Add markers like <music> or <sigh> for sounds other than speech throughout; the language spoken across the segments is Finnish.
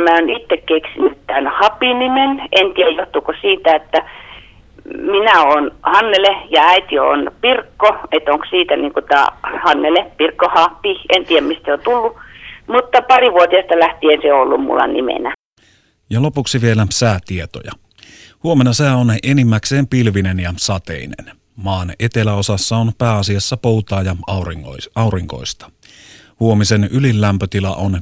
Mä oon itse keksinyt tämän Happy-nimen. En tiedä johtuuko siitä, että minä olen Hannele ja äiti on Pirkko, että onko siitä niin tämä Hannele, Pirkko Haappi, en tiedä mistä se on tullut, mutta pari vuodesta lähtien se on ollut mulla nimenä. Ja lopuksi vielä säätietoja. Huomenna sää on enimmäkseen pilvinen ja sateinen. Maan eteläosassa on pääasiassa poutaa ja aurinkoista. Huomisen ylilämpötila on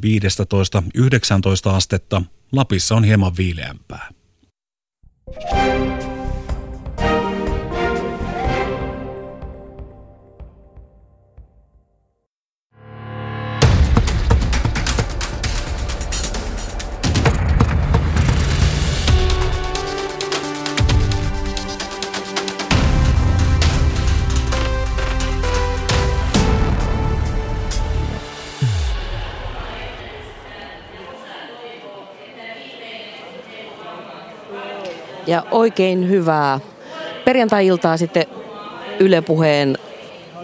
15-19 astetta, Lapissa on hieman viileämpää. Ja oikein hyvää perjantai-iltaa sitten Yle Puheen.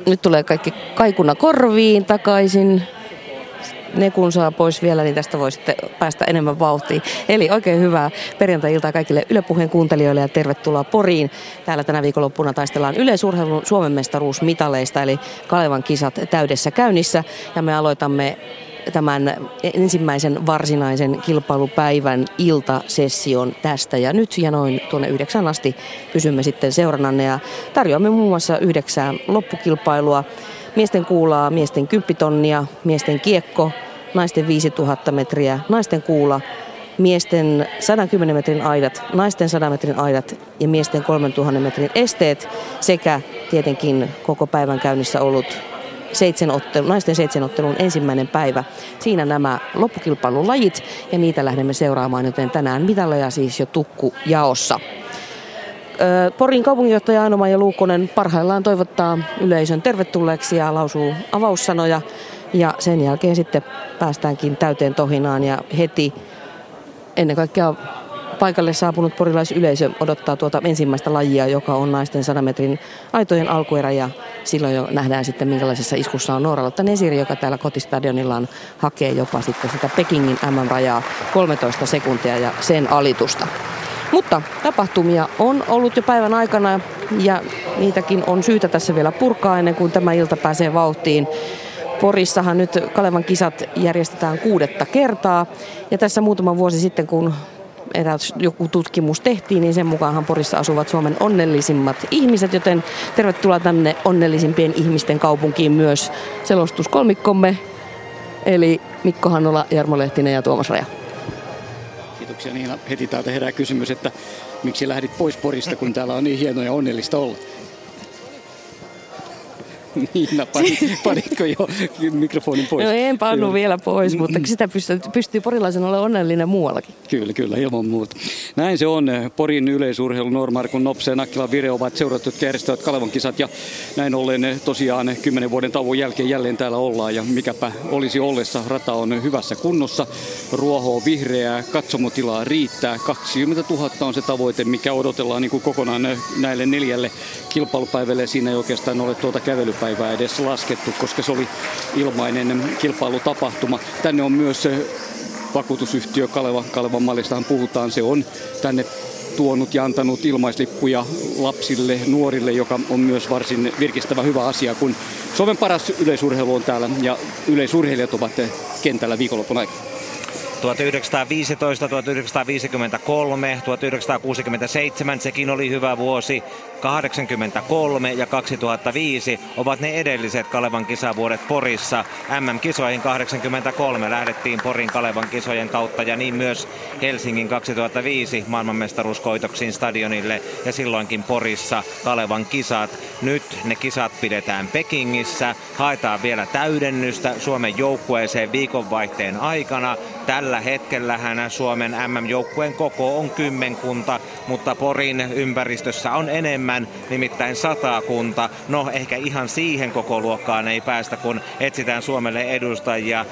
Nyt tulee kaikki kaikuna korviin takaisin. Ne kun saa pois vielä, niin tästä voi sitten päästä enemmän vauhtiin. Eli oikein hyvää perjantai-iltaa kaikille Yle Puheen kuuntelijoille ja tervetuloa Poriin. Täällä tänä viikonloppuna taistellaan yleisurheilun Suomen mestaruusmitaleista, eli Kalevan kisat täydessä käynnissä. Ja me aloitamme tämän ensimmäisen varsinaisen kilpailupäivän iltasession tästä. Ja nyt ja noin tuonne yhdeksän asti pysymme sitten seurannanne ja tarjoamme muun muassa yhdeksää loppukilpailua. Miesten kuulaa, miesten kymppitonnia, miesten kiekko, naisten 5000 metriä, naisten kuula, miesten 110 metrin aidat, naisten 100 metrin aidat ja miesten 3000 metrin esteet sekä tietenkin koko päivän käynnissä ollut seitsemänottelu, naisten seitsemänottelun ensimmäinen päivä. Siinä nämä loppukilpailulajit ja niitä lähdemme seuraamaan, joten tänään mitaleja siis jo tukku jaossa. Porin kaupunginjohtaja Aino ja Luukkonen parhaillaan toivottaa yleisön tervetulleeksi ja lausuu avaussanoja. Ja sen jälkeen sitten päästäänkin täyteen tohinaan ja heti ennen kaikkea paikalle saapunut porilaisyleisö odottaa tuota ensimmäistä lajia, joka on naisten 100 metrin aitojen alkuerä ja silloin jo nähdään sitten minkälaisessa iskussa on Noora Lotta Nesiri, joka täällä kotistadionillaan hakee jopa sitten sitä Pekingin MM-rajaa 13 sekuntia ja sen alitusta. Mutta tapahtumia on ollut jo päivän aikana ja niitäkin on syytä tässä vielä purkaa ennen kuin tämä ilta pääsee vauhtiin. Porissahan nyt Kalevan kisat järjestetään kuudetta kertaa. Ja tässä muutama vuosi sitten, kun eräs joku tutkimus tehtiin, niin sen mukaanhan Porissa asuvat Suomen onnellisimmat ihmiset, joten tervetuloa tänne onnellisimpien ihmisten kaupunkiin myös selostuskolmikkomme, eli Mikko Hannola, Jarmo Lehtinen ja Tuomas Raja. Kiitoksia Niina. Heti täältä herää kysymys, että miksi lähdit pois Porista, kun täällä on niin hienoa ja onnellista olla? <laughs> Niina, panitko <laughs> jo mikrofonin pois? No en pannu vielä pois, <clears throat> mutta sitä pystyy, pystyy porilaisen olla onnellinen muuallakin. Kyllä, kyllä, ilman muuta. Näin se on. Porin yleisurheilu Normarkun Nopse ja Nakkila Vire ovat seurattu järjestävät Kalevan kisat ja näin ollen tosiaan kymmenen vuoden tauon jälkeen jälleen täällä ollaan ja mikäpä olisi ollessa. Rata on hyvässä kunnossa, ruoho on vihreää, katsomotilaa riittää. 20 000 on se tavoite, mikä odotellaan niin kuin kokonaan näille neljälle kilpailupäivälle. Siinä ei oikeastaan ole tuota kävelypäivää päivää edes laskettu, koska se oli ilmainen kilpailutapahtuma. Tänne on myös vakuutusyhtiö Kaleva, Kalevan mallistahan puhutaan, se on tänne tuonut ja antanut ilmaislippuja lapsille, nuorille, joka on myös varsin virkistävä hyvä asia, kun Suomen paras yleisurheilu on täällä ja yleisurheilijat ovat kentällä viikonlopun aikana. 1915, 1953, 1967, sekin oli hyvä vuosi. 83 ja 2005 ovat ne edelliset Kalevan kisavuodet Porissa. MM-kisoihin 83 lähdettiin Porin Kalevan kisojen kautta ja niin myös Helsingin 2005 maailmanmestaruuskoitoksiin stadionille ja silloinkin Porissa Kalevan kisat. Nyt ne kisat pidetään Pekingissä. Haetaan vielä täydennystä Suomen joukkueeseen viikonvaihteen aikana. Tällä hetkellähän Suomen MM-joukkueen koko on kymmenkunta, mutta Porin ympäristössä on enemmän nimittäin satakunta. No ehkä ihan siihen koko luokkaan ei päästä, kun etsitään Suomelle edustajia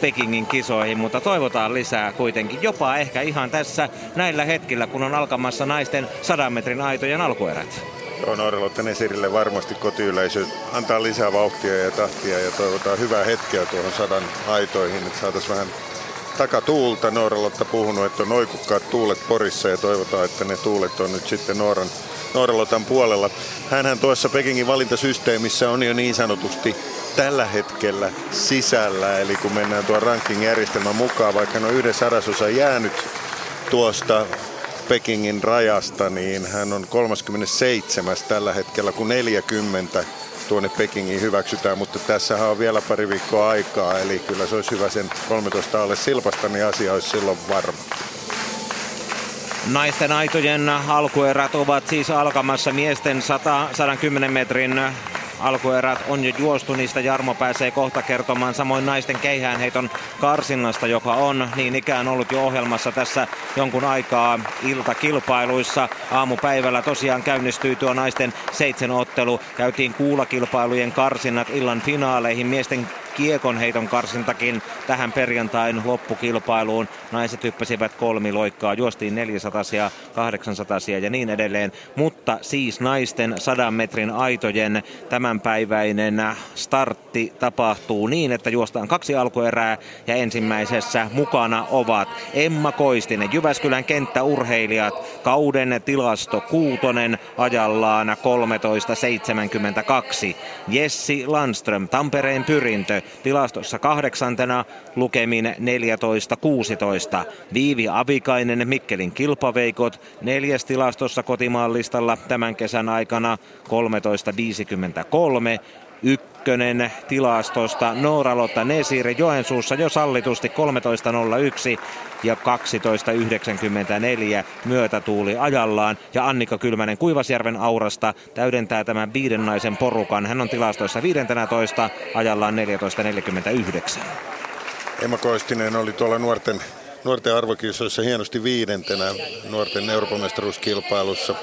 Pekingin kisoihin, mutta toivotaan lisää kuitenkin. Jopa ehkä ihan tässä näillä hetkillä, kun on alkamassa naisten 100 metrin aitojen alkuerät. Joo, Nooralotten esirille varmasti kotiyleisö antaa lisää vauhtia ja tahtia ja toivotaan hyvää hetkeä tuohon sadan aitoihin, että saataisiin vähän takatuulta. Nooralotta puhunut, että on oikukkaat tuulet Porissa ja toivotaan, että ne tuulet on nyt sitten Nooran, Nooralotan puolella. Hänhän tuossa Pekingin valintasysteemissä on jo niin sanotusti tällä hetkellä sisällä, eli kun mennään tuon ranking-järjestelmän mukaan, vaikka on yhden sadasosa jäänyt tuosta Pekingin rajasta, niin hän on 37 tällä hetkellä, kun 40 tuonne Pekingiin hyväksytään, mutta tässä on vielä pari viikkoa aikaa, eli kyllä se olisi hyvä sen 13 alle silpasta, niin asia olisi silloin varma. Naisten aitojen alkuerät ovat siis alkamassa miesten 100, 110 metrin alkuerät on jo juostu, niistä Jarmo pääsee kohta kertomaan. Samoin naisten keihäänheiton karsinnasta, joka on niin ikään ollut jo ohjelmassa tässä jonkun aikaa iltakilpailuissa. Aamupäivällä tosiaan käynnistyi tuo naisten seitsemän ottelu. Käytiin kuulakilpailujen karsinnat illan finaaleihin. Miesten kiekonheiton karsintakin tähän perjantain loppukilpailuun. Naiset hyppäsivät kolmi loikkaa, juostiin 400 ja 800 ja niin edelleen. Mutta siis naisten 100 metrin aitojen tämänpäiväinen startti tapahtuu niin, että juostaan kaksi alkuerää ja ensimmäisessä mukana ovat Emma Koistinen, Jyväskylän kenttäurheilijat, kauden tilasto kuutonen ajallaan 13.72. Jessi Landström, Tampereen pyrintö, tilastossa kahdeksantena lukemin 14-16. Viivi Avikainen Mikkelin kilpaveikot neljäs tilastossa kotimaan listalla tämän kesän aikana 13-53. Ykkönen tilastosta Noora-Lotta Nesire Joensuussa jo sallitusti 13.01 ja 12.94 myötätuuli ajallaan. Ja Annika Kylmänen Kuivasjärven aurasta täydentää tämän viiden naisen porukan. Hän on tilastoissa 15 ajallaan 14.49. Emma Koistinen oli tuolla nuorten, nuorten arvokisoissa hienosti viidentenä nuorten Euroopan mestaruuskilpailussa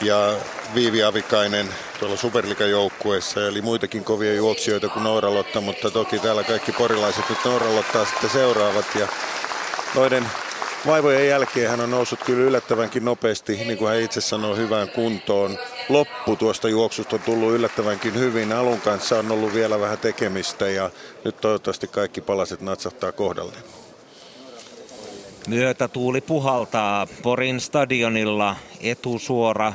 ja Viivi Avikainen tuolla Superliga-joukkueessa, eli muitakin kovia juoksijoita kuin Nooralotta, mutta toki täällä kaikki porilaiset nyt Nooralottaa sitten seuraavat ja noiden vaivojen jälkeen hän on noussut kyllä yllättävänkin nopeasti, niin kuin hän itse sanoo, hyvään kuntoon. Loppu tuosta juoksusta on tullut yllättävänkin hyvin. Alun kanssa on ollut vielä vähän tekemistä ja nyt toivottavasti kaikki palaset natsahtaa kohdalleen. Myötätuuli puhaltaa Porin stadionilla etusuora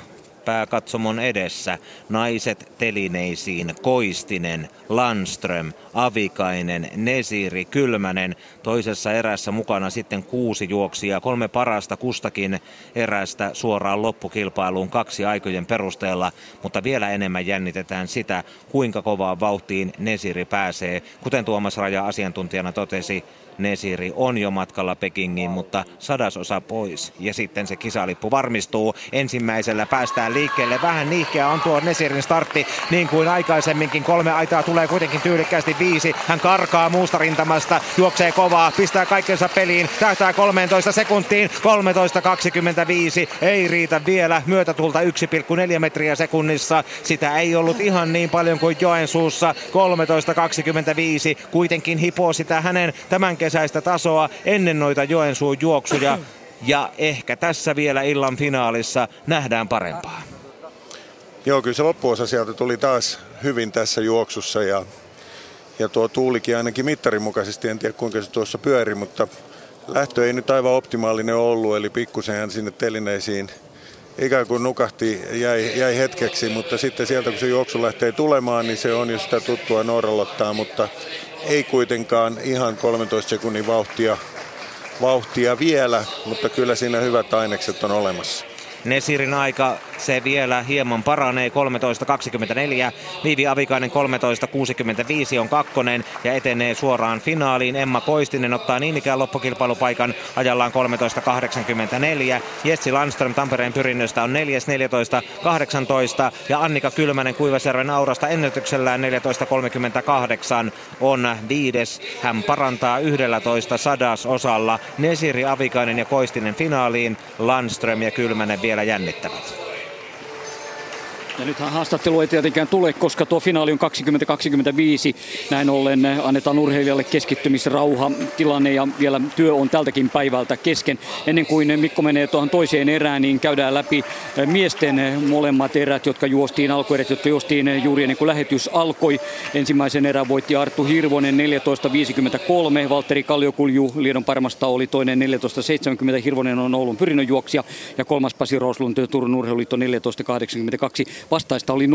pääkatsomon edessä. Naiset telineisiin, Koistinen, Landström, Avikainen, Nesiri, Kylmänen. Toisessa erässä mukana sitten kuusi juoksia, kolme parasta kustakin erästä suoraan loppukilpailuun kaksi aikojen perusteella. Mutta vielä enemmän jännitetään sitä, kuinka kovaa vauhtiin Nesiri pääsee. Kuten Tuomas Raja asiantuntijana totesi, Nesiri on jo matkalla Pekingiin, mutta sadasosa pois. Ja sitten se kisalippu varmistuu. Ensimmäisellä päästään liikkeelle. Vähän niihkeä on tuo Nesirin startti, niin kuin aikaisemminkin. Kolme aitaa tulee kuitenkin tyylikkäästi viisi. Hän karkaa muusta rintamasta, juoksee kovaa, pistää kaikkensa peliin, tähtää 13 sekuntiin. 13.25 ei riitä vielä. Myötätulta 1,4 metriä sekunnissa. Sitä ei ollut ihan niin paljon kuin Joensuussa. 13.25 kuitenkin hipoo sitä hänen tämän kesän kesäistä tasoa ennen noita Joensuun juoksuja. Ja ehkä tässä vielä illan finaalissa nähdään parempaa. Joo, kyllä se loppuosa sieltä tuli taas hyvin tässä juoksussa ja, ja tuo tuulikin ainakin mittarin mukaisesti, en tiedä kuinka se tuossa pyöri, mutta lähtö ei nyt aivan optimaalinen ollut, eli pikkusen sinne telineisiin ikään kuin nukahti, jäi, jäi hetkeksi, mutta sitten sieltä kun se juoksu lähtee tulemaan, niin se on jo sitä tuttua Norralottaa, mutta ei kuitenkaan ihan 13 sekunnin vauhtia, vauhtia vielä, mutta kyllä siinä hyvät ainekset on olemassa. Nesirin aika se vielä hieman paranee 13.24. Viivi Avikainen 13.65 on kakkonen ja etenee suoraan finaaliin. Emma Koistinen ottaa niin ikään loppukilpailupaikan ajallaan 13.84. Jessi Landström Tampereen pyrinnöstä on 4. 14.18 ja Annika Kylmänen Kuivasjärven aurasta ennätyksellään 14.38 on viides. Hän parantaa 11 sadasosalla. Nesiri Avikainen ja Koistinen finaaliin. Landström ja Kylmänen vielä jännittävät. Ja nythän haastattelu ei tietenkään tule, koska tuo finaali on 2025. Näin ollen annetaan urheilijalle keskittymisrauha tilanne ja vielä työ on tältäkin päivältä kesken. Ennen kuin Mikko menee tuohon toiseen erään, niin käydään läpi miesten molemmat erät, jotka juostiin, alkuerät, jotka juostiin juuri ennen kuin lähetys alkoi. Ensimmäisen erän voitti Arttu Hirvonen 14.53. Valtteri Kalliokulju Liedon parmasta oli toinen 14.70. Hirvonen on Oulun pyrinnönjuoksija ja kolmas Pasi Roslund Turun urheiluliitto 14.82. Vastaista oli 0,3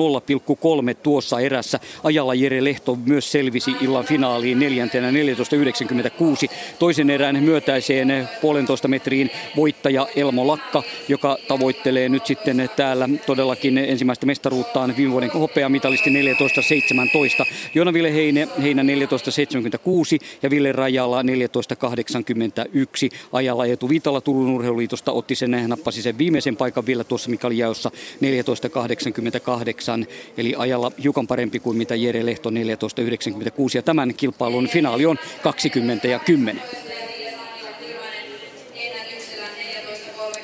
tuossa erässä. Ajalla Jere Lehto myös selvisi illan finaaliin neljäntenä 14.96. Toisen erään myötäiseen puolentoista metriin voittaja Elmo Lakka, joka tavoittelee nyt sitten täällä todellakin ensimmäistä mestaruuttaan viime vuoden hopeamitalisti 14.17. Joona Ville Heine, Heinä 14.76 ja Ville Rajala 14.81. Ajalla Eetu Viitala Turun urheiluliitosta otti sen, nappasi sen viimeisen paikan vielä tuossa mikä oli jaossa 14.88, eli ajalla hiukan parempi kuin mitä Jere Lehto 14.96. Ja tämän kilpailun finaali on 20 ja 10.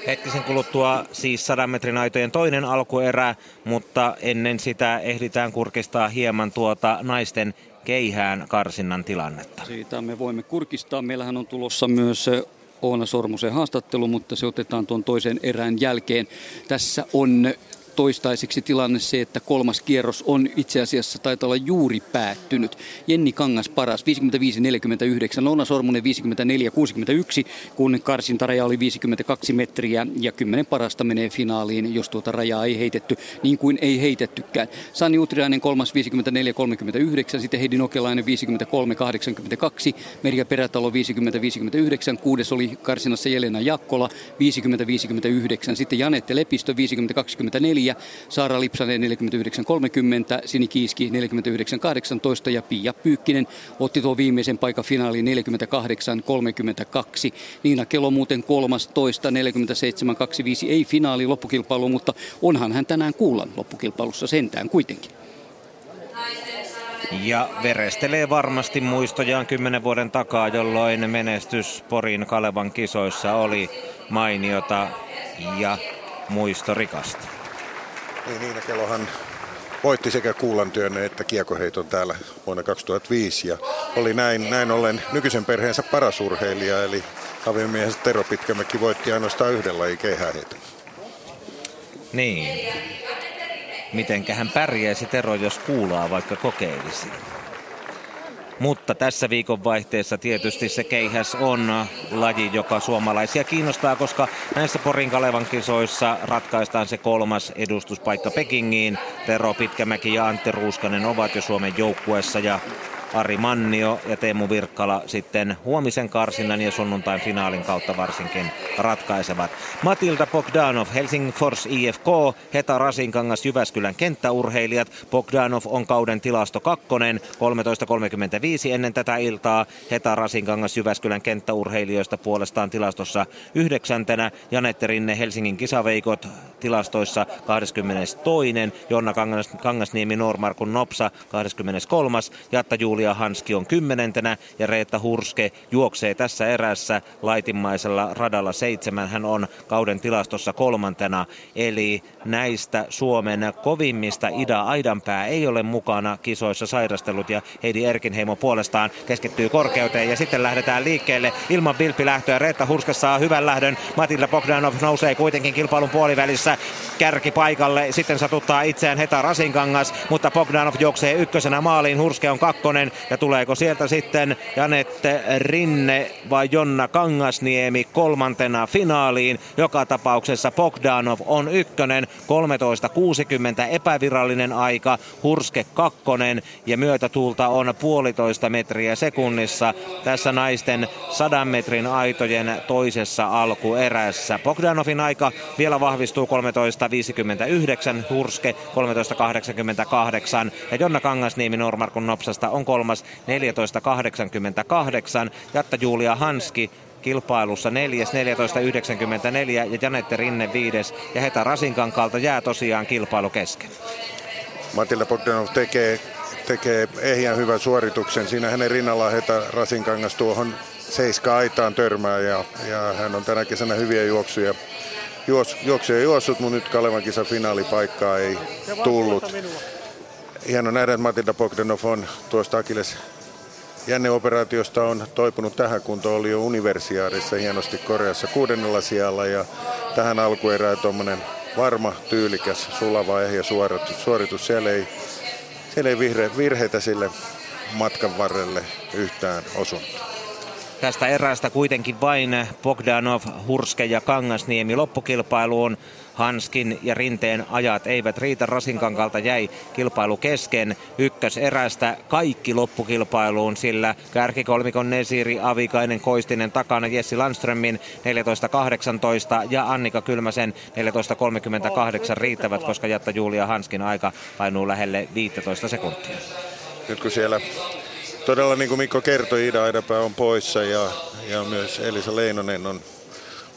Hetkisen kuluttua siis 100 metrin aitojen toinen alkuerä, mutta ennen sitä ehditään kurkistaa hieman tuota naisten keihään karsinnan tilannetta. Siitä me voimme kurkistaa. Meillähän on tulossa myös Oona Sormusen haastattelu, mutta se otetaan tuon toisen erään jälkeen. Tässä on toistaiseksi tilanne se, että kolmas kierros on itse asiassa taitaa olla juuri päättynyt. Jenni Kangas paras 55-49, Loona Sormunen 54-61, kun karsintaraja oli 52 metriä ja 10 parasta menee finaaliin, jos tuota rajaa ei heitetty niin kuin ei heitettykään. Sani Utriainen kolmas 54-39, sitten Heidi Nokelainen 53-82, Merja Perätalo 50-59, kuudes oli karsinassa Jelena Jakkola 50-59, sitten Janette Lepistö 50-24, Saara Lipsanen 49.30, Sini Kiiski 49.18 ja Pia Pyykkinen otti tuon viimeisen paikan finaaliin 48.32. Niina Kelo muuten 13, 47.25 ei finaali loppukilpailu, mutta onhan hän tänään kuulla loppukilpailussa sentään kuitenkin. Ja verestelee varmasti muistojaan kymmenen vuoden takaa, jolloin menestys Porin Kalevan kisoissa oli mainiota ja muistorikasta. Niin, Niina Kelohan voitti sekä kuulantyön että kiekoheiton täällä vuonna 2005 ja oli näin, näin ollen nykyisen perheensä paras urheilija, eli aviomiehensä Tero Pitkämäki voitti ainoastaan yhden lajin keihääheiton. Niin. Mitenkähän pärjäisi Tero, jos kuulaa vaikka kokeilisi? Mutta tässä viikonvaihteessa tietysti se keihäs on laji, joka suomalaisia kiinnostaa, koska näissä Porin Kalevan kisoissa ratkaistaan se kolmas edustuspaikka Pekingiin. Tero Pitkämäki ja Antti Ruuskanen ovat jo Suomen joukkueessa ja Ari Mannio ja Teemu Virkkala sitten huomisen karsinnan ja sunnuntain finaalin kautta varsinkin ratkaisevat. Matilda Bogdanov, Helsingin Force IFK, Heta Rasinkangas, Jyväskylän kenttäurheilijat. Bogdanov on kauden tilasto kakkonen, 13.35 ennen tätä iltaa. Heta Rasinkangas Jyväskylän kenttäurheilijoista puolestaan tilastossa yhdeksäntenä. Janette Rinne Helsingin kisaveikot tilastoissa 22. Jonna Kangas, Kangasniemi Normarkun Nopsa 23. Jatta Julia Hanski on kymmenentenä ja Reetta Hurske juoksee tässä erässä laitimmaisella radalla seitsemän. Hän on kauden tilastossa kolmantena. Eli näistä Suomen kovimmista Ida Aidanpää ei ole mukana kisoissa sairastellut ja Heidi Erkinheimo puolestaan keskittyy korkeuteen ja sitten lähdetään liikkeelle ilman vilppilähtöä. Reetta Hurske saa hyvän lähdön. Matilda Bogdanov nousee kuitenkin kilpailun puolivälissä kärki paikalle. Sitten satuttaa itseään Heta Rasinkangas, mutta Bogdanov juoksee ykkösenä maaliin. Hurske on kakkonen ja tuleeko sieltä sitten Janette Rinne vai Jonna Kangasniemi kolmantena finaaliin. Joka tapauksessa Bogdanov on ykkönen, 13.60 epävirallinen aika, Hurske kakkonen ja myötätuulta on puolitoista metriä sekunnissa tässä naisten sadan metrin aitojen toisessa alkuerässä. Bogdanovin aika vielä vahvistuu 13.59, Hurske 13.88 ja Jonna Kangasniemi Normarkun Nopsasta on kolmas 14.88. Jatta Julia Hanski kilpailussa neljäs 14.94 ja Janette Rinne viides ja Heta Rasinkankaalta jää tosiaan kilpailu kesken. Matilda Bogdanov tekee, tekee ehjän hyvän suorituksen. Siinä hänen rinnallaan Heta Rasinkangas tuohon seiska aitaan törmää ja, ja hän on tänä kesänä hyviä juoksuja juos, juoksuja juossut, mutta nyt Kalevan kisa finaalipaikkaa ei tullut. Hieno nähdä, että Matilda Bogdanov on tuosta Akiles jänneoperaatiosta on toipunut tähän kuntoon, oli jo universiaarissa hienosti Koreassa kuudennella sijalla ja tähän alkuerään tuommoinen varma, tyylikäs, sulava, ehjä suoritus. suoritus. Siellä ei, siellä ei vihre, virheitä sille matkan varrelle yhtään osunut. Tästä erästä kuitenkin vain Bogdanov, Hurske ja Kangasniemi loppukilpailuun. Hanskin ja Rinteen ajat eivät riitä. Rasinkankalta jäi kilpailu kesken. Ykköserästä kaikki loppukilpailuun, sillä kärkikolmikon Nesiri, Avikainen, Koistinen takana Jessi Landströmin 14.18 ja Annika Kylmäsen 14.38 riittävät, koska Jatta Julia Hanskin aika painuu lähelle 15 sekuntia. Nyt kun siellä todella niin kuin Mikko kertoi, Ida Aidapää on poissa ja, ja myös Elisa Leinonen on,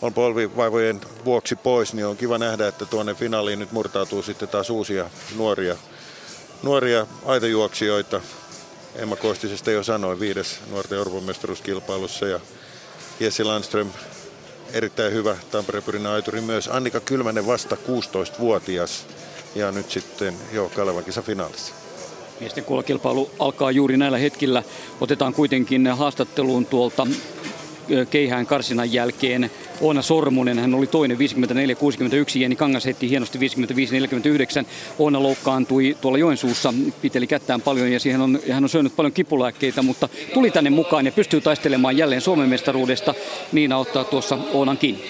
on polvivaivojen vuoksi pois, niin on kiva nähdä, että tuonne finaaliin nyt murtautuu sitten taas uusia nuoria, nuoria aitajuoksijoita. Emma Koistisesta jo sanoi viides nuorten Euroopan mestaruuskilpailussa ja Jesse Landström erittäin hyvä Tampere-pyrinä aituri myös. Annika Kylmänen vasta 16-vuotias ja nyt sitten jo Kalevan finaalissa. Miesten kuolakilpailu alkaa juuri näillä hetkillä. Otetaan kuitenkin haastatteluun tuolta keihään karsinan jälkeen Oona Sormunen, hän oli toinen 54-61, Jeni Kangas heitti hienosti 55-49. Oona loukkaantui tuolla Joensuussa, piteli kättään paljon ja, siihen on, ja hän on syönyt paljon kipulääkkeitä, mutta tuli tänne mukaan ja pystyy taistelemaan jälleen Suomen mestaruudesta. Niina ottaa tuossa Oonan kiinni.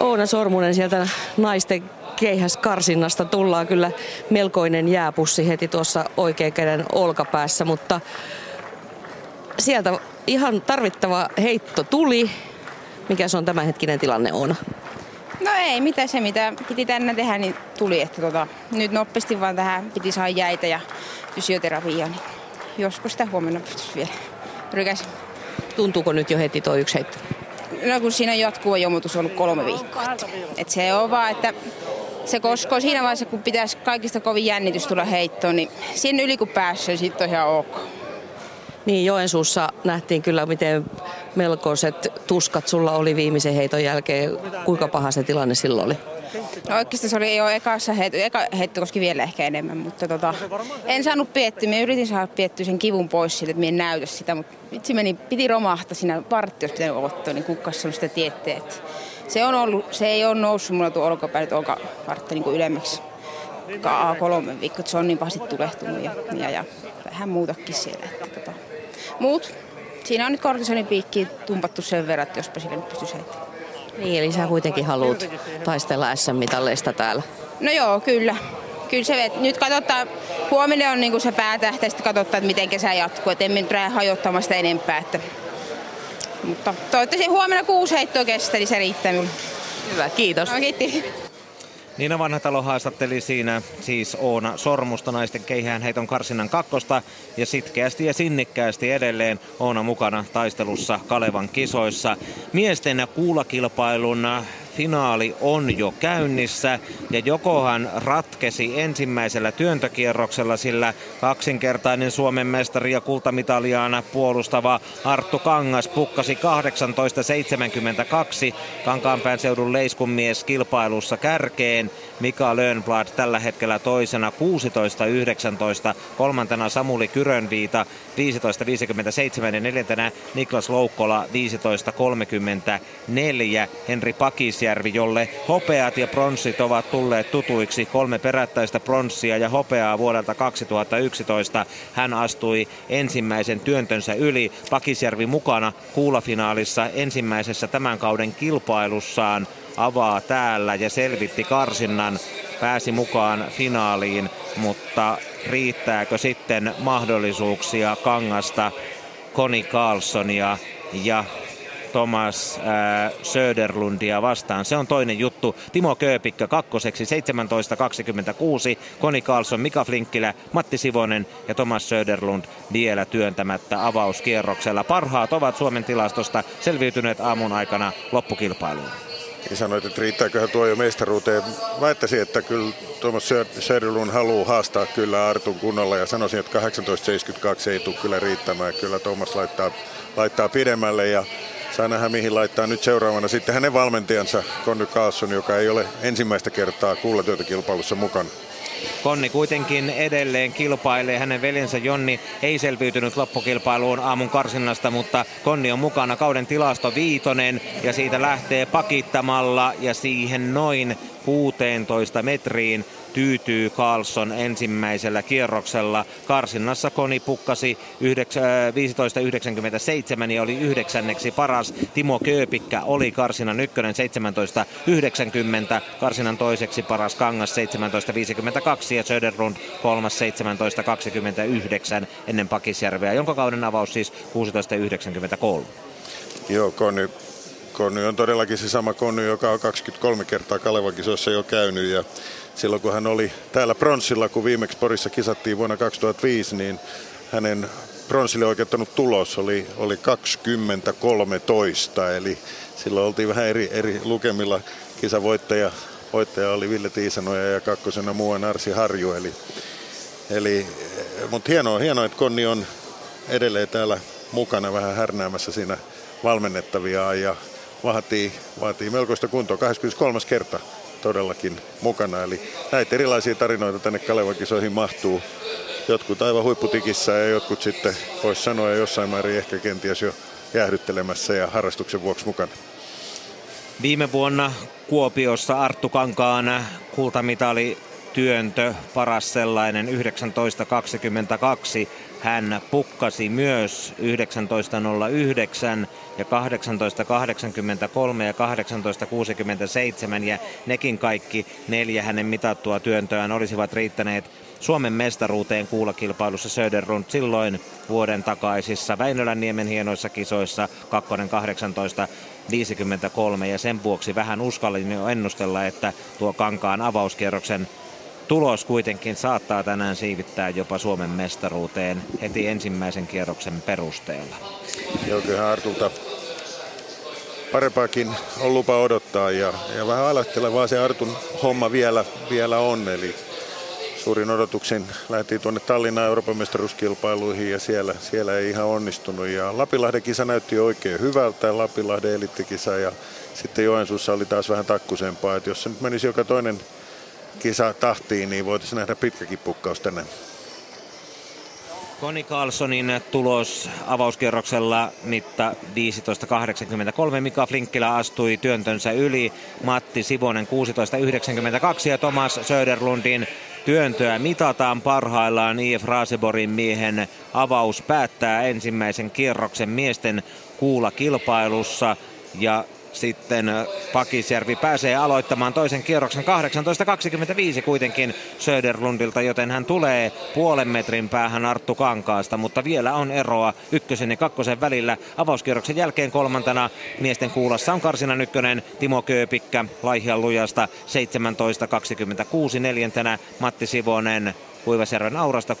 Oona Sormunen sieltä naisten keihäskarsinnasta tullaan kyllä melkoinen jääpussi heti tuossa oikean käden olkapäässä, mutta sieltä ihan tarvittava heitto tuli. Mikä se on tämänhetkinen tilanne on? No ei, mitä se mitä piti tänne tehdä, niin tuli. Että tota, nyt nopeasti vaan tähän piti saada jäitä ja fysioterapiaa, niin joskus sitä huomenna pystyisi vielä rykäisin. Tuntuuko nyt jo heti tuo yksi heitto? No kun siinä on jatkuva jomutus ollut kolme viikkoa. Että, että se on vaan, että se koskoo siinä vaiheessa, kun pitäisi kaikista kovin jännitys tulla heittoon, niin siinä yli kun pääsee, sitten on ihan ok. Niin, Joensuussa nähtiin kyllä, miten melkoiset tuskat sulla oli viimeisen heiton jälkeen. Kuinka paha se tilanne silloin oli? No oikeastaan se oli jo ekassa heitto, eka heitto koski vielä ehkä enemmän, mutta tota, en saanut piettyä. Mä yritin saada piettyä sen kivun pois siitä, että mä en näytä sitä, mutta vitsi meni, piti romahtaa siinä vartti, jos pitänyt ottaa, niin kukas on sitä tietteet se, on ollut, se ei ole noussut mulla tuo olkapää nyt olkavartta niin ylemmäksi kolme viikkoa, se on niin pahasti tulehtunut ja, ja, ja vähän muutakin siellä. Että, tota. Muut, siinä on nyt kortisonin piikki tumpattu sen verran, että jospa sille nyt pystyisi heittämään. Niin, eli sä kuitenkin haluat taistella SM-mitalleista täällä. No joo, kyllä. Kyllä se, että nyt katsotaan, huomenna on niin se päätähtä, sitten katsotaan, että miten kesä jatkuu. Että emme nyt hajottamaan sitä enempää. Että mutta toivottavasti huomenna kuusi heittoa kestää, niin se riittää minulle. Hyvä, kiitos. No, kiitti. Niina Vanhatalo haastatteli siinä siis Oona Sormusta naisten keihään heiton karsinnan kakkosta ja sitkeästi ja sinnikkäästi edelleen Oona mukana taistelussa Kalevan kisoissa. Miesten kuulakilpailun finaali on jo käynnissä ja jokohan ratkesi ensimmäisellä työntökierroksella, sillä kaksinkertainen Suomen mestari ja kultamitaliaana puolustava Arttu Kangas pukkasi 18.72 Kankaanpään seudun leiskunmies kilpailussa kärkeen. Mika Lönnblad tällä hetkellä toisena 16.19, kolmantena Samuli Kyrönviita 15.57 ja neljäntenä Niklas Loukkola 15.34. Henri Pakisjärvi, jolle hopeat ja pronssit ovat tulleet tutuiksi, kolme perättäistä pronssia ja hopeaa vuodelta 2011. Hän astui ensimmäisen työntönsä yli. Pakisjärvi mukana kuulafinaalissa ensimmäisessä tämän kauden kilpailussaan avaa täällä ja selvitti karsinnan, pääsi mukaan finaaliin, mutta riittääkö sitten mahdollisuuksia kangasta Koni Carlsonia ja Thomas äh, Söderlundia vastaan. Se on toinen juttu. Timo Kööpikkö kakkoseksi 17.26. Koni Karlsson, Mika Flinkkilä, Matti Sivonen ja Thomas Söderlund vielä työntämättä avauskierroksella. Parhaat ovat Suomen tilastosta selviytyneet aamun aikana loppukilpailuun. Ja sanoit, että riittääköhän tuo jo mestaruuteen. Väittäisin, että kyllä Tuomas Söderlund haluaa haastaa kyllä Artun kunnolla ja sanoisin, että 1872 ei tule kyllä riittämään. Kyllä Tuomas laittaa, laittaa pidemmälle ja saa nähdä mihin laittaa nyt seuraavana sitten hänen valmentajansa Conny Carlson, joka ei ole ensimmäistä kertaa kuulatyötäkilpailussa mukana. Konni kuitenkin edelleen kilpailee. Hänen veljensä Jonni ei selviytynyt loppukilpailuun aamun karsinnasta, mutta Konni on mukana kauden tilasto viitonen ja siitä lähtee pakittamalla ja siihen noin 16 metriin tyytyy Carlson ensimmäisellä kierroksella. Karsinnassa Koni pukkasi 15.97 ja oli yhdeksänneksi paras. Timo Kööpikkä oli karsinnan ykkönen 17.90. Karsinan toiseksi paras Kangas 17.52 ja Söderlund kolmas 17.29 ennen Pakisjärveä, jonka kauden avaus siis 16.93. Joo, Koni Konny on todellakin se sama Konny, joka on 23 kertaa Kalevan kisoissa jo käynyt ja silloin kun hän oli täällä pronssilla, kun viimeksi Porissa kisattiin vuonna 2005, niin hänen pronssille oikeuttanut tulos oli, oli 2013, eli silloin oltiin vähän eri, eri lukemilla. Kisavoittaja voittaja oli Ville Tiisanoja ja kakkosena muuan Arsi Harju, eli, eli mutta hienoa, hienoa, että Konni on edelleen täällä mukana vähän härnäämässä siinä valmennettavia ja vaatii, vaatii melkoista kuntoa. 23. kerta todellakin mukana. Eli näitä erilaisia tarinoita tänne Kalevakisoihin mahtuu. Jotkut aivan huipputikissä ja jotkut sitten, voisi sanoa, jossain määrin ehkä kenties jo jäähdyttelemässä ja harrastuksen vuoksi mukana. Viime vuonna Kuopiossa Arttu Kankaan kultamitali työntö, paras sellainen 1922 hän pukkasi myös 1909 ja 1883 ja 1867 ja nekin kaikki neljä hänen mitattua työntöään olisivat riittäneet Suomen mestaruuteen kuulakilpailussa Söderlund silloin vuoden takaisissa Väinölänniemen hienoissa kisoissa 2.18 53 ja sen vuoksi vähän uskallin jo ennustella, että tuo Kankaan avauskierroksen tulos kuitenkin saattaa tänään siivittää jopa Suomen mestaruuteen heti ensimmäisen kierroksen perusteella. Joo, kyllä Artulta parempaakin on lupa odottaa ja, ja vähän alattelevaa se Artun homma vielä, vielä on. Eli suurin odotuksen lähti tuonne Tallinnan Euroopan mestaruuskilpailuihin ja siellä, siellä ei ihan onnistunut. Ja Lapilahden kisa näytti oikein hyvältä, Lapilahden elittikisa ja sitten Joensuussa oli taas vähän takkusempaa. Että jos se nyt menisi joka toinen kisa tahtiin, niin voitaisiin nähdä pitkäkin pukkaus tänne. Koni Carlsonin tulos avauskierroksella mitta 15.83. Mika Flinkkilä astui työntönsä yli. Matti Sivonen 16.92 ja Thomas Söderlundin työntöä mitataan parhaillaan. IF Raseborin miehen avaus päättää ensimmäisen kierroksen miesten kuulakilpailussa. Ja sitten Pakisjärvi pääsee aloittamaan toisen kierroksen 18.25 kuitenkin Söderlundilta, joten hän tulee puolen metrin päähän Arttu Kankaasta, mutta vielä on eroa ykkösen ja kakkosen välillä. Avauskierroksen jälkeen kolmantena miesten kuulassa on Karsinan ykkönen Timo Kööpikkä Laihian lujasta 17.26 neljäntenä Matti Sivonen Kuivasjärven Aurasta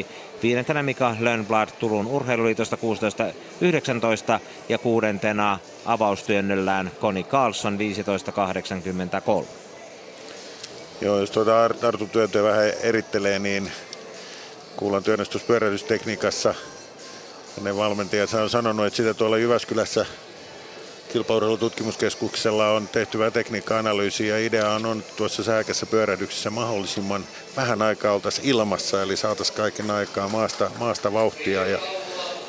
16.92, viidentenä Mika Lönnblad Turun urheiluliitosta 16.19 ja kuudentena avaustyönnöllään Koni Carlson 15.83. Joo, jos tuota Artun työntöä vähän erittelee, niin kuulan työnnöstyspyöräilystekniikassa hänen valmentajansa on sanonut, että sitä tuolla Jyväskylässä kilpaurheilututkimuskeskuksella on tehty vähän tekniikka-analyysiä. Ja idea on, on tuossa sähkässä pyörähdyksessä mahdollisimman vähän aikaa oltaisiin ilmassa, eli saataisiin kaiken aikaa maasta, maasta vauhtia ja,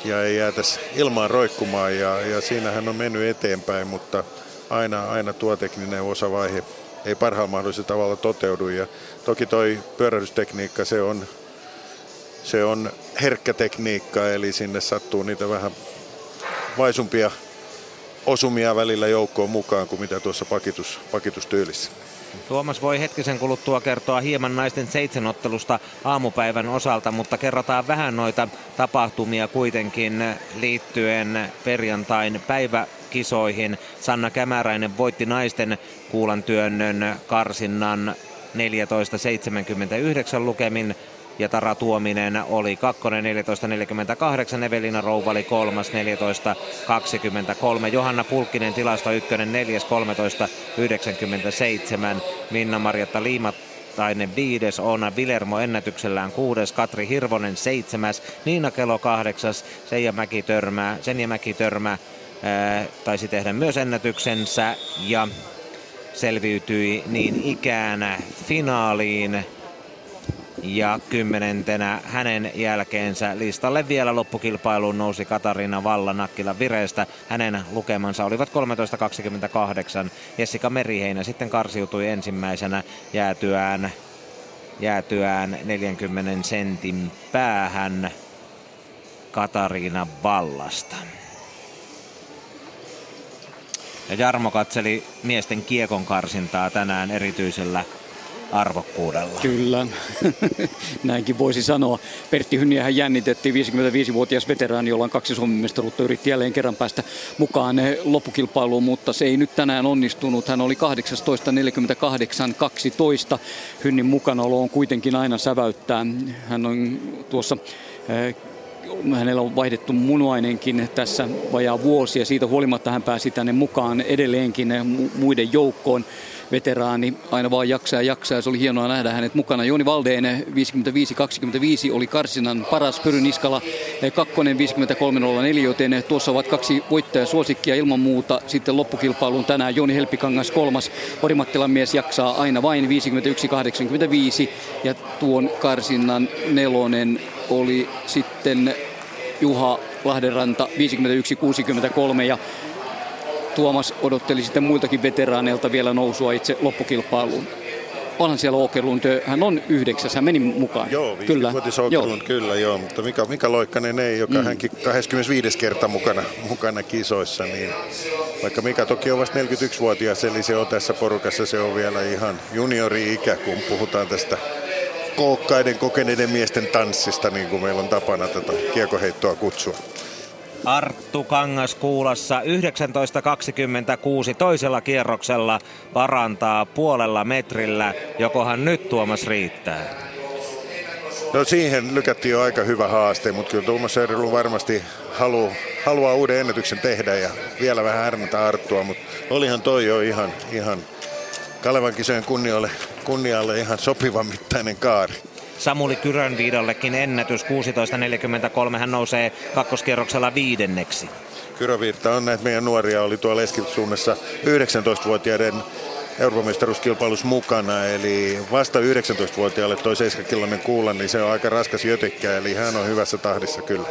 ja ei jäätäisi ilmaan roikkumaan. Ja, ja siinähän on mennyt eteenpäin, mutta aina, aina tuo tekninen osavaihe ei parhaalla mahdollisella tavalla toteudu. Ja toki toi pyörähdystekniikka se on, se on herkkä tekniikka, eli sinne sattuu niitä vähän vaisumpia osumia välillä joukkoon mukaan kuin mitä tuossa pakitus, pakitustyylissä. Tuomas voi hetkisen kuluttua kertoa hieman naisten seitsemänottelusta aamupäivän osalta, mutta kerrotaan vähän noita tapahtumia kuitenkin liittyen perjantain päiväkisoihin. Sanna Kämäräinen voitti naisten kuulantyönnön karsinnan 14.79 lukemin ja Tara Tuominen oli kakkonen 14.48, Evelina Rouvali kolmas 14.23, Johanna Pulkkinen tilasto ykkönen neljäs 13.97, Minna Marjatta Liima Virtainen viides, Oona Vilermo ennätyksellään kuudes, Katri Hirvonen seitsemäs, Niina Kelo kahdeksas, Seija Mäki törmää, Senja Mäki törmää, ää, taisi tehdä myös ennätyksensä ja selviytyi niin ikään finaaliin ja kymmenentenä hänen jälkeensä listalle vielä loppukilpailuun nousi Katariina Valla Nakkila Vireestä. Hänen lukemansa olivat 13.28. Jessica Meriheinä sitten karsiutui ensimmäisenä jäätyään, jäätyään 40 sentin päähän Katariina Vallasta. Ja Jarmo katseli miesten kiekon karsintaa tänään erityisellä arvokkuudella. Kyllä, <laughs> näinkin voisi sanoa. Pertti Hynniähän jännitettiin, 55-vuotias veteraani, jolla on kaksi Suomen mestaruutta, yritti jälleen kerran päästä mukaan loppukilpailuun, mutta se ei nyt tänään onnistunut. Hän oli 18.48.12. Hynnin mukanaolo on kuitenkin aina säväyttää. Hän on tuossa eh, hänellä on vaihdettu munuainenkin tässä vajaa vuosi ja siitä huolimatta hän pääsi tänne mukaan edelleenkin muiden joukkoon veteraani aina vaan jaksaa ja jaksaa. Se oli hienoa nähdä hänet mukana. Jooni Valdeen 55-25 oli Karsinan paras. Pyry Niskala kakkonen 53-04, joten tuossa ovat kaksi voittajasuosikkia ilman muuta. Sitten loppukilpailuun tänään Jooni Helppikangas kolmas. Orimattilan mies jaksaa aina vain 51-85 ja tuon Karsinan nelonen oli sitten Juha Lahdenranta 51-63 ja Tuomas odotteli sitten muiltakin veteraaneilta vielä nousua itse loppukilpailuun. Onhan siellä Åkerlund, hän on yhdeksäs, hän meni mukaan. Joo, kyllä. Åkerlund, kyllä joo. Mutta Mika, Mika Loikkanen ei, joka mm. hänkin 25 kerta mukana, mukana kisoissa, niin vaikka Mika toki on vasta 41-vuotias, eli se on tässä porukassa, se on vielä ihan juniori-ikä, kun puhutaan tästä kookkaiden kokeneiden miesten tanssista, niin kuin meillä on tapana tätä kiekoheittoa kutsua. Arttu Kangas kuulassa 19.26 toisella kierroksella parantaa puolella metrillä. Jokohan nyt Tuomas riittää? No siihen lykättiin jo aika hyvä haaste, mutta kyllä Tuomas Söderlund varmasti halu, haluaa uuden ennätyksen tehdä ja vielä vähän härmätä Arttua, mutta olihan toi jo ihan, ihan Kalevan kisojen kunnialle, kunnialle ihan sopivan mittainen kaari. Samuli Kyrönviidollekin ennätys 16.43. Hän nousee kakkoskierroksella viidenneksi. Kyrönviirta on näitä meidän nuoria, oli tuolla Eskilstunnessa 19-vuotiaiden Euroopan mukana, eli vasta 19-vuotiaalle toi 7 kuulla, niin se on aika raskas jötikkä, eli hän on hyvässä tahdissa kyllä.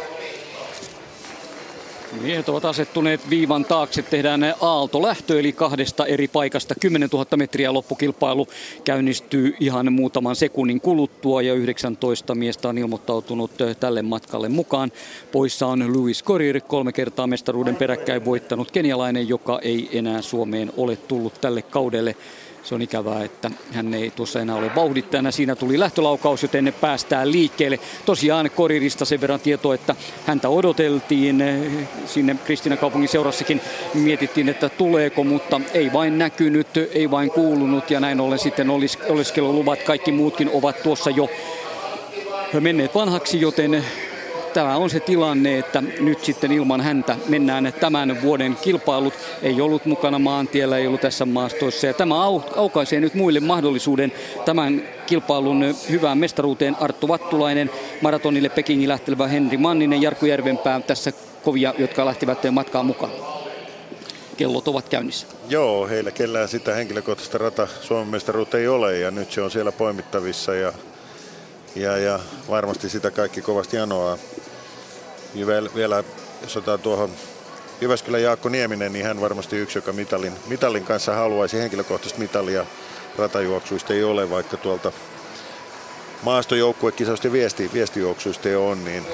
Miehet ovat asettuneet viivan taakse. Tehdään aalto lähtö eli kahdesta eri paikasta. 10 000 metriä loppukilpailu käynnistyy ihan muutaman sekunnin kuluttua ja 19 miestä on ilmoittautunut tälle matkalle mukaan. Poissa on Louis Corir, kolme kertaa mestaruuden peräkkäin voittanut kenialainen, joka ei enää Suomeen ole tullut tälle kaudelle. Se on ikävää, että hän ei tuossa enää ole vauhdittajana. Siinä tuli lähtölaukaus, joten ne päästään liikkeelle. Tosiaan Korirista sen verran tietoa, että häntä odoteltiin. Sinne Kristina kaupungin seurassakin mietittiin, että tuleeko, mutta ei vain näkynyt, ei vain kuulunut. Ja näin ollen sitten olis, oleskeluluvat, kaikki muutkin ovat tuossa jo menneet vanhaksi, joten tämä on se tilanne, että nyt sitten ilman häntä mennään tämän vuoden kilpailut. Ei ollut mukana maantiellä, ei ollut tässä maastoissa. Ja tämä aukaisee nyt muille mahdollisuuden tämän kilpailun hyvään mestaruuteen. Arttu Vattulainen, maratonille Pekingin lähtelevä Henri Manninen, Jarkko Järvenpää tässä kovia, jotka lähtivät matkaan mukaan kellot ovat käynnissä. Joo, heillä kellään sitä henkilökohtaista rata Suomen mestaruutta ei ole ja nyt se on siellä poimittavissa ja, ja, ja varmasti sitä kaikki kovasti anoaa. Ja vielä, jos otetaan tuohon Jyväskylän Jaakko Nieminen, niin hän varmasti yksi, joka mitalin, mitalin kanssa haluaisi henkilökohtaista mitalia ratajuoksuista ei ole, vaikka tuolta maastojoukkuekisausta ja viesti, viestijuoksuista on, niin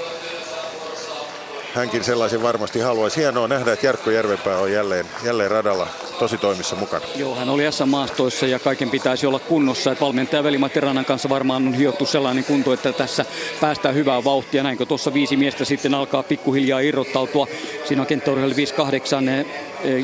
hänkin sellaisen varmasti haluaisi. Hienoa nähdä, että Jarkko Järvenpää on jälleen, jälleen radalla tosi toimissa mukana. Joo, hän oli S-maastoissa ja kaiken pitäisi olla kunnossa. Että valmentaja Veli-Matti Ranan kanssa varmaan on hiottu sellainen kunto, että tässä päästään hyvää vauhtia. Näinkö tuossa viisi miestä sitten alkaa pikkuhiljaa irrottautua. Siinä on kenttäurheilu 58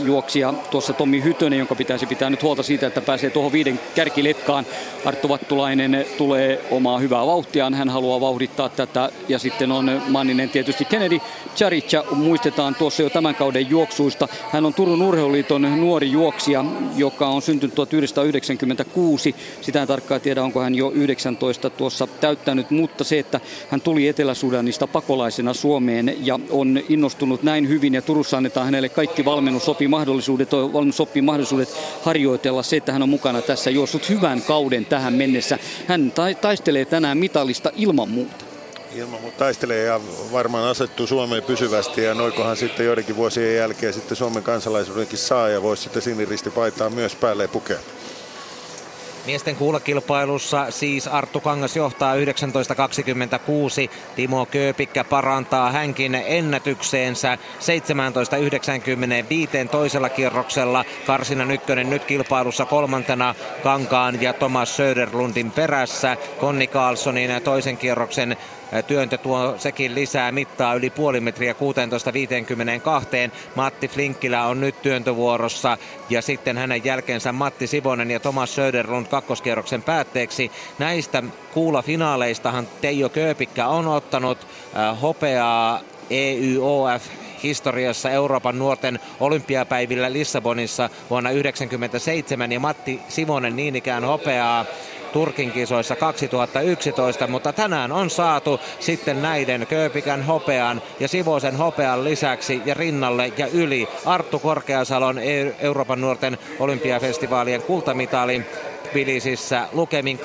juoksija tuossa Tommi Hytönen, jonka pitäisi pitää nyt huolta siitä, että pääsee tuohon viiden kärkiletkaan. Arttu Vattulainen tulee omaa hyvää vauhtiaan, hän haluaa vauhdittaa tätä ja sitten on Manninen tietysti Kennedy Charicha muistetaan tuossa jo tämän kauden juoksuista. Hän on Turun urheiluliiton nuori juoksija, joka on syntynyt 1996. Sitä en tarkkaan tiedä, onko hän jo 19 tuossa täyttänyt, mutta se, että hän tuli Etelä-Sudanista pakolaisena Suomeen ja on innostunut näin hyvin ja Turussa annetaan hänelle kaikki valmennussopimahdollisuudet, valmennussopimahdollisuudet harjoitella se, että hän on mukana tässä juossut hyvän kauden tähän mennessä. Hän taistelee tänään mitalista ilman muuta. Ilman muuta taistelee ja varmaan asettuu Suomeen pysyvästi ja noikohan sitten joidenkin vuosien jälkeen sitten Suomen kansalaisuudenkin saa ja voisi sitten siniristipaitaa myös päälle pukea. Miesten kuulakilpailussa siis Arttu Kangas johtaa 19.26. Timo Kööpikkä parantaa hänkin ennätykseensä 17.95 toisella kierroksella. Karsina Nykkönen nyt kilpailussa kolmantena Kankaan ja Thomas Söderlundin perässä. Konni Karlssonin toisen kierroksen Työntö tuo sekin lisää mittaa yli puoli metriä 16.52. Matti Flinkkilä on nyt työntövuorossa ja sitten hänen jälkeensä Matti Sivonen ja Thomas Söderlund kakkoskierroksen päätteeksi. Näistä kuulafinaaleistahan Teijo Kööpikkä on ottanut hopeaa EYOF historiassa Euroopan nuorten olympiapäivillä Lissabonissa vuonna 1997 ja Matti Simonen niin ikään hopeaa Turkin kisoissa 2011, mutta tänään on saatu sitten näiden Kööpikän hopean ja Sivosen hopean lisäksi ja rinnalle ja yli Arttu Korkeasalon Euroopan nuorten olympiafestivaalien kultamitali Tbilisissä lukemin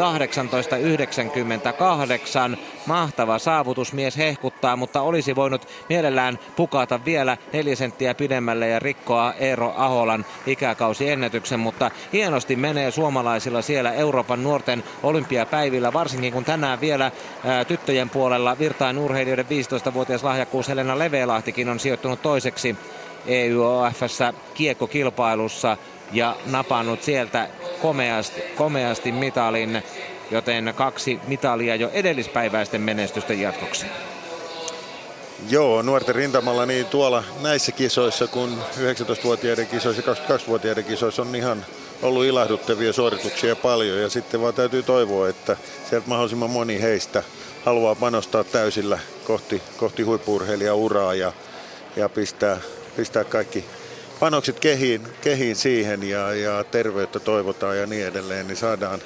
18.98. Mahtava saavutus mies hehkuttaa, mutta olisi voinut mielellään pukata vielä neljä senttiä pidemmälle ja rikkoa Eero Aholan ikäkausiennätyksen, mutta hienosti menee suomalaisilla siellä Euroopan nuorten olympiapäivillä, varsinkin kun tänään vielä ää, tyttöjen puolella virtain urheilijoiden 15-vuotias lahjakkuus Helena Leveelahtikin on sijoittunut toiseksi EUOFssä kiekkokilpailussa ja napannut sieltä komeasti, komeasti mitalin, joten kaksi mitalia jo edellispäiväisten menestysten jatkoksi. Joo, nuorten rintamalla niin tuolla näissä kisoissa, kun 19-vuotiaiden kisoissa ja 22-vuotiaiden kisoissa on ihan ollut ilahduttavia suorituksia paljon ja sitten vaan täytyy toivoa, että sieltä mahdollisimman moni heistä haluaa panostaa täysillä kohti, kohti huippuurheilijauraa ja, ja pistää, pistää kaikki panokset kehiin, kehiin siihen ja, ja terveyttä toivotaan ja niin edelleen, niin saadaan,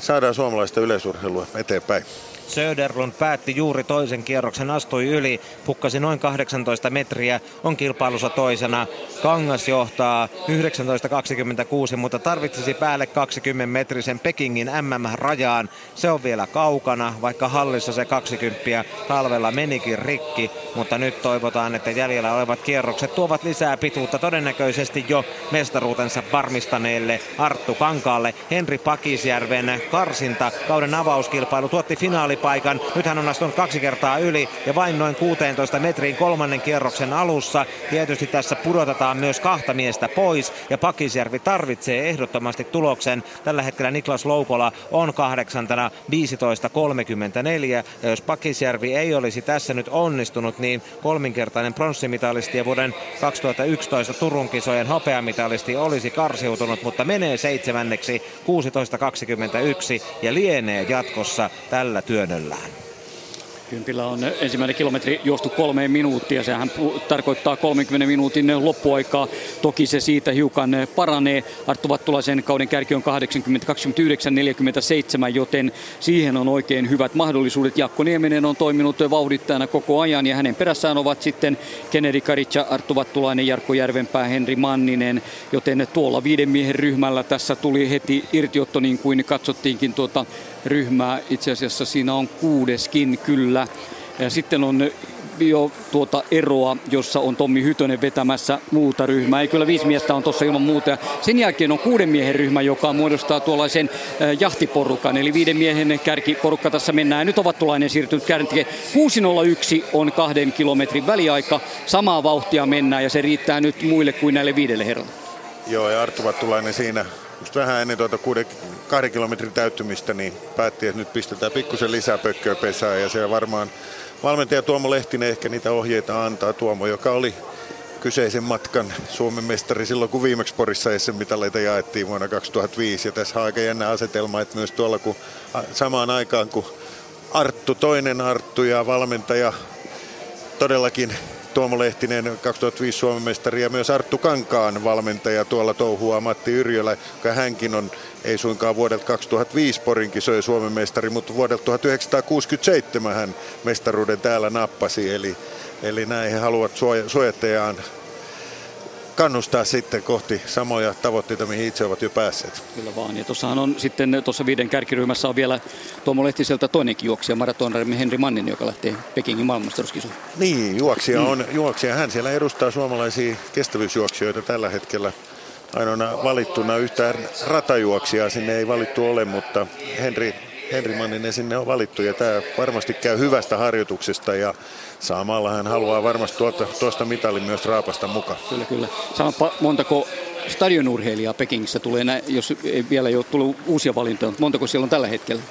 saadaan suomalaista yleisurheilua eteenpäin. Söderlund päätti juuri toisen kierroksen, astui yli, pukkasi noin 18 metriä, on kilpailussa toisena. Kangas johtaa 19.26, mutta tarvitsisi päälle 20 metrisen Pekingin MM-rajaan. Se on vielä kaukana, vaikka hallissa se 20 talvella menikin rikki, mutta nyt toivotaan, että jäljellä olevat kierrokset tuovat lisää pituutta todennäköisesti jo mestaruutensa varmistaneelle Arttu Kankaalle. Henri Pakisjärven karsinta kauden avauskilpailu tuotti finaali paikan. Nyt hän on astunut kaksi kertaa yli ja vain noin 16 metriin kolmannen kierroksen alussa. Tietysti tässä pudotetaan myös kahta miestä pois ja Pakisjärvi tarvitsee ehdottomasti tuloksen. Tällä hetkellä Niklas Loukola on kahdeksantana 15.34 ja jos Pakisjärvi ei olisi tässä nyt onnistunut, niin kolminkertainen pronssimitalisti ja vuoden 2011 Turun kisojen hopeamitalisti olisi karsiutunut, mutta menee seitsemänneksi 16.21 ja lienee jatkossa tällä työn säännöllään. Kympillä on ensimmäinen kilometri juostu kolmeen minuuttia. Sehän tarkoittaa 30 minuutin loppuaikaa. Toki se siitä hiukan paranee. Arttu Vattulaisen kauden kärki on 80, 29, 47, joten siihen on oikein hyvät mahdollisuudet. Jakko Nieminen on toiminut vauhdittajana koko ajan ja hänen perässään ovat sitten Kennedy Karitsa, Arttu Vattulainen, Jarkko Järvenpää, Henri Manninen. Joten tuolla viiden miehen ryhmällä tässä tuli heti irtiotto niin kuin katsottiinkin tuota ryhmää. Itse asiassa siinä on kuudeskin kyllä. Ja sitten on jo tuota eroa, jossa on Tommi Hytönen vetämässä muuta ryhmää. Ei kyllä viisi miestä on tuossa ilman muuta. Sen jälkeen on kuuden miehen ryhmä, joka muodostaa tuollaisen jahtiporukan. Eli viiden miehen kärkiporukka tässä mennään. Nyt ovat tuollainen siirtynyt kärkeen. 6.01 on kahden kilometrin väliaika. Samaa vauhtia mennään ja se riittää nyt muille kuin näille viidelle herralle. Joo, ja Arttu Vattulainen siinä just vähän ennen tuota kuuden, kahden kilometrin täyttymistä, niin päätti, että nyt pistetään pikkusen lisää pökköä pesään. Ja siellä varmaan valmentaja Tuomo Lehtinen ehkä niitä ohjeita antaa. Tuomo, joka oli kyseisen matkan Suomen mestari silloin, kun viimeksi Porissa SM-mitaleita jaettiin vuonna 2005. Ja tässä on aika jännä asetelma, että myös tuolla kun samaan aikaan kun Arttu, toinen Arttu ja valmentaja todellakin Tuomo Lehtinen, 2005 Suomen mestari ja myös Arttu Kankaan valmentaja tuolla touhua Matti Yrjölä, joka hänkin on ei suinkaan vuodelta 2005 Porin kisojen Suomen mestari, mutta vuodelta 1967 hän mestaruuden täällä nappasi. Eli, eli näin he haluavat suojattajaan kannustaa sitten kohti samoja tavoitteita, mihin itse ovat jo päässeet. Kyllä vaan. Ja tuossahan on sitten tuossa viiden kärkiryhmässä on vielä Tuomo Lehtiseltä toinenkin juoksija, maratonarmi Henri Mannin, joka lähtee Pekingin maailmanmestaruuskisoihin. Niin, juoksija mm. on juoksija. Hän siellä edustaa suomalaisia kestävyysjuoksijoita tällä hetkellä ainoana valittuna yhtään ratajuoksijaa sinne ei valittu ole, mutta Henri, Henri Manninen sinne on valittu ja tämä varmasti käy hyvästä harjoituksesta ja samalla hän haluaa varmasti tuota, tuosta mitalin myös raapasta mukaan. Kyllä, kyllä. Sanoppa, montako stadionurheilijaa Pekingissä tulee, jos ei vielä ole tullut uusia valintoja, mutta montako siellä on tällä hetkellä?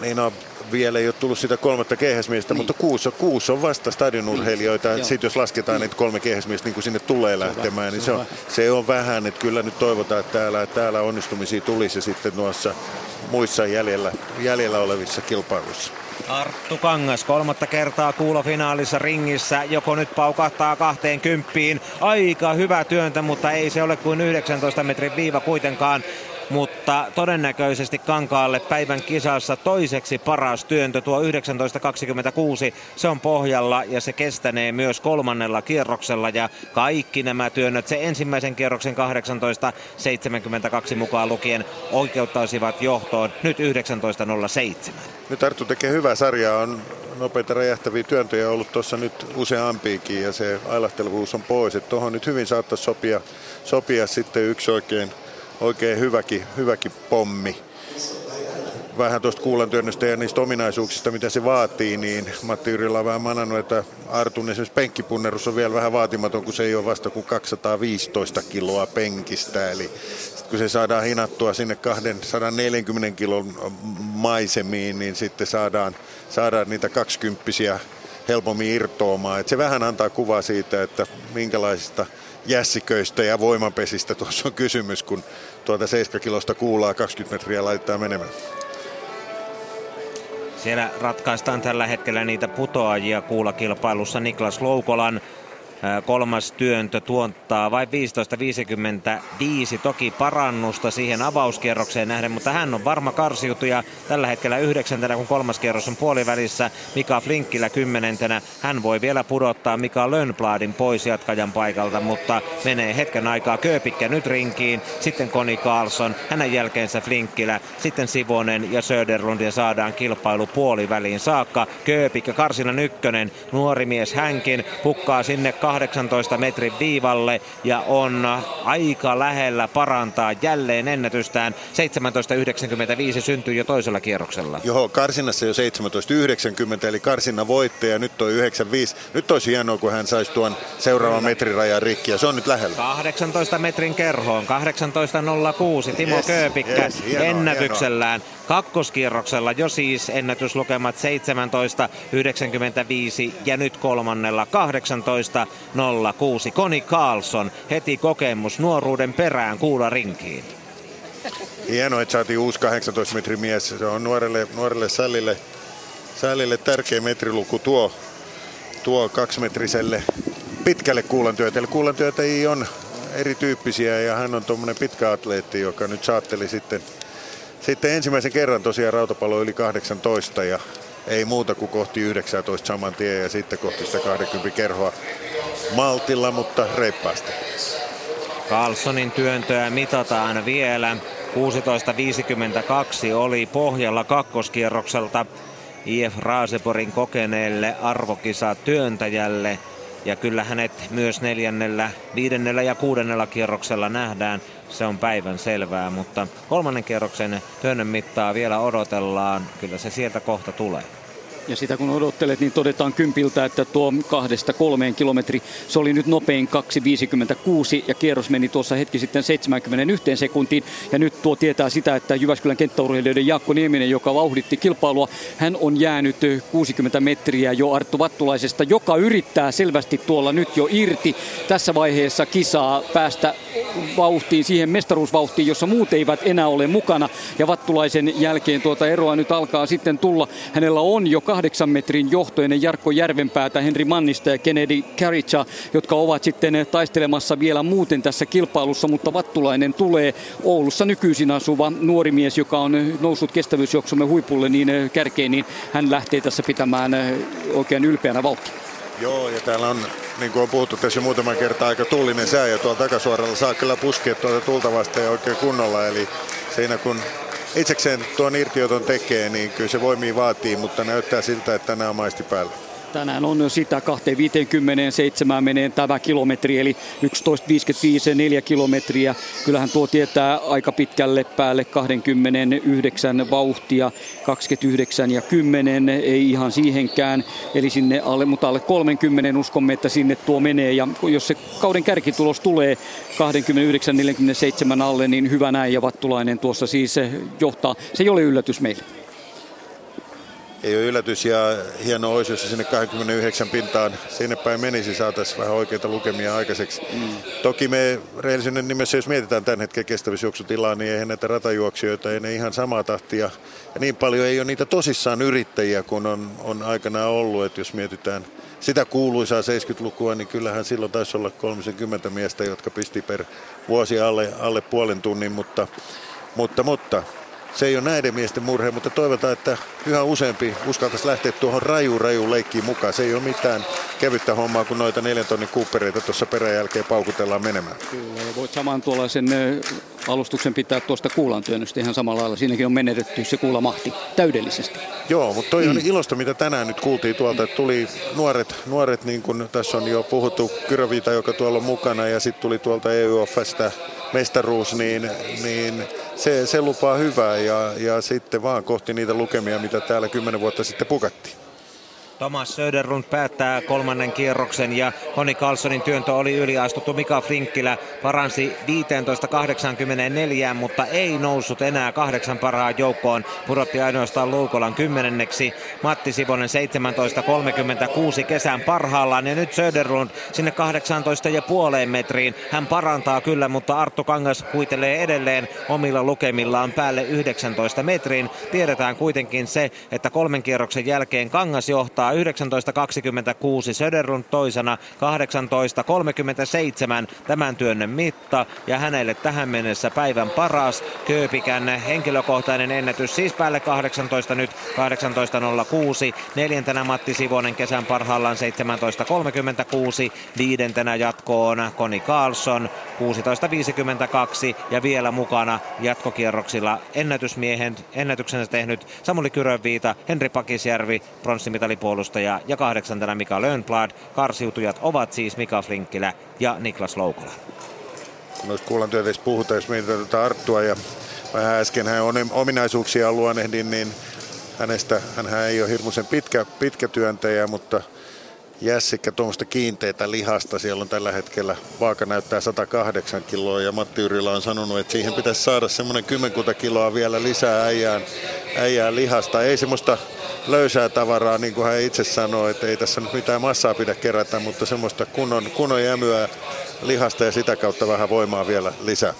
Niin no, vielä ei ole tullut sitä kolmatta kehäsmiestä, niin. mutta kuusi, kuusi on vasta stadionurheilijoita. Niin. Sitten jos lasketaan niitä kolme kehäsmiestä niin kuin sinne tulee se lähtemään, niin se on, se on vähän. Että kyllä nyt toivotaan, että täällä, että täällä onnistumisia tulisi sitten noissa muissa jäljellä, jäljellä olevissa kilpailuissa. Arttu Kangas kolmatta kertaa kuulofinaalissa ringissä. Joko nyt paukahtaa kahteen kymppiin. Aika hyvä työntä, mutta ei se ole kuin 19 metrin viiva kuitenkaan mutta todennäköisesti Kankaalle päivän kisassa toiseksi paras työntö tuo 19.26. Se on pohjalla ja se kestänee myös kolmannella kierroksella ja kaikki nämä työnnöt, se ensimmäisen kierroksen 18.72 mukaan lukien oikeuttaisivat johtoon nyt 19.07. Nyt Arttu tekee hyvää sarjaa, on nopeita räjähtäviä työntöjä ollut tuossa nyt useampiikin ja se ailahtelevuus on pois. Tuohon nyt hyvin saattaisi sopia, sopia sitten yksi oikein oikein hyväkin, hyväkin pommi. Vähän tuosta kuulantyönnöstä ja niistä ominaisuuksista, mitä se vaatii, niin Matti Yrjölä on vähän manannut, että Artun esimerkiksi penkkipunnerus on vielä vähän vaatimaton, kun se ei ole vasta kuin 215 kiloa penkistä. Eli kun se saadaan hinattua sinne 240 kilon maisemiin, niin sitten saadaan, saadaan niitä kaksikymppisiä helpommin irtoamaan. Et se vähän antaa kuvaa siitä, että minkälaisista jässiköistä ja voimapesistä tuossa on kysymys, kun tuota 7 kilosta kuulaa 20 metriä laittaa menemään. Siellä ratkaistaan tällä hetkellä niitä putoajia kuulakilpailussa Niklas Loukolan Kolmas työntö tuottaa vain 15.55, toki parannusta siihen avauskierrokseen nähden, mutta hän on varma karsiutuja tällä hetkellä yhdeksäntenä, kun kolmas kierros on puolivälissä. Mika Flinkkillä kymmenentenä. Hän voi vielä pudottaa Mika Lönnbladin pois jatkajan paikalta, mutta menee hetken aikaa Kööpikkä nyt rinkiin, sitten Koni Karlsson, hänen jälkeensä Flinkkilä, sitten Sivonen ja Söderlund ja saadaan kilpailu puoliväliin saakka. Kööpikkä Karsina ykkönen, nuori mies hänkin, pukkaa sinne 18 metrin viivalle ja on aika lähellä parantaa jälleen ennätystään. 17.95 syntyi jo toisella kierroksella. Joo, karsinnassa jo 17.90 eli karsinna voittaja, nyt on 95. Nyt olisi hienoa, kun hän saisi tuon seuraavan metrirajan rikki ja se on nyt lähellä. 18 metrin kerhoon, 18.06 Timo yes, Kööpikkä yes, hienoa, ennätyksellään. Hienoa. Kakkoskierroksella jo siis ennätyslukemat 17.95 ja nyt kolmannella 18.06. Koni Carlson heti kokemus nuoruuden perään kuula rinkiin. Hienoa, että saatiin uusi 18 metrin mies. Se on nuorelle, nuorelle Sällille, Sällille tärkeä metriluku tuo, tuo kaksimetriselle pitkälle kuulantyötäjälle. Kuulantyötäjiä on erityyppisiä ja hän on tuommoinen pitkä atleetti, joka nyt saatteli sitten sitten ensimmäisen kerran tosiaan rautapallo yli 18 ja ei muuta kuin kohti 19 saman tien ja sitten kohti sitä 20 kerhoa maltilla, mutta reippaasti. Carlsonin työntöä mitataan vielä. 16.52 oli pohjalla kakkoskierrokselta IF Raaseporin kokeneelle arvokisa työntäjälle. Ja kyllä hänet myös neljännellä, viidennellä ja kuudennella kierroksella nähdään se on päivän selvää, mutta kolmannen kierroksen työnnön mittaa vielä odotellaan. Kyllä se sieltä kohta tulee. Ja sitä kun odottelet, niin todetaan kympiltä, että tuo kahdesta kolmeen kilometri, se oli nyt nopein 2.56 ja kierros meni tuossa hetki sitten 71 sekuntiin. Ja nyt tuo tietää sitä, että Jyväskylän kenttäurheilijoiden Jaakko Nieminen, joka vauhditti kilpailua, hän on jäänyt 60 metriä jo Arttu Vattulaisesta, joka yrittää selvästi tuolla nyt jo irti tässä vaiheessa kisaa päästä vauhtiin, siihen mestaruusvauhtiin, jossa muut eivät enää ole mukana. Ja Vattulaisen jälkeen tuota eroa nyt alkaa sitten tulla. Hänellä on jo kahdeksan metrin johto ennen Jarkko Järvenpäätä, Henri Mannista ja Kennedy Carricha, jotka ovat sitten taistelemassa vielä muuten tässä kilpailussa, mutta Vattulainen tulee Oulussa nykyisin asuva nuori mies, joka on noussut kestävyysjuoksumme huipulle niin kärkeen, niin hän lähtee tässä pitämään oikein ylpeänä vauhtia. Joo, ja täällä on, niin kuin on puhuttu tässä jo muutaman kertaa, aika tuulinen sää ja tuolla takasuoralla saa kyllä puskea tuota tulta vastaan oikein kunnolla. Eli siinä kun itsekseen tuon irtioton tekee, niin kyllä se voimii vaatii, mutta näyttää siltä, että tänään on maisti päällä. Tänään on sitä 2.57 menee tämä kilometri, eli 11.55 neljä kilometriä. Kyllähän tuo tietää aika pitkälle päälle 29 vauhtia, 29 ja 10, ei ihan siihenkään. Eli sinne alle, mutta alle 30 uskomme, että sinne tuo menee. Ja jos se kauden kärkitulos tulee 29-47 alle, niin hyvä näin. Ja Vattulainen tuossa siis johtaa. Se ei ole yllätys meille ei ole yllätys ja hieno olisi, jos sinne 29 pintaan sinne päin menisi, saataisiin vähän oikeita lukemia aikaiseksi. Mm. Toki me rehellisyyden nimessä, jos mietitään tämän hetken kestävyysjuoksutilaa, niin eihän näitä ratajuoksijoita ei ne ihan samaa tahtia. Ja niin paljon ei ole niitä tosissaan yrittäjiä, kun on, on aikanaan ollut, että jos mietitään sitä kuuluisaa 70-lukua, niin kyllähän silloin taisi olla 30 miestä, jotka pisti per vuosi alle, alle puolen tunnin, mutta, mutta, mutta se ei ole näiden miesten murhe, mutta toivotaan, että yhä useampi uskaltaisi lähteä tuohon raju raju leikkiin mukaan. Se ei ole mitään kevyttä hommaa, kun noita neljän tonnin kuuppereita tuossa perän jälkeen paukutellaan menemään. Kyllä, voit saman tuollaisen alustuksen pitää tuosta kuulantyönnystä ihan samalla lailla. Siinäkin on menetetty se kuulamahti täydellisesti. Joo, mutta toi on mm. ilosta, mitä tänään nyt kuultiin tuolta, että tuli nuoret, nuoret niin kuin tässä on jo puhuttu, Kyrovita, joka tuolla on mukana, ja sitten tuli tuolta EUFstä mestaruus, niin, niin se, se lupaa hyvää ja, ja sitten vaan kohti niitä lukemia, mitä täällä kymmenen vuotta sitten pukattiin. Thomas Söderlund päättää kolmannen kierroksen ja Honi Carlsonin työntö oli yliastuttu. Mika Frinkkilä paransi 15.84, mutta ei noussut enää kahdeksan parhaan joukkoon. Pudotti ainoastaan Luukolan kymmenenneksi. Matti Sivonen 17.36 kesän parhaillaan ja nyt Söderlund sinne 18 ja puoleen metriin. Hän parantaa kyllä, mutta Arttu Kangas huitelee edelleen omilla lukemillaan päälle 19 metriin. Tiedetään kuitenkin se, että kolmen kierroksen jälkeen Kangas johtaa johtaa 19.26, Söderlund toisena 18.37 tämän työnnön mitta. Ja hänelle tähän mennessä päivän paras Kööpikän henkilökohtainen ennätys. Siis päälle 18 nyt 18.06, neljäntenä Matti Sivonen kesän parhaillaan 17.36, viidentenä jatkoon Koni Karlsson 16.52 ja vielä mukana jatkokierroksilla ennätysmiehen ennätyksensä tehnyt Samuli Kyrönviita, Henri Pakisjärvi, pronssimitalipuolue puolustaja ja kahdeksantena Mika Lönnblad. Karsiutujat ovat siis Mika Flinkkilä ja Niklas Loukola. Noista kuulan työteissä puhutaan, jos mietitään tuota Arttua ja vähän äsken hän on ominaisuuksia luonehdin, niin hänestä, hän ei ole hirmuisen pitkä, pitkä työntäjä, mutta jässikkä tuommoista kiinteitä lihasta. Siellä on tällä hetkellä vaaka näyttää 108 kiloa ja Matti Yrjölä on sanonut, että siihen pitäisi saada semmoinen kymmenkunta kiloa vielä lisää äijään, äijään lihasta. Ei semmoista löysää tavaraa, niin kuin hän itse sanoi, että ei tässä nyt mitään massaa pidä kerätä, mutta semmoista kunnon, kunnon jämyä lihasta ja sitä kautta vähän voimaa vielä lisää.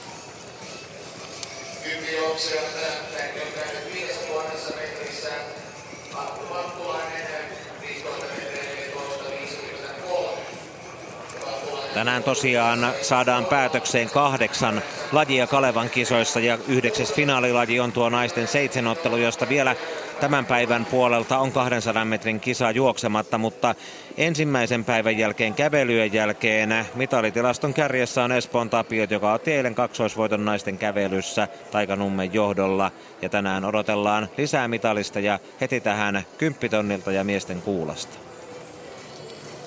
Tänään tosiaan saadaan päätökseen kahdeksan lajia Kalevan kisoissa ja yhdeksäs finaalilaji on tuo naisten seitsemänottelu, josta vielä tämän päivän puolelta on 200 metrin kisa juoksematta, mutta ensimmäisen päivän jälkeen kävelyjen jälkeen mitalitilaston kärjessä on Espoon Tapiot, joka otti eilen kaksoisvoiton naisten kävelyssä Taikanummen johdolla. Ja tänään odotellaan lisää mitalista ja heti tähän kymppitonnilta ja miesten kuulasta.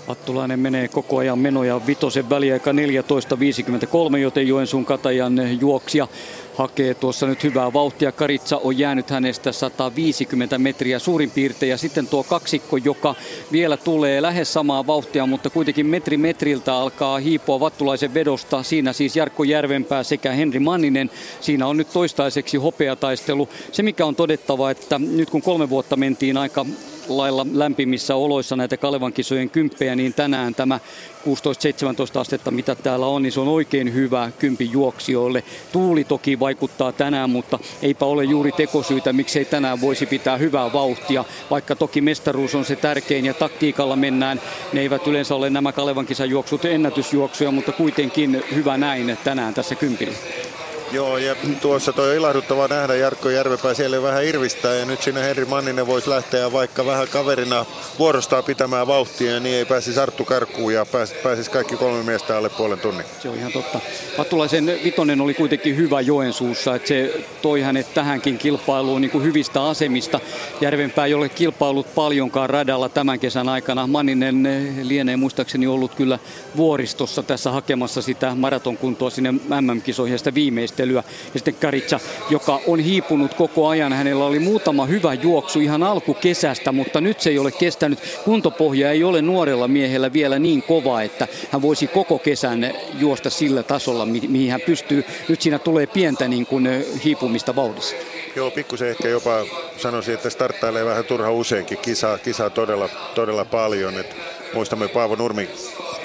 Attulainen menee koko ajan menoja vitosen väliaika 14.53, joten Joensuun Katajan juoksija hakee tuossa nyt hyvää vauhtia. Karitsa on jäänyt hänestä 150 metriä suurin piirtein ja sitten tuo kaksikko, joka vielä tulee lähes samaa vauhtia, mutta kuitenkin metri metriltä alkaa hiipoa Vattulaisen vedosta. Siinä siis Jarkko Järvenpää sekä Henri Manninen. Siinä on nyt toistaiseksi hopeataistelu. Se mikä on todettava, että nyt kun kolme vuotta mentiin aika lailla lämpimissä oloissa näitä Kalevan kisojen kymppejä, niin tänään tämä 16-17 astetta, mitä täällä on, niin se on oikein hyvä kympi juoksijoille. Tuuli toki vaikuttaa tänään, mutta eipä ole juuri tekosyytä, miksei tänään voisi pitää hyvää vauhtia, vaikka toki mestaruus on se tärkein ja taktiikalla mennään. Ne eivät yleensä ole nämä Kalevan kisajuoksut ennätysjuoksuja, mutta kuitenkin hyvä näin tänään tässä kympillä. Joo, ja tuossa toi on ilahduttavaa nähdä Jarkko Järvepää siellä vähän irvistää ja nyt sinne Henri Manninen voisi lähteä vaikka vähän kaverina vuorostaa pitämään vauhtia, niin ei pääsisi Arttu karkuun ja pääsis, pääsis kaikki kolme miestä alle puolen tunnin. Se on ihan totta. Vattulaisen vitonen oli kuitenkin hyvä Joensuussa, että se toi hänet tähänkin kilpailuun niin kuin hyvistä asemista. Järvenpää ei ole kilpailut paljonkaan radalla tämän kesän aikana. Manninen lienee muistaakseni ollut kyllä vuoristossa tässä hakemassa sitä maratonkuntoa sinne MM-kisoihin ja sitä viimeistä järjestelyä. Ja sitten Karitsa, joka on hiipunut koko ajan. Hänellä oli muutama hyvä juoksu ihan alkukesästä, mutta nyt se ei ole kestänyt. Kuntopohja ei ole nuorella miehellä vielä niin kova, että hän voisi koko kesän juosta sillä tasolla, mihin hän pystyy. Nyt siinä tulee pientä niin kuin hiipumista vauhdissa. Joo, pikkusen ehkä jopa sanoisin, että starttailee vähän turha useinkin. Kisaa, kisaa todella, todella paljon. Et muistamme Paavo Nurmi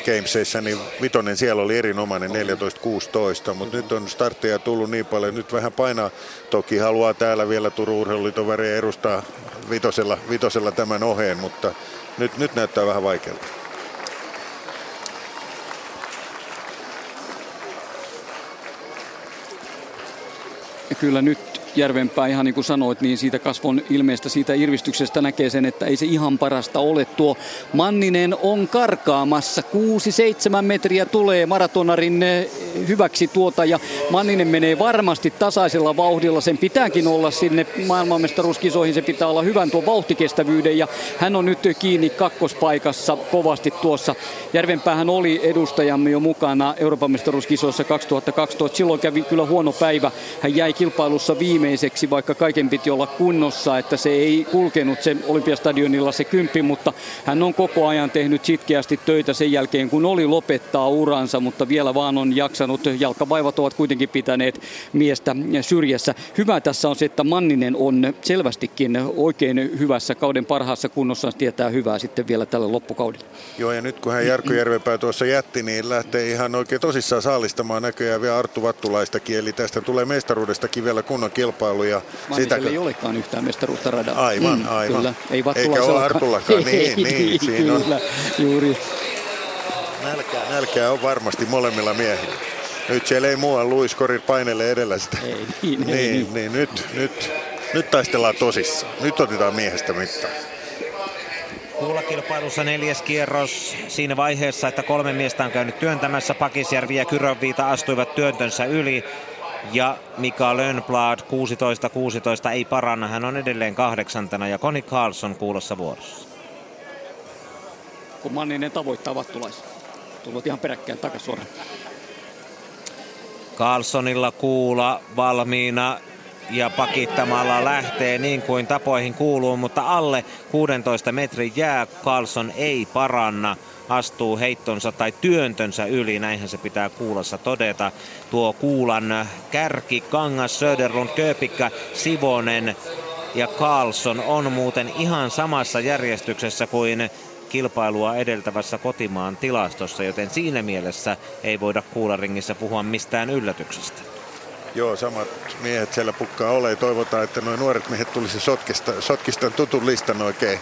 Gamesissa, niin vitonen siellä oli erinomainen 14-16, mutta nyt on startteja tullut niin paljon, nyt vähän painaa. Toki haluaa täällä vielä Turun urheiluliiton väriä edustaa vitosella, vitosella tämän oheen, mutta nyt, nyt näyttää vähän vaikealta. Kyllä nyt Järvenpää, ihan niin kuin sanoit, niin siitä kasvon ilmeestä, siitä irvistyksestä näkee sen, että ei se ihan parasta ole. Tuo Manninen on karkaamassa. 6-7 metriä tulee maratonarin eh, hyväksi tuota ja Manninen menee varmasti tasaisella vauhdilla. Sen pitääkin olla sinne maailmanmestaruuskisoihin, se pitää olla hyvän tuo vauhtikestävyyden ja hän on nyt kiinni kakkospaikassa kovasti tuossa. Järvenpäähän oli edustajamme jo mukana Euroopan mestaruuskisoissa 2012. Silloin kävi kyllä huono päivä. Hän jäi kilpailussa viime viimeiseksi, vaikka kaiken piti olla kunnossa, että se ei kulkenut se Olympiastadionilla se kymppi, mutta hän on koko ajan tehnyt sitkeästi töitä sen jälkeen, kun oli lopettaa uransa, mutta vielä vaan on jaksanut. Jalkavaivat ovat kuitenkin pitäneet miestä syrjässä. Hyvä tässä on se, että Manninen on selvästikin oikein hyvässä kauden parhaassa kunnossa, tietää hyvää sitten vielä tällä loppukaudella. Joo, ja nyt kun hän Jarkko Järvepää tuossa jätti, niin lähtee ihan oikein tosissaan saalistamaan näköjään vielä Arttu Vattulaistakin, eli tästä tulee mestaruudestakin vielä kunnon kilpailu kilpailu. Ja sitä... ei olekaan yhtään mestaruutta radalla. Aivan, mm, aivan. Kyllä. Ei Eikä ole Artullakaan, <laughs> niin, niin, niin, siinä kyllä, on. juuri. Nälkää, nälkää on varmasti molemmilla miehillä. Nyt siellä ei muuan Luis Korin painelle edellä sitä. Ei, niin, niin, ei, niin, niin, nyt, nyt, nyt taistellaan tosissaan. Nyt otetaan miehestä mittaan. Kuulakilpailussa neljäs kierros siinä vaiheessa, että kolme miestä on käynyt työntämässä. Pakisjärvi ja Kyrönviita astuivat työntönsä yli. Ja Mika Lönnblad 16-16 ei paranna, hän on edelleen kahdeksantena ja Conny Carlson kuulossa vuorossa. Kun Manninen tavoittaa vattulaisia. Tullut ihan peräkkäin takaisin suoraan. Carlsonilla kuula valmiina ja pakittamalla lähtee niin kuin tapoihin kuuluu, mutta alle 16 metrin jää Carlson ei paranna astuu heittonsa tai työntönsä yli, näinhän se pitää kuulassa todeta. Tuo kuulan kärki, Kangas, Söderlund, Köpikkä, Sivonen ja Carlson on muuten ihan samassa järjestyksessä kuin kilpailua edeltävässä kotimaan tilastossa, joten siinä mielessä ei voida kuularingissä puhua mistään yllätyksestä. Joo, samat miehet siellä pukkaa ole. Toivotaan, että nuo nuoret miehet tulisi sotkista, sotkistan tutun listan oikein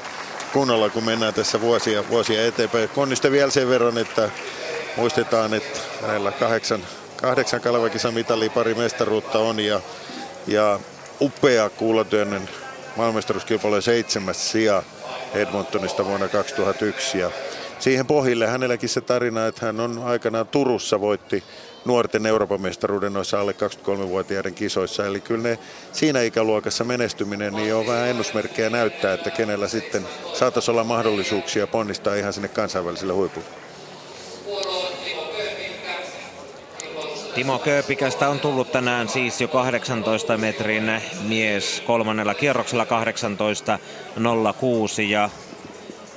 kunnolla, kun mennään tässä vuosia, vuosia eteenpäin. Konnista vielä sen verran, että muistetaan, että hänellä kahdeksan, kahdeksan Kalevakisan mitalia pari mestaruutta on ja, ja upea kuulatyönnen maailmestaruuskilpailu seitsemäs sija Edmontonista vuonna 2001 ja siihen pohjille hänelläkin se tarina, että hän on aikanaan Turussa voitti nuorten Euroopan mestaruuden noissa alle 23-vuotiaiden kisoissa. Eli kyllä ne siinä ikäluokassa menestyminen niin on vähän ennusmerkkejä näyttää, että kenellä sitten saataisiin olla mahdollisuuksia ponnistaa ihan sinne kansainväliselle huipulle. Timo Kööpikästä on tullut tänään siis jo 18 metrin mies kolmannella kierroksella 18.06 ja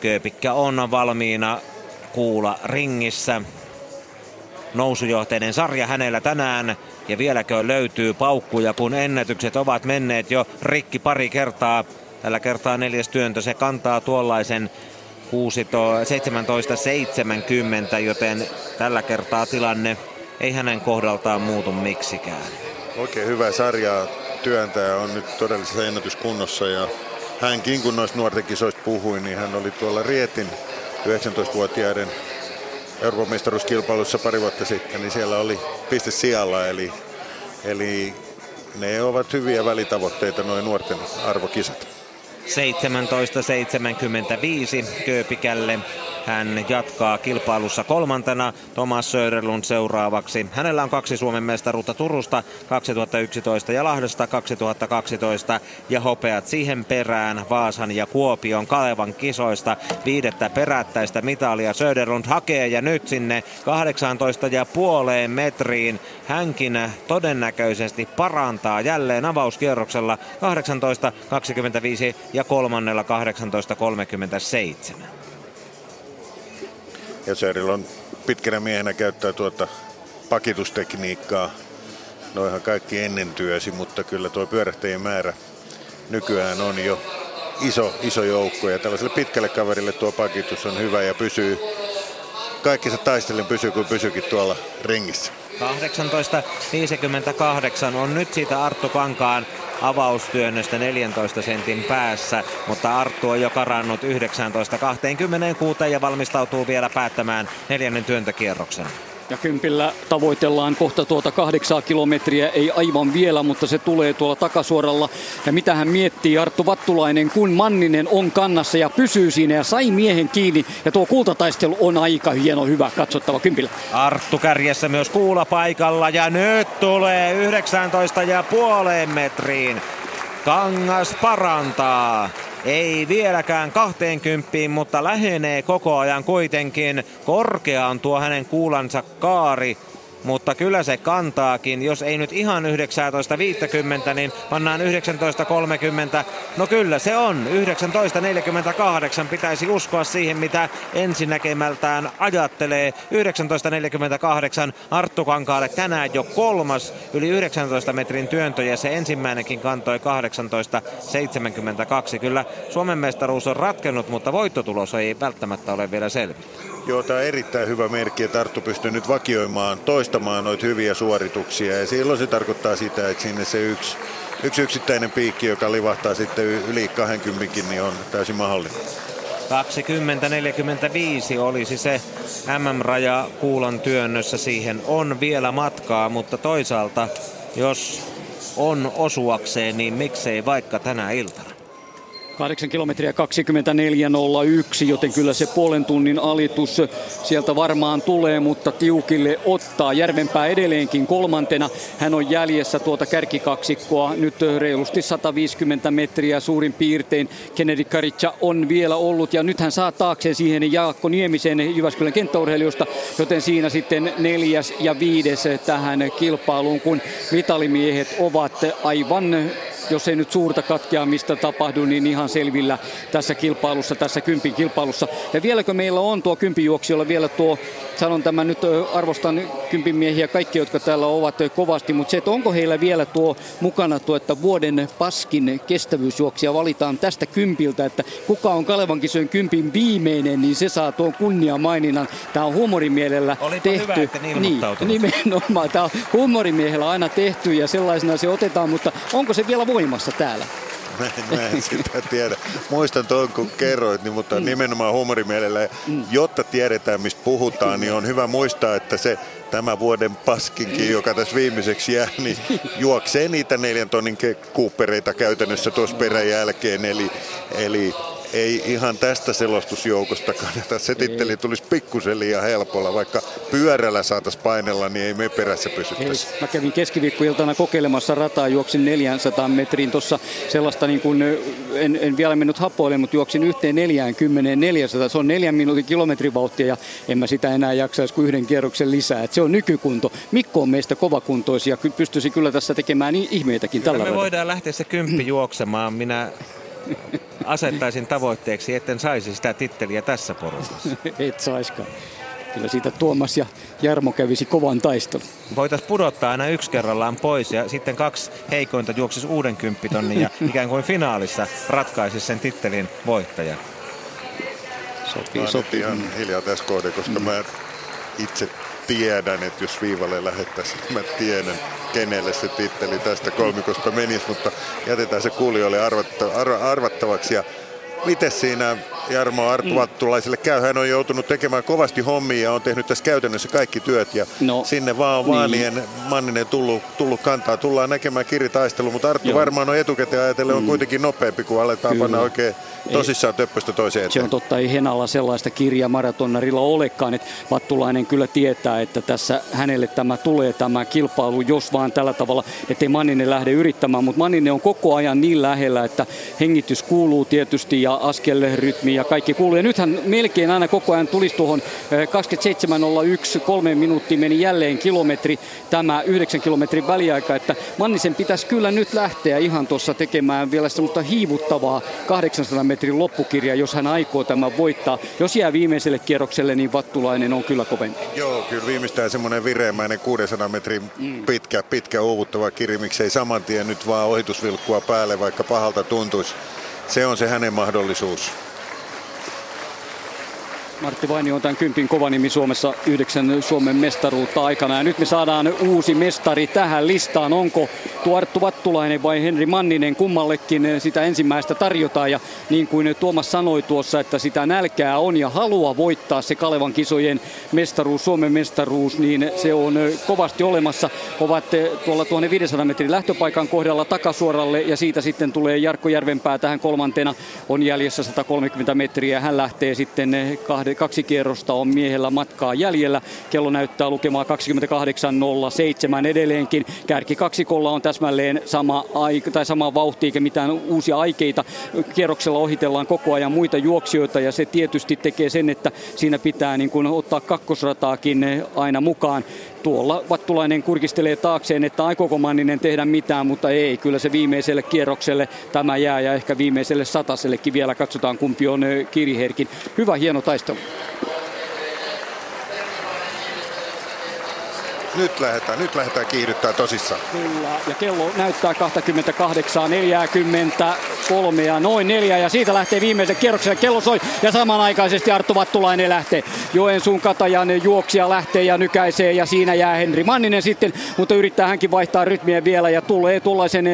Kööpikkä on valmiina kuulla ringissä nousujohteinen sarja hänellä tänään. Ja vieläkö löytyy paukkuja, kun ennätykset ovat menneet jo rikki pari kertaa Tällä kertaa neljäs työntö. Se kantaa tuollaisen 17.70, joten tällä kertaa tilanne ei hänen kohdaltaan muutu miksikään. Oikein hyvä sarja työntäjä on nyt todellisessa ennätyskunnossa ja hänkin kun noista nuorten kisoista puhui, niin hän oli tuolla Rietin 19-vuotiaiden Euroopan mestaruuskilpailussa pari vuotta sitten, niin siellä oli piste sijalla, eli, eli ne ovat hyviä välitavoitteita noin nuorten arvokisat. 17.75 Kööpikälle. Hän jatkaa kilpailussa kolmantena Thomas Söderlund seuraavaksi. Hänellä on kaksi Suomen mestaruutta Turusta 2011 ja Lahdesta 2012 ja hopeat siihen perään Vaasan ja Kuopion Kalevan kisoista. Viidettä perättäistä mitalia Söderlund hakee ja nyt sinne 18 ja puoleen metriin. Hänkin todennäköisesti parantaa jälleen avauskierroksella 18.25 ja kolmannella 18.37. Ja Söril on pitkänä miehenä käyttää tuota pakitustekniikkaa. Noihan kaikki ennen työsi, mutta kyllä tuo pyörähtäjien määrä nykyään on jo iso, iso joukko. Ja tällaiselle pitkälle kaverille tuo pakitus on hyvä ja pysyy, kaikki se taistellen pysyy kuin pysyykin tuolla ringissä. 18.58 on nyt siitä Arttu Kankaan avaustyönnöstä 14 sentin päässä, mutta Arttu on jo karannut 19.26 ja valmistautuu vielä päättämään neljännen työntökierroksen. Ja kympillä tavoitellaan kohta tuota kahdeksaa kilometriä, ei aivan vielä, mutta se tulee tuolla takasuoralla. Ja mitä hän miettii Arttu Vattulainen, kun Manninen on kannassa ja pysyy siinä ja sai miehen kiinni. Ja tuo kultataistelu on aika hieno, hyvä, katsottava kympillä. Arttu kärjessä myös kuula paikalla ja nyt tulee 19 ja puoleen metriin. Kangas parantaa. Ei vieläkään 20, mutta lähenee koko ajan kuitenkin. Korkea on tuo hänen kuulansa kaari mutta kyllä se kantaakin. Jos ei nyt ihan 19.50, niin pannaan 19.30. No kyllä se on. 19.48 pitäisi uskoa siihen, mitä ensinnäkemältään ajattelee. 19.48 Arttu Kankaalle tänään jo kolmas yli 19 metrin työntö ja se ensimmäinenkin kantoi 18.72. Kyllä Suomen mestaruus on ratkennut, mutta voittotulos ei välttämättä ole vielä selvä. Joo, tämä on erittäin hyvä merkki, että Tarttu pystyy nyt vakioimaan, toistamaan noita hyviä suorituksia. Ja silloin se tarkoittaa sitä, että sinne se yksi, yksi yksittäinen piikki, joka livahtaa sitten yli 20, niin on täysin mahdollinen. 20.45 olisi se MM-raja kuulan työnnössä. Siihen on vielä matkaa, mutta toisaalta jos on osuakseen, niin miksei vaikka tänä iltana. 8 kilometriä 24.01, joten kyllä se puolen tunnin alitus sieltä varmaan tulee, mutta tiukille ottaa. Järvenpää edelleenkin kolmantena. Hän on jäljessä tuota kärkikaksikkoa nyt reilusti 150 metriä suurin piirtein. Kennedy Karitsa on vielä ollut ja nyt hän saa taakseen siihen Jaakko Niemisen Jyväskylän kenttäurheilijoista, joten siinä sitten neljäs ja viides tähän kilpailuun, kun mitalimiehet ovat aivan jos ei nyt suurta katkeamista tapahdu, niin ihan selvillä tässä kilpailussa, tässä kympin kilpailussa. Ja vieläkö meillä on tuo kympijuoksijolla vielä tuo, sanon tämän nyt, arvostan kympin miehiä kaikki, jotka täällä ovat kovasti, mutta se, että onko heillä vielä tuo mukana tuo, että vuoden paskin kestävyysjuoksija valitaan tästä kympiltä, että kuka on Kalevan kisojen kympin viimeinen, niin se saa tuon kunniamaininnan. Tämä on huumorimielellä Olipa tehty. hyvä, että niin, nimenomaan. Tämä on huumorimiehellä aina tehty ja sellaisena se otetaan, mutta onko se vielä voimassa täällä? <laughs> Mä en, mä en sitä tiedä. Muistan tuon, kun kerroit, niin, mutta mm. nimenomaan huumorimielellä. Mm. Jotta tiedetään, mistä puhutaan, niin on hyvä muistaa, että se tämä vuoden paskinkin, joka tässä viimeiseksi jää, niin juoksee niitä neljän tonnin kuuppereita käytännössä tuossa perän jälkeen. Eli, eli ei ihan tästä selostusjoukosta kannata. <laughs> Se titteli tulisi pikkusen liian helpolla. Vaikka pyörällä saataisiin painella, niin ei me perässä pysyttäisi. Mä kävin keskiviikkoiltana kokeilemassa rataa, juoksin 400 metriin tuossa sellaista, niin kuin, en, en vielä mennyt hapoille, mutta juoksin yhteen 40 400. Se on neljän minuutin kilometrivauhtia ja en mä sitä enää jaksaisi kuin yhden kierroksen lisää. Et se on nykykunto. Mikko on meistä kovakuntoisia, pystyisi kyllä tässä tekemään ihmeitäkin kyllä tällä me voidaan lähteä se kymppi juoksemaan. Minä asettaisin tavoitteeksi, etten saisi sitä titteliä tässä porukassa. <laughs> Et saiskaan. Kyllä siitä Tuomas ja Jarmo kävisi kovan taistelun. Voitaisiin pudottaa aina yksi kerrallaan pois ja sitten kaksi heikointa juoksisi uuden kymppitonnin ja <laughs> ikään kuin finaalissa ratkaisisi sen tittelin voittaja. Sopii, mä sopii. ihan hiljaa tässä kohde, koska mm. mä itse tiedän, että jos viivalle lähettäisiin, mä tiedän, kenelle se titteli tästä kolmikosta menisi, mutta jätetään se kuulijoille arvattavaksi. Ja miten siinä Jarmo Arttu. Vattulaiselle käy? Hän on joutunut tekemään kovasti hommia ja on tehnyt tässä käytännössä kaikki työt. Ja no, sinne vaan on niin. Vaanien Manninen tullut, tullut kantaa. Tullaan näkemään kiritaistelu, mutta Arttu Joo. varmaan on etukäteen ajatellen mm. on kuitenkin nopeampi, kun aletaan Kyllä. panna oikein tosissaan ei, töppöstä toiseen eteen. Se on totta, ei Henalla sellaista kirjaa maratonnarilla olekaan, että Vattulainen kyllä tietää, että tässä hänelle tämä tulee tämä kilpailu, jos vaan tällä tavalla, ettei Manninen lähde yrittämään, mutta Manninen on koko ajan niin lähellä, että hengitys kuuluu tietysti ja askelrytmi ja kaikki kuuluu. Ja nythän melkein aina koko ajan tulisi tuohon 27.01, kolme minuuttia meni jälleen kilometri, tämä 9 kilometrin väliaika, että Mannisen pitäisi kyllä nyt lähteä ihan tuossa tekemään vielä semmoista hiivuttavaa 800 metrin loppukirja, jos hän aikoo tämän voittaa. Jos jää viimeiselle kierrokselle, niin Vattulainen on kyllä kovempi. Joo, kyllä viimeistään semmoinen vireämäinen 600 metrin mm. pitkä, pitkä uuvuttava kirja, miksei saman tien nyt vaan ohitusvilkkua päälle, vaikka pahalta tuntuisi. Se on se hänen mahdollisuus. Martti Vainio on tämän kympin kova nimi Suomessa yhdeksän Suomen mestaruutta aikana. Ja nyt me saadaan uusi mestari tähän listaan. Onko tuo Arttu Vattulainen vai Henri Manninen kummallekin sitä ensimmäistä tarjotaan. Ja niin kuin Tuomas sanoi tuossa, että sitä nälkää on ja halua voittaa se Kalevan kisojen mestaruus, Suomen mestaruus, niin se on kovasti olemassa. Ovat tuolla 1500 metrin lähtöpaikan kohdalla takasuoralle ja siitä sitten tulee Jarkko Järvenpää tähän kolmantena. On jäljessä 130 metriä. Hän lähtee sitten kaksi kierrosta on miehellä matkaa jäljellä. Kello näyttää lukemaa 28.07 edelleenkin. Kärki kaksikolla on täsmälleen sama, aika, tai sama vauhti eikä mitään uusia aikeita. Kierroksella ohitellaan koko ajan muita juoksijoita ja se tietysti tekee sen, että siinä pitää niin kuin ottaa kakkosrataakin aina mukaan tuolla Vattulainen kurkistelee taakseen, että aikooko Manninen tehdä mitään, mutta ei. Kyllä se viimeiselle kierrokselle tämä jää ja ehkä viimeiselle satasellekin vielä katsotaan kumpi on Kiriherkin. Hyvä hieno taistelu. Nyt lähdetään, nyt lähdetään kiihdyttää tosissaan. Kyllä, ja kello näyttää 28, 43 ja noin neljä, ja siitä lähtee viimeisen kierroksen. Kello soi, ja samanaikaisesti Arttu Vattulainen lähtee. Joensuun Katajan juoksija lähtee ja nykäisee, ja siinä jää Henri Manninen sitten, mutta yrittää hänkin vaihtaa rytmiä vielä, ja tulee tuollaisen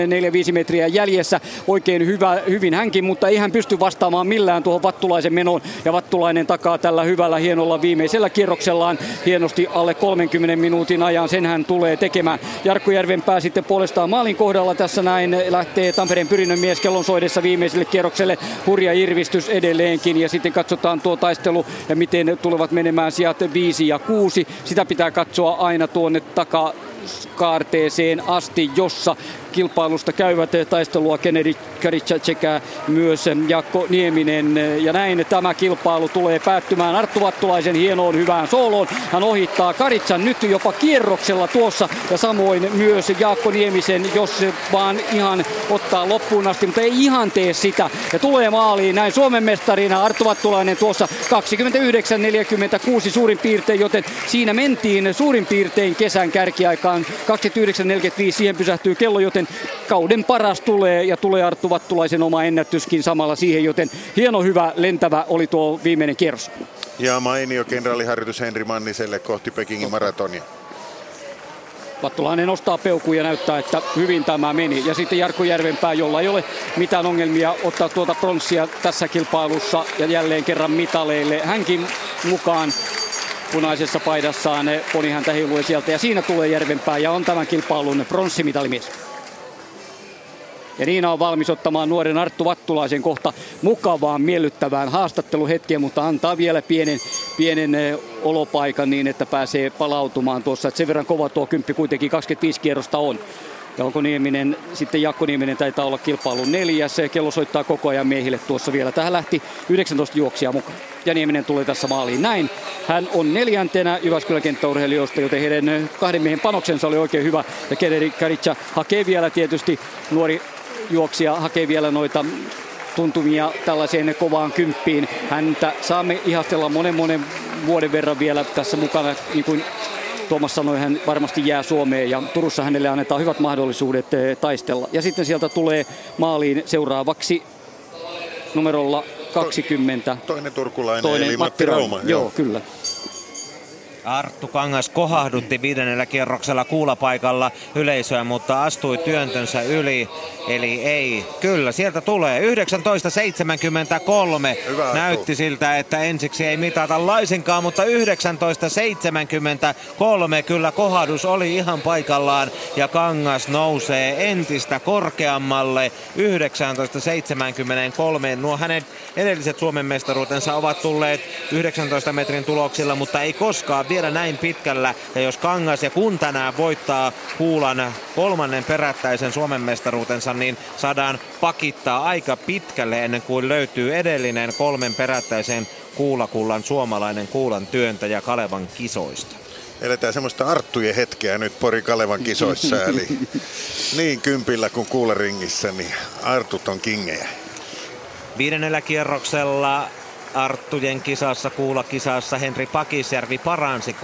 4-5 metriä jäljessä. Oikein hyvä, hyvin hänkin, mutta ei hän pysty vastaamaan millään tuohon Vattulaisen menoon, ja Vattulainen takaa tällä hyvällä hienolla viimeisellä kierroksellaan hienosti alle 30 minuutin ajan, sen hän tulee tekemään. Jarkko Järvenpää sitten puolestaan maalin kohdalla tässä näin lähtee Tampereen pyrinnön mies kellon soidessa viimeiselle kierrokselle. Hurja irvistys edelleenkin ja sitten katsotaan tuo taistelu ja miten tulevat menemään sijat 5 ja 6. Sitä pitää katsoa aina tuonne takaa kaarteeseen asti, jossa kilpailusta käyvät taistelua Kennedy Karica sekä myös Jakko Nieminen. Ja näin tämä kilpailu tulee päättymään Arttu Vattulaisen hienoon hyvään sooloon. Hän ohittaa Karitsan nyt jopa kierroksella tuossa ja samoin myös Jaakko Niemisen, jos vaan ihan ottaa loppuun asti, mutta ei ihan tee sitä. Ja tulee maaliin näin Suomen mestarina Arttu Vattulainen tuossa 29-46 suurin piirtein, joten siinä mentiin suurin piirtein kesän kärkiaikaan 29.45 siihen pysähtyy kello, joten kauden paras tulee ja tulee Arttu Vattulaisen oma ennätyskin samalla siihen, joten hieno hyvä lentävä oli tuo viimeinen kierros. Ja mainio kenraaliharjoitus Henri Manniselle kohti Pekingin maratonia. Vattulainen nostaa peukkuun ja näyttää, että hyvin tämä meni. Ja sitten Jarkko Järvenpää, jolla ei ole mitään ongelmia ottaa tuota pronssia tässä kilpailussa ja jälleen kerran mitaleille. Hänkin mukaan punaisessa paidassaan poni häntä heilui sieltä ja siinä tulee Järvenpää ja on tämän kilpailun pronssimitalimies. Ja Niina on valmis ottamaan nuoren Arttu Vattulaisen kohta mukavaan, miellyttävään haastatteluhetkeä, mutta antaa vielä pienen, pienen eh, olopaikan niin, että pääsee palautumaan tuossa. Että sen verran kova tuo kymppi kuitenkin 25 kierrosta on. Jalko Nieminen, sitten Jakko Nieminen taitaa olla kilpailun neljäs. Kello soittaa koko ajan miehille tuossa vielä. Tähän lähti 19 juoksia mukaan. Ja Nieminen tulee tässä maaliin näin. Hän on neljäntenä Jyväskylän kenttäurheilijoista, joten heidän kahden miehen panoksensa oli oikein hyvä. Ja Kederi Karitsa hakee vielä tietysti nuori juoksija hakee vielä noita tuntumia tällaiseen kovaan kymppiin. Häntä saamme ihastella monen monen vuoden verran vielä tässä mukana, niin kuin Tuomas sanoi, hän varmasti jää Suomeen ja Turussa hänelle annetaan hyvät mahdollisuudet eh, taistella. Ja sitten sieltä tulee maaliin seuraavaksi numerolla 20. Toinen turkulainen Toinen eli Matti Rauma. Joo, joo, kyllä. Arttu Kangas kohahdutti viidennellä kierroksella kuulapaikalla yleisöä, mutta astui työntönsä yli. Eli ei. Kyllä, sieltä tulee. 19.73. Hyvä, Näytti siltä, että ensiksi ei mitata laisinkaan, mutta 19.73 kyllä kohdus oli ihan paikallaan ja Kangas nousee entistä korkeammalle 19.73. Nuo hänen edelliset Suomen mestaruutensa ovat tulleet 19 metrin tuloksilla, mutta ei koskaan vielä näin pitkällä. Ja jos Kangas ja kun tänään voittaa Kuulan kolmannen perättäisen Suomen mestaruutensa, niin saadaan pakittaa aika pitkälle ennen kuin löytyy edellinen kolmen perättäisen kuulakullan suomalainen kuulan työntäjä Kalevan kisoista. Eletään semmoista Arttujen hetkeä nyt Pori Kalevan kisoissa, eli <laughs> niin kympillä kuin kuuleringissä, niin Artut on kingejä. Viidennellä kierroksella Arttujen kisassa, kuulakisassa Henri Pakisjärvi paransi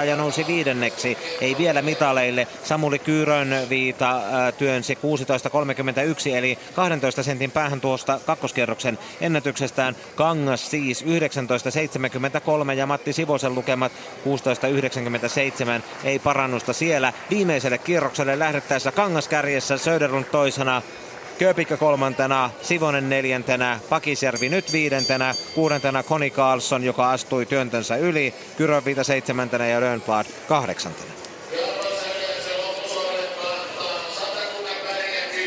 16.88 ja nousi viidenneksi. Ei vielä mitaleille. Samuli Kyyrön viita ää, työnsi 16.31 eli 12 sentin päähän tuosta kakkoskierroksen ennätyksestään. Kangas siis 19.73 ja Matti Sivosen lukemat 16.97. Ei parannusta siellä. Viimeiselle kierrokselle lähdettäessä Kangas kärjessä, Söderlund toisena. Köpikkä kolmantena, Sivonen neljäntenä, Pakisjärvi nyt viidentenä, kuudentena Koni Karlsson, joka astui työntönsä yli, Kyrönviita seitsemäntenä ja Lönnblad kahdeksantena.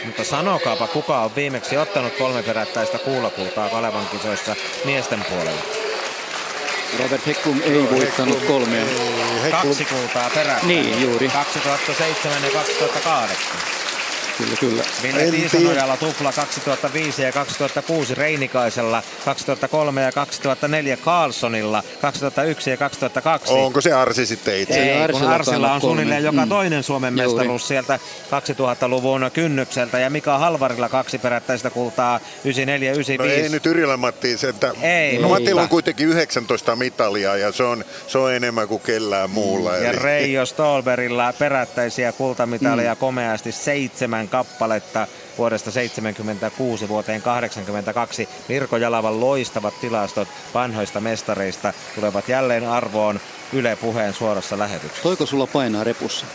Mutta sanokaapa, kuka on viimeksi ottanut kolme perättäistä kuulakultaa Kalevan kisoissa miesten puolella. Robert Hekkum ei voittanut kolmea. Kaksi kultaa perättäin. Niin, juuri. 2007 ja 2008. Kyllä, kyllä. Ville Tiisanojalla tupla 2005 ja 2006 Reinikaisella, 2003 ja 2004 Carlsonilla, 2001 ja 2002. Onko se Arsi sitten itse? Ei Ei, kun Arsilla on suunnilleen joka Mm. toinen Suomen Juuri. mestaruus sieltä 2000-luvun kynnykseltä ja Mika Halvarilla kaksi perättäistä kultaa 94 No 95. ei nyt Yrjölä Matti, se, että Ei, no, Matilla on kuitenkin 19 mitalia ja se on, se on enemmän kuin kellään muulla. Ja eli- Reijo Stolberilla perättäisiä kultamitaaleja mm. komeasti seitsemän kappaletta vuodesta 76 vuoteen 82. Mirko Jalavan loistavat tilastot vanhoista mestareista tulevat jälleen arvoon Yle Puheen suorassa lähetyksessä. Toiko sulla painaa repussa?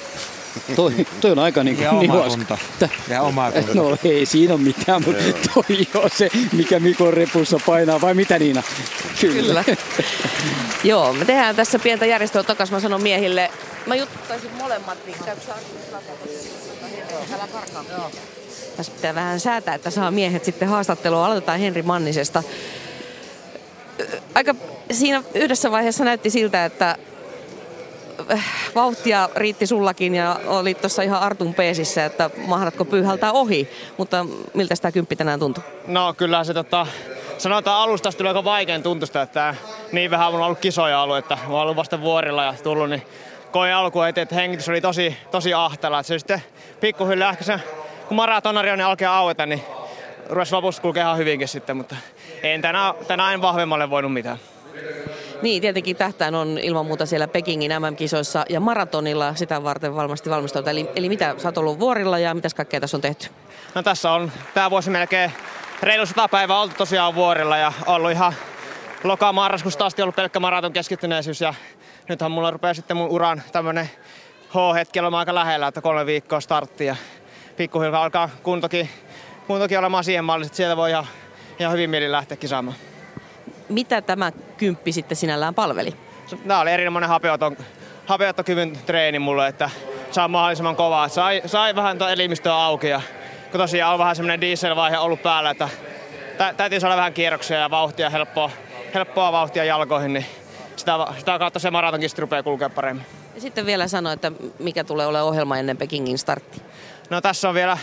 Toi, toi on aika niin Ja kuin omatunto. Ja omatunto. No ei siinä ole mitään, mutta toi on se, mikä Mikon repussa painaa, vai mitä Niina? Kyllä. Joo, me tehdään tässä pientä järjestöä takas. Mä sanon miehille, mä juttaisin molemmat, niin käykö Älä karkaa. Tässä pitää vähän säätää, että saa miehet sitten haastattelua. Aloitetaan Henri Mannisesta. Aika siinä yhdessä vaiheessa näytti siltä, että äh, vauhtia riitti sullakin ja oli tuossa ihan Artun peesissä, että mahdatko pyyhältää ohi. Mutta miltä tämä kymppi tänään tuntui? No kyllä se tota, sanotaan alusta asti tuli aika vaikein tuntusta, että niin vähän on ollut kisoja ollut, että mä ollut vasta vuorilla ja tullut, niin koin alkuun eteen, että hengitys oli tosi, tosi ahtela. Että se sitten pikkuhiljaa ehkä se, kun maratonari on niin alkea aueta, niin rupesi lopussa kulkea ihan hyvinkin sitten, mutta en tänään, tänään en vahvemmalle voinut mitään. Niin, tietenkin tähtään on ilman muuta siellä Pekingin MM-kisoissa ja maratonilla sitä varten varmasti valmistautua. Eli, eli mitä, sä oot ollut vuorilla ja mitäs kaikkea tässä on tehty? No tässä on tämä vuosi melkein reilu sata päivää oltu tosiaan vuorilla ja ollut ihan loka marraskuusta asti ollut pelkkä maraton keskittyneisyys ja nythän mulla rupeaa sitten mun uran tämmönen H-hetki olemaan aika lähellä, että kolme viikkoa startti ja pikkuhiljaa alkaa kuntokin, kuntokin olemaan siihen malliin, että sieltä voi ihan, ihan hyvin mielin lähteä kisaamaan. Mitä tämä kymppi sitten sinällään palveli? Tämä oli erinomainen hapeoton, hapeottokyvyn treeni mulle, että saa mahdollisimman kovaa. Sai, sai vähän tuo elimistöä auki ja kun tosiaan on vähän semmoinen dieselvaihe ollut päällä, että tä, täytyy saada vähän kierroksia ja vauhtia, helppoa, helppoa vauhtia jalkoihin, niin sitä, sitä kautta se maratonkin rupeaa kulkea paremmin. Ja sitten vielä sano, että mikä tulee olemaan ohjelma ennen Pekingin startti. No tässä on vielä,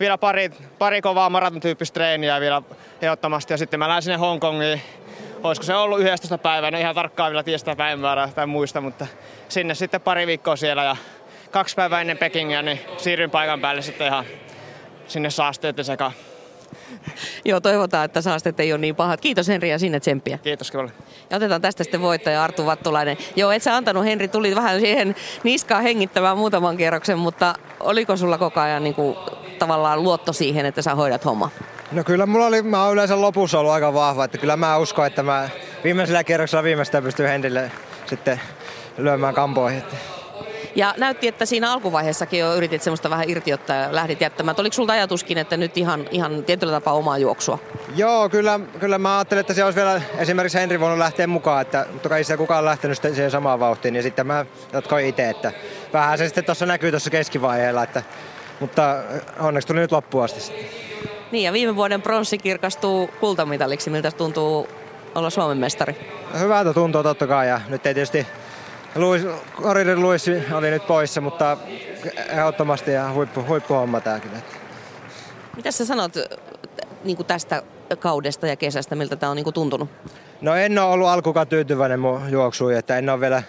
vielä pari, pari kovaa maratontyyppistä treeniä vielä ehdottomasti ja sitten mä lähden sinne Hongkongiin. Olisiko se ollut 11 päivää, en ihan tarkkaan vielä tiedä sitä päivämäärää tai muista, mutta sinne sitten pari viikkoa siellä ja kaksi päivää ennen Pekingiä, niin siirryn paikan päälle sitten ihan sinne saasteiden sekaan. <laughs> Joo, toivotaan, että saastet ei ole niin pahat. Kiitos Henri ja sinne tsemppiä. Kiitos kyllä. Ja otetaan tästä sitten voittaja Artu Vattulainen. Joo, et sä antanut, Henri, tuli vähän siihen niskaan hengittämään muutaman kierroksen, mutta oliko sulla koko ajan niin kuin, tavallaan luotto siihen, että sä hoidat homma? No kyllä mulla oli, mä oon yleensä lopussa ollut aika vahva, että kyllä mä uskon, että mä viimeisellä kierroksella viimeistä pystyy Henrille sitten lyömään kampoihin. Ja näytti, että siinä alkuvaiheessakin jo yritit semmoista vähän irtiottaa ja lähdit jättämään. Oliko sulta ajatuskin, että nyt ihan, ihan tietyllä tapaa omaa juoksua? Joo, kyllä, kyllä mä ajattelin, että se olisi vielä esimerkiksi Henri voinut lähteä mukaan, että, mutta kai se kukaan lähtenyt siihen samaan vauhtiin, ja sitten mä jatkoin itse, että vähän se sitten tuossa näkyy tuossa keskivaiheella, että, mutta onneksi tuli nyt loppuun asti. Niin ja viime vuoden pronssi kirkastuu kultamitaliksi, miltä tuntuu olla Suomen mestari? Hyvältä tuntuu totta kai ja nyt ei tietysti Luis, Oririn Luis oli nyt poissa, mutta ehdottomasti ja huippu, huippuhomma tämä kyllä. Mitä sä sanot niin kuin tästä kaudesta ja kesästä, miltä tämä on niin kuin tuntunut? No en ole ollut alkukaan tyytyväinen mun juoksuun, että en ole vielä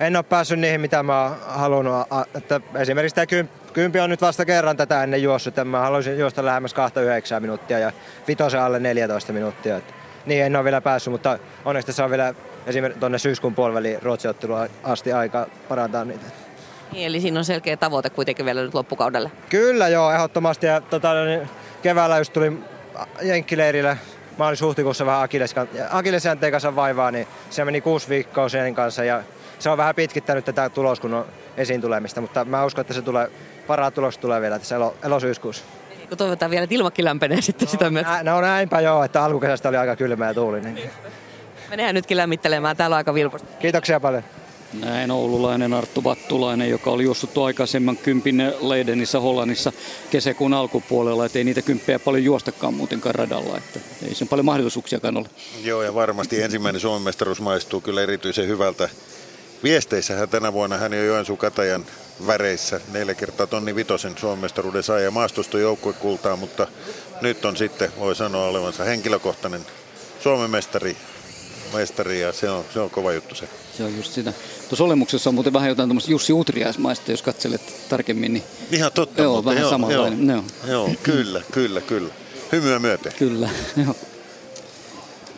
en ole päässyt niihin, mitä mä oon halunnut. Että esimerkiksi tämä kympi on nyt vasta kerran tätä ennen juossut, mä haluaisin juosta lähemmäs 29 minuuttia ja vitosen alle 14 minuuttia. Että niin en ole vielä päässyt, mutta onneksi se on vielä esimerkiksi tuonne syyskuun puoliväliin Ruotsiottelua asti aika parantaa niitä. Niin, eli siinä on selkeä tavoite kuitenkin vielä nyt loppukaudelle. Kyllä joo, ehdottomasti. Ja, tota, niin, keväällä just tuli Jenkkileirille maalis-huhtikuussa vähän akillesjänteen kanssa vaivaa, niin se meni kuusi viikkoa sen kanssa ja se on vähän pitkittänyt tätä tuloskunnon esiin tulemista, mutta mä uskon, että se tulee, paraa tulos tulee vielä tässä elo, elosyyskuussa. Kun toivotaan vielä, että ilmakin lämpenee sitten no, sitä myötä. No näinpä joo, että alkukesästä oli aika kylmä ja tuulinen. Niin. Menehän nytkin lämmittelemään, täällä on aika vilposta. Kiitoksia paljon. Näin oululainen Arttu Vattulainen, joka oli juossut aikaisemman kympin Leidenissä Hollannissa kesäkuun alkupuolella, että ei niitä kymppejä paljon juostakaan muutenkaan radalla, että ei sen paljon mahdollisuuksiakaan ole. Joo, ja varmasti ensimmäinen Suomen mestaruus maistuu kyllä erityisen hyvältä. Viesteissähän tänä vuonna hän jo Joensuun Katajan väreissä neljä kertaa tonni vitosen Suomen mestaruuden sai ja maastustui joukkuekultaa, mutta nyt on sitten, voi sanoa olevansa henkilökohtainen Suomen mestari mestari ja se on, se on kova juttu se. Se on just sitä. Tuossa olemuksessa on muuten vähän jotain tuommoista Jussi Utriaismaista, jos katselet tarkemmin. Niin... Ihan totta. Joo, vähän joo, samanlainen. Joo, joo, kyllä, kyllä, kyllä. Hymyä myöten. Kyllä, <laughs> joo.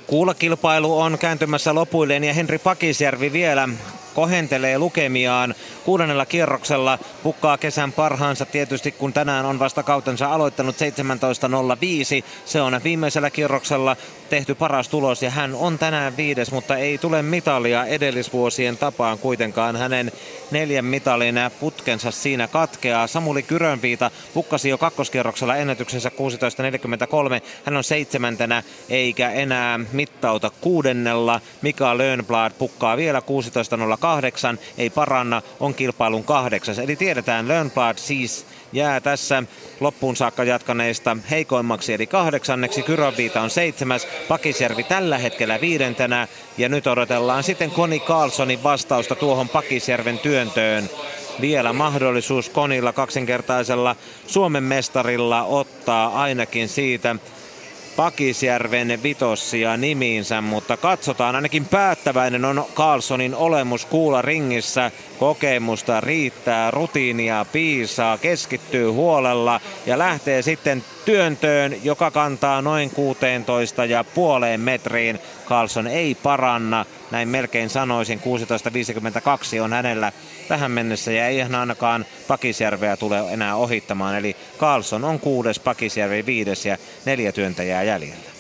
Kuulakilpailu on kääntymässä lopuilleen ja Henri Pakisjärvi vielä kohentelee lukemiaan. Kuudennella kierroksella pukkaa kesän parhaansa tietysti, kun tänään on vasta kautensa aloittanut 17.05. Se on viimeisellä kierroksella tehty paras tulos ja hän on tänään viides, mutta ei tule mitalia edellisvuosien tapaan kuitenkaan. Hänen neljän mitalin putkensa siinä katkeaa. Samuli Kyrönviita pukkasi jo kakkoskierroksella ennätyksensä 16.43. Hän on seitsemäntenä eikä enää mittauta kuudennella. Mika Löönblad pukkaa vielä 16.08, ei paranna, on kilpailun kahdeksas. Eli tiedetään, Löönblad siis jää tässä loppuun saakka jatkaneista heikoimmaksi eli kahdeksanneksi. Kyroviita on seitsemäs, Pakisjärvi tällä hetkellä viidentenä ja nyt odotellaan sitten Koni Carlsonin vastausta tuohon Pakisjärven työntöön. Vielä mahdollisuus Konilla kaksinkertaisella Suomen mestarilla ottaa ainakin siitä Pakisjärven vitossia nimiinsä, mutta katsotaan ainakin päättäväinen on Carlsonin olemus kuulla ringissä. Kokemusta riittää, rutiinia piisaa, keskittyy huolella ja lähtee sitten työntöön, joka kantaa noin 16 ja puoleen metriin. Carlson ei paranna, näin melkein sanoisin, 16.52 on hänellä tähän mennessä ja ei hän ainakaan Pakisjärveä tule enää ohittamaan. Eli Carlson on kuudes, Pakisjärvi viides ja neljä työntäjää jäljellä.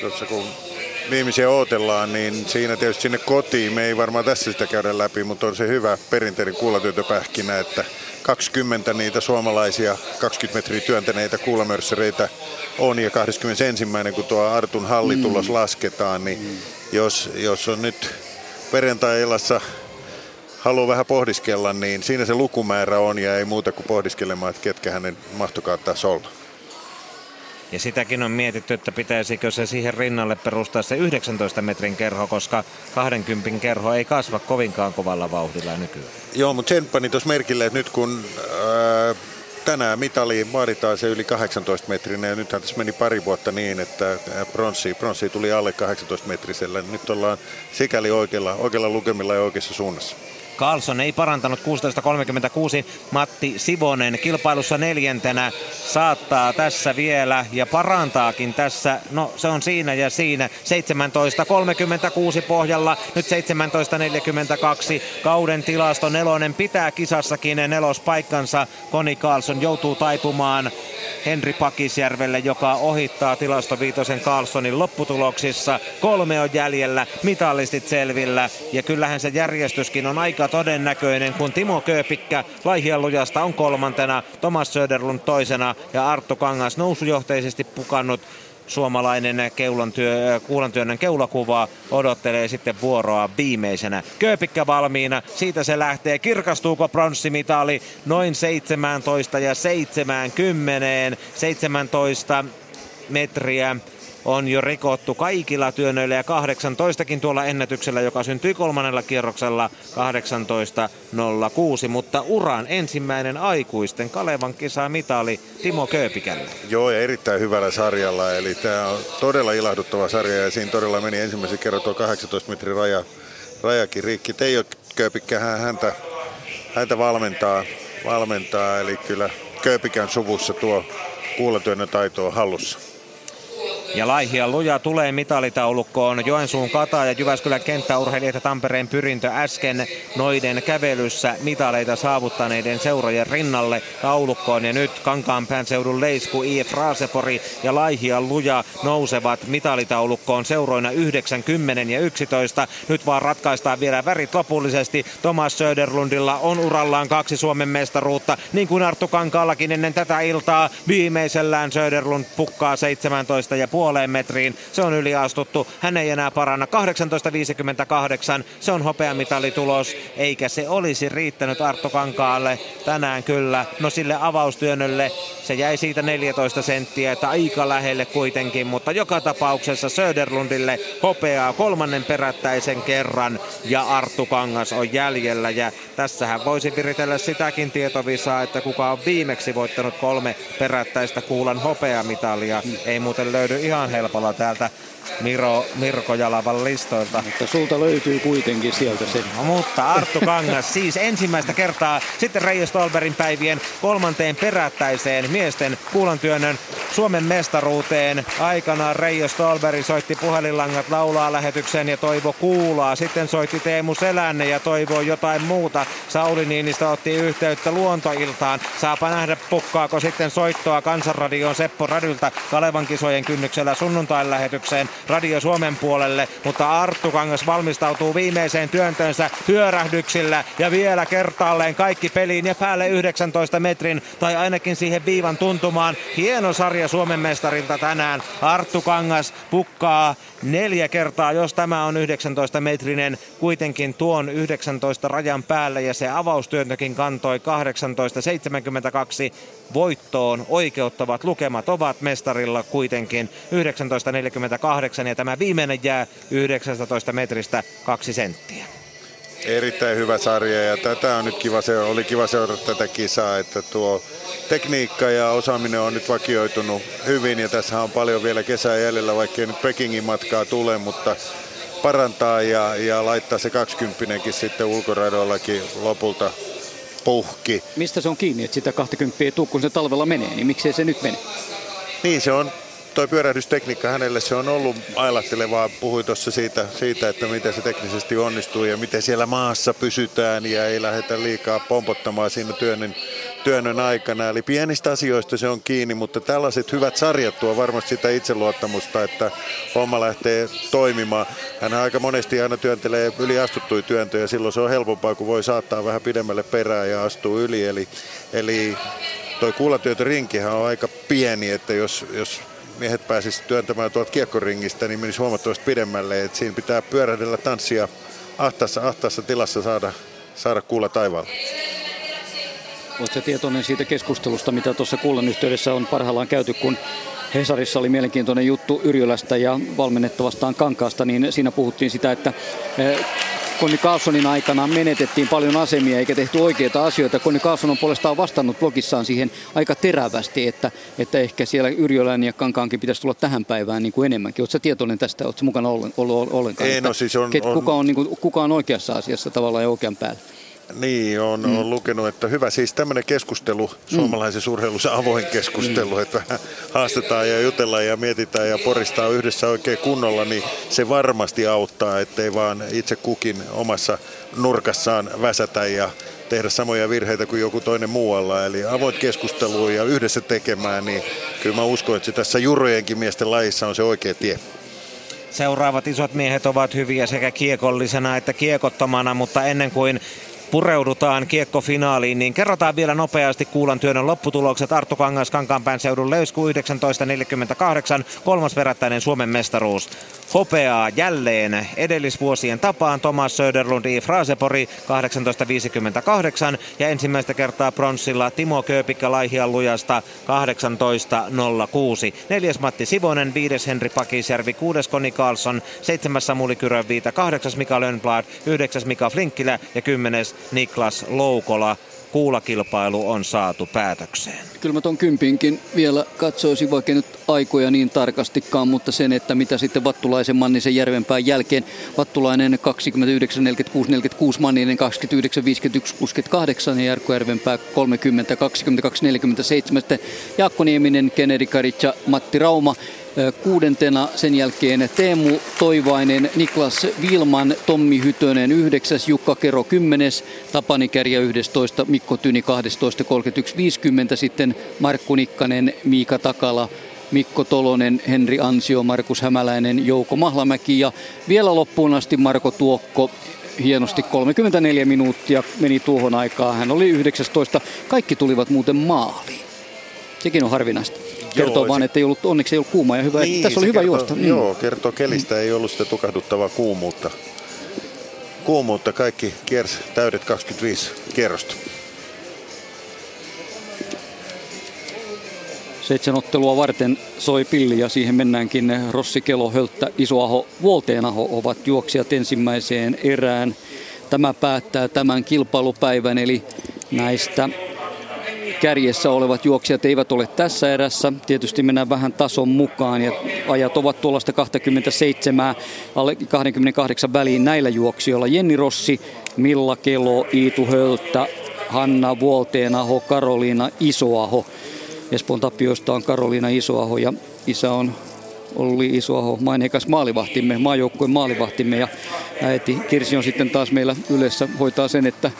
Tuossa kun viimeisiä odotellaan, niin siinä tietysti sinne kotiin, me ei varmaan tässä sitä käydä läpi, mutta on se hyvä perinteinen kuulatyötöpähkinä, että 20 niitä suomalaisia 20 metriä työntäneitä kuulamörssereitä on ja 21. kun tuo Artun hallitulos mm. lasketaan, niin mm. jos, jos on nyt perjantai-illassa haluaa vähän pohdiskella, niin siinä se lukumäärä on ja ei muuta kuin pohdiskelemaan, että ketkä hänen mahtokaa tässä olla. Ja sitäkin on mietitty, että pitäisikö se siihen rinnalle perustaa se 19 metrin kerho, koska 20 kerho ei kasva kovinkaan kovalla vauhdilla nykyään. Joo, mutta sen pani tuossa merkille, että nyt kun ää, tänään mitaliin vaaditaan se yli 18 metrinen ja nythän tässä meni pari vuotta niin, että pronssi, pronssi tuli alle 18 metrisellä. Nyt ollaan sikäli oikealla, oikealla lukemilla ja oikeassa suunnassa. Carlson ei parantanut 16.36. Matti Sivonen kilpailussa neljäntenä saattaa tässä vielä ja parantaakin tässä. No se on siinä ja siinä. 17.36 pohjalla, nyt 17.42. Kauden tilasto nelonen pitää kisassakin nelospaikkansa. Koni Carlson joutuu taipumaan Henri Pakisjärvelle, joka ohittaa tilastoviitosen Carlsonin lopputuloksissa. Kolme on jäljellä, mitallistit selvillä ja kyllähän se järjestyskin on aika todennäköinen, kun Timo Kööpikkä Laihialujasta on kolmantena, Thomas Söderlund toisena ja Arttu Kangas nousujohteisesti pukannut suomalainen keulantyö, kuulantyönnön keulakuva odottelee sitten vuoroa viimeisenä. Kööpikkä valmiina, siitä se lähtee. Kirkastuuko pronssimitali noin 17 ja 70, 17 metriä on jo rikottu kaikilla työnnöillä ja 18kin tuolla ennätyksellä, joka syntyi kolmannella kierroksella 18.06, mutta uran ensimmäinen aikuisten Kalevan kisamitali Timo Kööpikälle. Joo, ja erittäin hyvällä sarjalla, eli tämä on todella ilahduttava sarja ja siinä todella meni ensimmäisen kerran tuo 18 metrin raja, rajakin rikki. Teijo Kööpikkä häntä, häntä valmentaa, valmentaa, eli kyllä Kööpikän suvussa tuo kuuletyönnön taito on hallussa. Ja Laihia luja tulee mitalitaulukkoon. Joensuun kata ja Jyväskylän kenttäurheilijat ja Tampereen pyrintö äsken noiden kävelyssä mitaleita saavuttaneiden seurojen rinnalle taulukkoon. Ja nyt Kankaanpään seudun Leisku, IF Raasepori ja Laihia luja nousevat mitalitaulukkoon seuroina 9, 10 ja 11. Nyt vaan ratkaistaan vielä värit lopullisesti. Thomas Söderlundilla on urallaan kaksi Suomen mestaruutta, niin kuin Arttu Kankaallakin ennen tätä iltaa. Viimeisellään Söderlund pukkaa 17 ja puoleen metriin. Se on yliastuttu. Hän ei enää paranna. 18.58. Se on hopeamitalitulos. Eikä se olisi riittänyt Artto Kankaalle tänään kyllä. No sille avaustyönnölle se jäi siitä 14 senttiä, että aika lähelle kuitenkin. Mutta joka tapauksessa Söderlundille hopeaa kolmannen perättäisen kerran. Ja Arttu Kangas on jäljellä. Ja tässähän voisi viritellä sitäkin tietovisaa, että kuka on viimeksi voittanut kolme perättäistä kuulan hopeamitalia. Ei muuten löydy ihan helpolla täältä Miro, Mirko Jalavan listoilta. Mutta sulta löytyy kuitenkin sieltä se. No, mutta Arttu Kangas siis ensimmäistä kertaa sitten Reijo Stolberin päivien kolmanteen perättäiseen miesten kuulantyönnön Suomen mestaruuteen. Aikanaan Reijo Stolberi soitti puhelinlangat laulaa lähetykseen ja toivo kuulaa. Sitten soitti Teemu Selänne ja toivoi jotain muuta. Sauli Niinistä otti yhteyttä luontoiltaan. Saapa nähdä pukkaako sitten soittoa Kansanradioon Seppo Radyltä Kalevan kisojen kynnyksellä sunnuntain lähetykseen Radio Suomen puolelle, mutta Arttu Kangas valmistautuu viimeiseen työntönsä pyörähdyksillä ja vielä kertaalleen kaikki peliin ja päälle 19 metrin tai ainakin siihen viivan tuntumaan. Hieno sarja Suomen mestarilta tänään. Arttu Kangas pukkaa neljä kertaa, jos tämä on 19 metrinen, kuitenkin tuon 19 rajan päälle ja se avaustyöntökin kantoi 18.72 voittoon oikeuttavat lukemat ovat mestarilla kuitenkin 19.48 ja tämä viimeinen jää 19 metristä kaksi senttiä. Erittäin hyvä sarja ja tätä on nyt kiva seurata, oli kiva seurata tätä kisaa, että tuo tekniikka ja osaaminen on nyt vakioitunut hyvin ja tässä on paljon vielä kesää jäljellä, vaikkei nyt Pekingin matkaa tule, mutta parantaa ja, ja laittaa se 20 sitten ulkoradoillakin lopulta puhki. Mistä se on kiinni, että sitä 20 ei tule, kun se talvella menee, niin miksei se nyt mene? Niin se on toi pyörähdystekniikka hänelle se on ollut ailahtelevaa. Puhui tuossa siitä, siitä, että miten se teknisesti onnistuu ja miten siellä maassa pysytään ja ei lähdetä liikaa pompottamaan siinä työnnön, työnnön aikana. Eli pienistä asioista se on kiinni, mutta tällaiset hyvät sarjat tuo varmasti sitä itseluottamusta, että homma lähtee toimimaan. Hän aika monesti aina työntelee yliastuttui työntöjä, silloin se on helpompaa, kun voi saattaa vähän pidemmälle perään ja astuu yli. Eli, eli toi kuulatyötörinkihän on aika pieni, että jos, jos miehet pääsisivät työntämään tuolta kiekkoringistä, niin menisi huomattavasti pidemmälle. Et siinä pitää pyörähdellä tanssia ahtaassa, ahtaassa tilassa saada, saada kuulla taivaalla. Oletko tietoinen siitä keskustelusta, mitä tuossa kuulan yhteydessä on parhaillaan käyty, kun Hesarissa oli mielenkiintoinen juttu Yrjölästä ja valmennettavastaan Kankaasta, niin siinä puhuttiin sitä, että eh, Konni Carlsonin aikana menetettiin paljon asemia eikä tehty oikeita asioita. Konni Carlson on puolestaan vastannut blogissaan siihen aika terävästi, että, että ehkä siellä Yrjölän ja Kankaankin pitäisi tulla tähän päivään niin kuin enemmänkin. Oletko tietoinen tästä? Oletko mukana ollenkaan? Ei, no siis on, Ket, kuka, on, niin kuin, kuka on oikeassa asiassa tavallaan ja oikean päällä? Niin, on, mm. on lukenut, että hyvä siis tämmöinen keskustelu, mm. suomalaisen urheilussa avoin keskustelu, mm. että vähän haastetaan ja jutellaan ja mietitään ja poristaa yhdessä oikein kunnolla, niin se varmasti auttaa, ettei vaan itse kukin omassa nurkassaan väsätä ja tehdä samoja virheitä kuin joku toinen muualla. Eli avoin keskustelu ja yhdessä tekemään, niin kyllä mä uskon, että se tässä jurojenkin miesten lajissa on se oikea tie. Seuraavat isot miehet ovat hyviä sekä kiekollisena että kiekottomana, mutta ennen kuin pureudutaan kiekkofinaaliin, niin kerrotaan vielä nopeasti kuulan työnnön lopputulokset. Arttu Kangas Kankaanpään seudun löysku 1948, kolmas perättäinen Suomen mestaruus. Hopeaa jälleen edellisvuosien tapaan Thomas Söderlund i Frasepori 1858 ja ensimmäistä kertaa pronssilla Timo Kööpikkä Laihian lujasta 1806. Neljäs Matti Sivonen, viides Henri Pakisjärvi, kuudes Koni Karlsson, seitsemäs Samuli Kyrönviita, kahdeksas Mika Lönnblad, yhdeksäs Mika Flinkkilä ja kymmenes Niklas Loukola kuulakilpailu on saatu päätökseen. Kyllä mä ton kympinkin vielä katsoisin, vaikka nyt aikoja niin tarkastikaan, mutta sen, että mitä sitten Vattulaisen Mannisen Järvenpään jälkeen. Vattulainen 29, 46, 46, Manninen 29, 51, 68 ja Jarkko Järvenpää 30, 22, 47. Sitten Jaakko Nieminen, Kennedy Karitsa, Matti Rauma Kuudentena sen jälkeen Teemu Toivainen, Niklas Vilman, Tommi Hytönen 9, Jukka Kero 10, Tapani Kärjä 11, Mikko Tyni 12, 31, 50, sitten Markku Nikkanen, Miika Takala, Mikko Tolonen, Henri Ansio, Markus Hämäläinen, Jouko Mahlamäki ja vielä loppuun asti Marko Tuokko hienosti 34 minuuttia meni tuohon aikaan. Hän oli 19. Kaikki tulivat muuten maaliin. Sekin on harvinaista kertoo joo, vaan, että ei ollut, onneksi ei ollut kuuma ja hyvä. Niin, tässä oli hyvä kertoo, juosta. Mm. Joo, kertoo kelistä ei ollut sitä tukahduttavaa kuumuutta. Kuumuutta kaikki kiersi täydet 25 kierrosta. Seitsemän ottelua varten soi pilli ja siihen mennäänkin. Rossi, Kelo, Hölttä, Isoaho, Vuolteenaho ovat juoksijat ensimmäiseen erään. Tämä päättää tämän kilpailupäivän, eli näistä kärjessä olevat juoksijat eivät ole tässä erässä. Tietysti mennään vähän tason mukaan ja ajat ovat tuollaista 27, alle 28 väliin näillä juoksijoilla. Jenni Rossi, Milla Kelo, Iitu Hölttä, Hanna Vuolteenaho, Karoliina Isoaho. Espoon tappioista on Karoliina Isoaho ja isä on Olli Isoaho, maineikas maalivahtimme, maajoukkueen maalivahtimme ja äiti Kirsi on sitten taas meillä yleensä hoitaa sen, että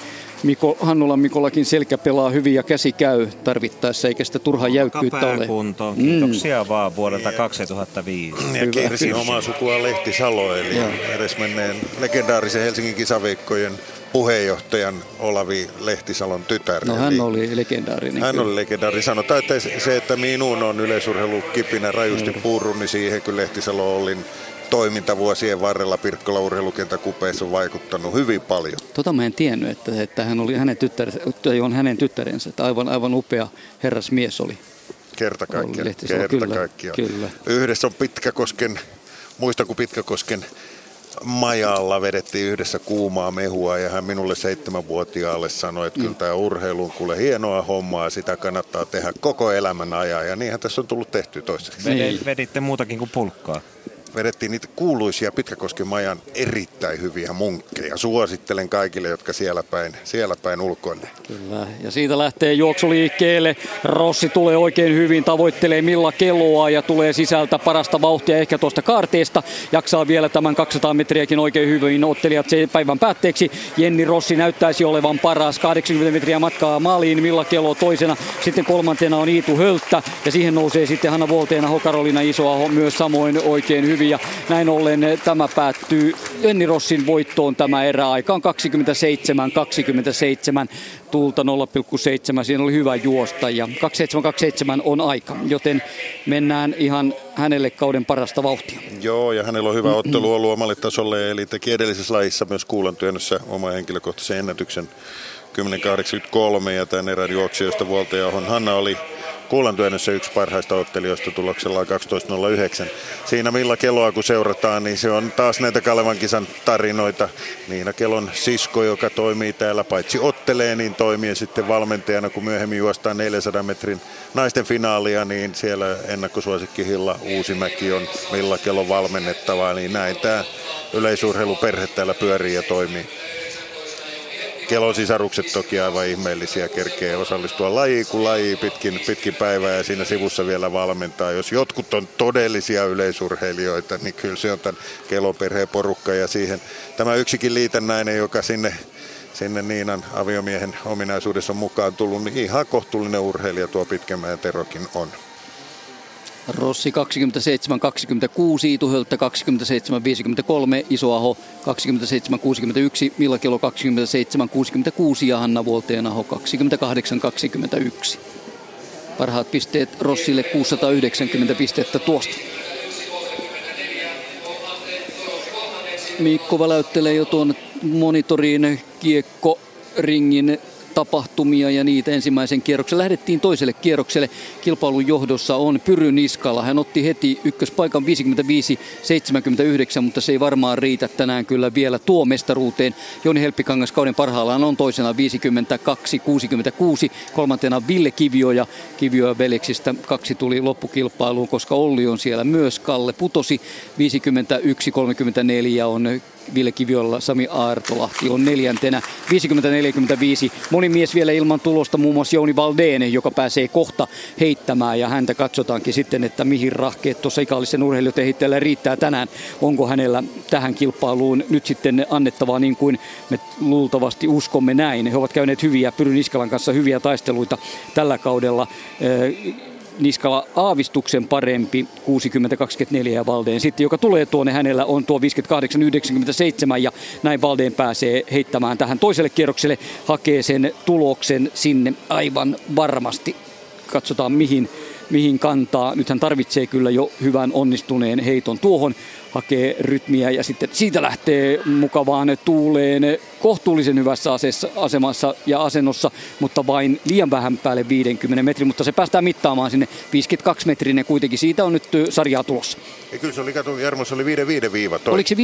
Miko, Hannulan Mikollakin selkä pelaa hyvin ja käsi käy tarvittaessa, eikä sitä turhaa jäykkyyttä ole. kuntoon. Kiitoksia mm. vaan vuodelta 2005. Ja Kirsi omaa sukua Lehti Salo, eli Joo. edesmenneen legendaarisen Helsingin kisaveikkojen puheenjohtajan Olavi Lehtisalon tytär. No hän oli legendaarinen. Hän oli legendaarinen. Sanotaan, että se, että minuun on yleisurheilukipinä rajusti puurun, niin siihen kyllä Lehtisalo olin toiminta vuosien varrella Pirkkola urheilukentäkupeissa on vaikuttanut hyvin paljon. Tota mä en tiennyt, että, että hän oli hänen, tyttärensä, on hänen tyttärensä. Että aivan, aivan upea herrasmies oli. Kerta kaikkiaan. Kerta kyllä, kaikkiaan. Kyllä. Yhdessä on Pitkäkosken, muista kuin Pitkäkosken majalla vedettiin yhdessä kuumaa mehua ja hän minulle seitsemänvuotiaalle sanoi, että mm. kyllä tämä urheilu on kuule hienoa hommaa, sitä kannattaa tehdä koko elämän ajan ja niinhän tässä on tullut tehty toiseksi. Veditte muutakin kuin pulkkaa vedettiin niitä kuuluisia Pitkäkosken majan erittäin hyviä munkkeja. Suosittelen kaikille, jotka siellä päin, siellä päin ulkoille. Kyllä, ja siitä lähtee juoksu liikkeelle. Rossi tulee oikein hyvin, tavoittelee Milla Kelloa ja tulee sisältä parasta vauhtia ehkä tuosta kaarteesta. Jaksaa vielä tämän 200 metriäkin oikein hyvin ottelijat se päivän päätteeksi. Jenni Rossi näyttäisi olevan paras. 80 metriä matkaa maaliin, Milla Kello toisena. Sitten kolmantena on Iitu Hölttä ja siihen nousee sitten Hanna Volteena, Karolina Isoaho myös samoin oikein hyvin hyvin ja näin ollen tämä päättyy Jenni Rossin voittoon tämä erä. Aika on 27-27 tulta 0,7. Siinä oli hyvä juosta ja 2727 on aika, joten mennään ihan hänelle kauden parasta vauhtia. Joo, ja hänellä on hyvä ottelu ollut omalle tasolle, eli teki edellisessä lajissa myös kuulan työnnössä oma henkilökohtaisen ennätyksen 10.83 ja tämän erän juoksijoista Vuoltajahon Hanna oli Kuulantyönnössä yksi parhaista ottelijoista tuloksella 12.09. Siinä millä kelloa kun seurataan, niin se on taas näitä Kalevan kisan tarinoita. Niina Kelon sisko, joka toimii täällä, paitsi ottelee, niin toimii sitten valmentajana, kun myöhemmin juostaan 400 metrin naisten finaalia, niin siellä ennakkosuosikki Hilla Uusimäki on Milla Kelon valmennettava, niin näin tämä yleisurheiluperhe täällä pyörii ja toimii. Kelosisarukset toki aivan ihmeellisiä, kerkee osallistua lajiin kuin lajiin pitkin, pitkin päivää ja siinä sivussa vielä valmentaa. Jos jotkut on todellisia yleisurheilijoita, niin kyllä se on tämän keloperheen porukka ja siihen tämä yksikin liitännäinen, joka sinne sinne Niinan aviomiehen ominaisuudessa on mukaan tullut, niin ihan kohtuullinen urheilija tuo Pitkämäen Terokin on. Rossi 27-26, Iitu Hölttä 27-53, Isoaho 27-61, Milla Kelo 27-66 ja Hanna Vuolteenaho 28-21. Parhaat pisteet Rossille 690 pistettä tuosta. Mikko väläyttelee jo tuon monitoriin kiekko ringin tapahtumia ja niitä ensimmäisen kierroksen. Lähdettiin toiselle kierrokselle. Kilpailun johdossa on Pyry Niskala. Hän otti heti ykköspaikan 55-79, mutta se ei varmaan riitä tänään kyllä vielä tuo mestaruuteen. Joni Helppikangas kauden parhaillaan on toisena 52-66, kolmantena Ville Kivio ja Kivio ja Veleksistä kaksi tuli loppukilpailuun, koska Olli on siellä myös. Kalle putosi 51-34 on Ville Kiviolla, Sami Aartolahti on neljäntenä. 50-45. Moni mies vielä ilman tulosta, muun muassa Jouni Valdene, joka pääsee kohta heittämään. Ja häntä katsotaankin sitten, että mihin rahkeet tuossa ikallisen urheilijoiden riittää tänään. Onko hänellä tähän kilpailuun nyt sitten annettavaa niin kuin me luultavasti uskomme näin. He ovat käyneet hyviä, Pyry Niskalan kanssa hyviä taisteluita tällä kaudella Niskala aavistuksen parempi 60-24 ja Valdeen sitten, joka tulee tuonne hänellä on tuo 58-97 ja näin Valdeen pääsee heittämään tähän toiselle kierrokselle, hakee sen tuloksen sinne aivan varmasti. Katsotaan mihin, mihin kantaa. Nyt hän tarvitsee kyllä jo hyvän onnistuneen heiton tuohon hakee rytmiä ja sitten siitä lähtee mukavaan tuuleen kohtuullisen hyvässä asemassa ja asennossa, mutta vain liian vähän päälle 50 metrin, mutta se päästään mittaamaan sinne 52 metrinen kuitenkin. Siitä on nyt sarjaa tulossa. Ja kyllä se oli, kato, Jarmo, se oli 5-5 viiva. Toi. Oliko se 5-5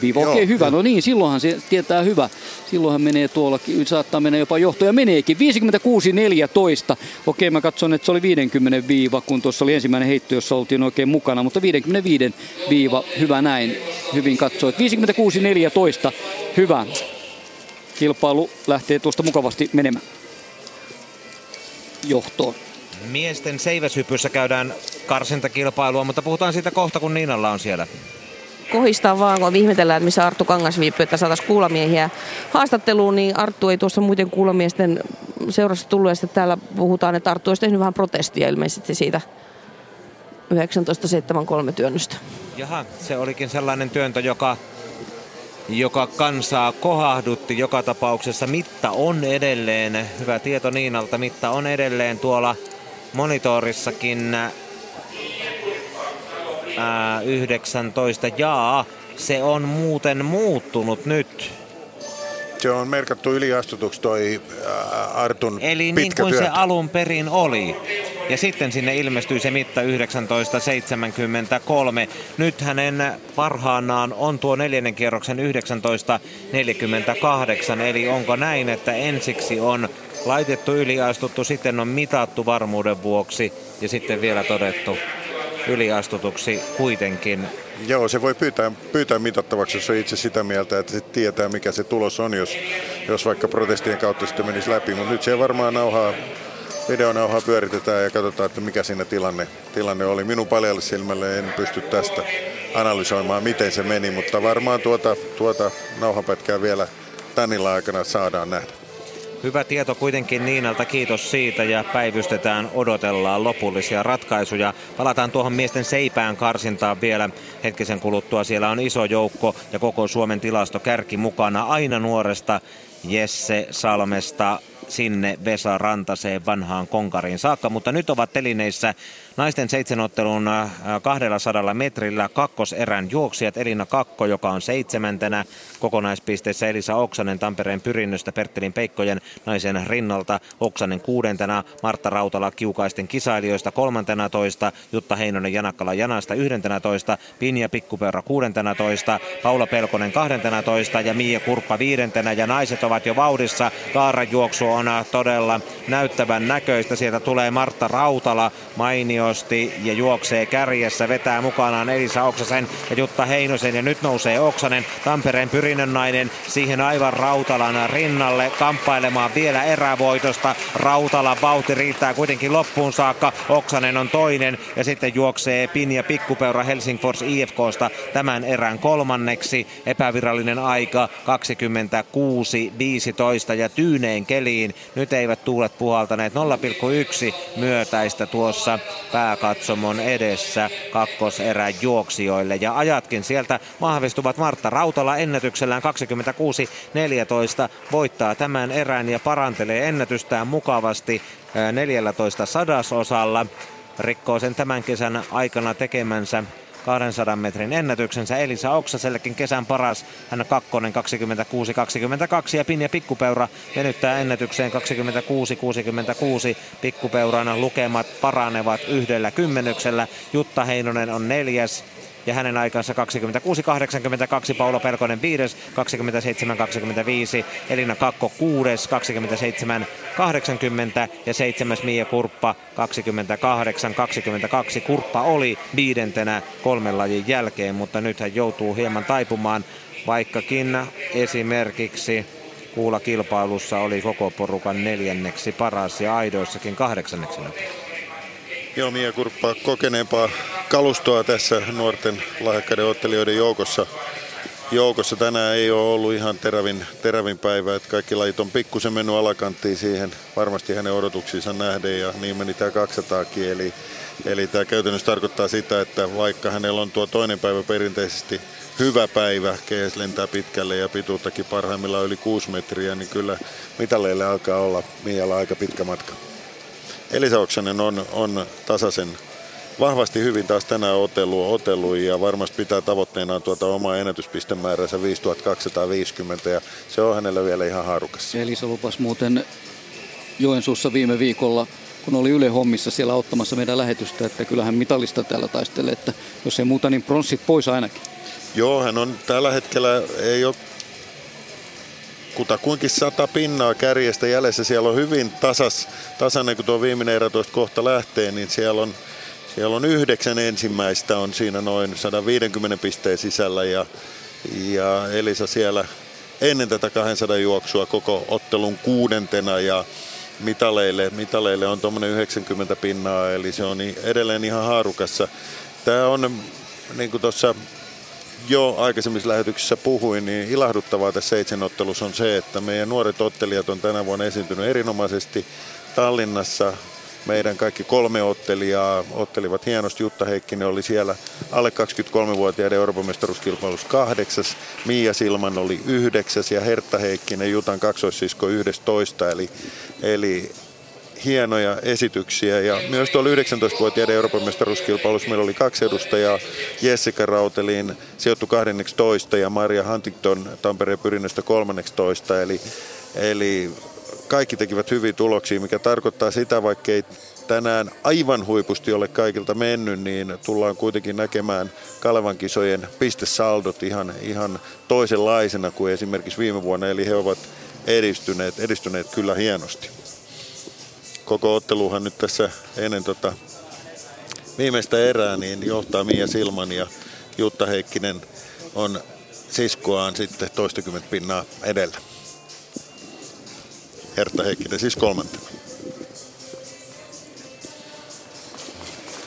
viiva? Okei, okay, hyvä. No niin, silloinhan se tietää hyvä. Silloinhan menee tuolla, saattaa mennä jopa johto ja meneekin. 56-14. Okei, mä katson, että se oli 50 viiva, kun tuossa oli ensimmäinen heitto, jossa oltiin oikein mukana, mutta 55 viiva, hyvä näin. Hyvin katsoit. 56-14, hyvä. Kilpailu lähtee tuosta mukavasti menemään johtoon. Miesten seiväshypyssä käydään karsintakilpailua, mutta puhutaan siitä kohta, kun Niinalla on siellä. Kohistaa vaan, kun ihmetellään, että missä Arttu Kangas viipyy, että saataisiin kuulamiehiä haastatteluun, niin Arttu ei tuossa muuten kuulamiesten seurassa tullut, ja sitten täällä puhutaan, että Arttu olisi tehnyt vähän protestia ilmeisesti siitä 1973 työnnöstä. Jaha, se olikin sellainen työntö, joka joka kansaa kohahdutti joka tapauksessa. Mitta on edelleen, hyvä tieto Niinalta, Mitta on edelleen tuolla monitorissakin ää, 19. Jaa, se on muuten muuttunut nyt. Se on merkattu yliastutuksi toi Artun Eli niin kuin työntö. se alun perin oli. Ja sitten sinne ilmestyi se mitta 1973. Nyt hänen parhaanaan on tuo neljännen kierroksen 1948. Eli onko näin, että ensiksi on laitettu yliastuttu, sitten on mitattu varmuuden vuoksi ja sitten vielä todettu yliastutuksi kuitenkin. Joo, se voi pyytää, pyytää mitattavaksi, jos on itse sitä mieltä, että se tietää mikä se tulos on, jos, jos vaikka protestien kautta sitten menisi läpi. Mutta nyt se varmaan nauhaa videonauhaa pyöritetään ja katsotaan, että mikä siinä tilanne, tilanne oli. Minun paljalle silmälle en pysty tästä analysoimaan, miten se meni, mutta varmaan tuota, tuota nauhapätkää vielä tänillä aikana saadaan nähdä. Hyvä tieto kuitenkin Niinalta, kiitos siitä ja päivystetään, odotellaan lopullisia ratkaisuja. Palataan tuohon miesten seipään karsintaan vielä hetkisen kuluttua. Siellä on iso joukko ja koko Suomen tilasto kärki mukana aina nuoresta Jesse Salmesta sinne Vesa Rantaseen vanhaan konkariin saakka, mutta nyt ovat telineissä naisten seitsemänottelun 200 metrillä kakkoserän juoksijat Elina Kakko, joka on seitsemäntenä kokonaispisteessä Elisa Oksanen Tampereen pyrinnöstä Perttelin Peikkojen naisen rinnalta, Oksanen kuudentena, Martta Rautala kiukaisten kisailijoista kolmantena toista, Jutta Heinonen Janakkala Janasta yhdentenä toista, Pinja Pikkupeura kuudentena toista, Paula Pelkonen kahdentena toista ja Mia Kurppa viidentenä ja naiset ovat jo vauhdissa. Kaaran juoksu on todella näyttävän näköistä. Sieltä tulee Martta Rautala mainiosti ja juoksee kärjessä, vetää mukanaan Elisa Oksasen ja Jutta Heinosen ja nyt nousee Oksanen, Tampereen pyrinnön nainen, siihen aivan Rautalan rinnalle kamppailemaan vielä erävoitosta. Rautala vauhti riittää kuitenkin loppuun saakka, Oksanen on toinen ja sitten juoksee Pinja Pikkupeura Helsingfors IFKsta tämän erän kolmanneksi. Epävirallinen aika 26.15 ja tyyneen keliin. Nyt eivät tuulet puhaltaneet 0,1 myötäistä tuossa pääkatsomon edessä kakkoserän juoksijoille. Ja ajatkin sieltä vahvistuvat Martta Rautala ennätyksellään 26.14 voittaa tämän erän ja parantelee ennätystään mukavasti 14 sadasosalla rikkoo sen tämän kesän aikana tekemänsä 200 metrin ennätyksensä Elisa Oksasellekin kesän paras. Hän on kakkonen 26-22 ja Pinja Pikkupeura venyttää ennätykseen 26-66. Pikkupeurana lukemat paranevat yhdellä kymmenyksellä. Jutta Heinonen on neljäs ja hänen aikansa 26-82, Paula Pelkonen 5, 27-25, Elina Kakko 6, 27-80 ja 7. Mia Kurppa 28-22. Kurppa oli viidentenä kolmen lajin jälkeen, mutta nyt hän joutuu hieman taipumaan, vaikkakin esimerkiksi kuulla kilpailussa oli koko porukan neljänneksi paras ja aidoissakin kahdeksanneksi. Joo, Mia Kurppa kokeneempaa kalustoa tässä nuorten lahjakkaiden ottelijoiden joukossa. Joukossa tänään ei ole ollut ihan terävin, terävin päivä, että kaikki lajit on pikkusen mennyt alakanttiin siihen varmasti hänen odotuksiinsa nähden ja niin meni tämä 200 Eli, eli tämä käytännössä tarkoittaa sitä, että vaikka hänellä on tuo toinen päivä perinteisesti hyvä päivä, kehes lentää pitkälle ja pituuttakin parhaimmillaan yli 6 metriä, niin kyllä mitaleille alkaa olla Mialla aika pitkä matka. Elisa Oksanen on, on tasaisen vahvasti hyvin taas tänään otellut, otellut ja varmasti pitää tavoitteenaan tuota omaa ennätyspistemääränsä 5250 ja se on hänellä vielä ihan haarukassa. Elisa lupas muuten Joensuussa viime viikolla kun oli Yle hommissa siellä ottamassa meidän lähetystä, että kyllähän mitallista täällä taistelee, että jos ei muuta, niin pronssit pois ainakin. Joo, hän on tällä hetkellä, ei ole kutakuinkin sata pinnaa kärjestä jäljessä. Siellä on hyvin tasas, tasainen, kun tuo viimeinen erä tuosta kohta lähtee, niin siellä on, siellä on yhdeksän ensimmäistä on siinä noin 150 pisteen sisällä ja, ja Elisa siellä ennen tätä 200 juoksua koko ottelun kuudentena ja mitaleille, mitaleille on tuommoinen 90 pinnaa, eli se on edelleen ihan haarukassa. Tämä on, niin kuin tuossa jo aikaisemmissa lähetyksissä puhuin, niin ilahduttavaa tässä seitsemänottelussa on se, että meidän nuoret ottelijat on tänä vuonna esiintynyt erinomaisesti Tallinnassa. Meidän kaikki kolme ottelijaa ottelivat hienosti. Jutta Heikkinen oli siellä alle 23-vuotiaiden Euroopan mestaruuskilpailussa kahdeksas. Miia Silman oli yhdeksäs ja Hertta Heikkinen Jutan kaksoissisko 11. Eli, eli hienoja esityksiä. Ja myös tuolla 19-vuotiaiden Euroopan mestaruuskilpailussa meillä oli kaksi edustajaa. Jessica Rautelin sijoittu 12 ja Maria Huntington Tampereen pyrinnöstä 13. Eli, eli kaikki tekivät hyviä tuloksia, mikä tarkoittaa sitä, vaikka ei tänään aivan huipusti ole kaikilta mennyt, niin tullaan kuitenkin näkemään Kalevan kisojen pistesaldot ihan, ihan toisenlaisena kuin esimerkiksi viime vuonna. Eli he ovat edistyneet, edistyneet kyllä hienosti koko otteluhan nyt tässä ennen tota viimeistä erää niin johtaa Mia Silman ja Jutta Heikkinen on siskoaan sitten toistakymmentä pinnaa edellä. Hertta Heikkinen siis kolmantena.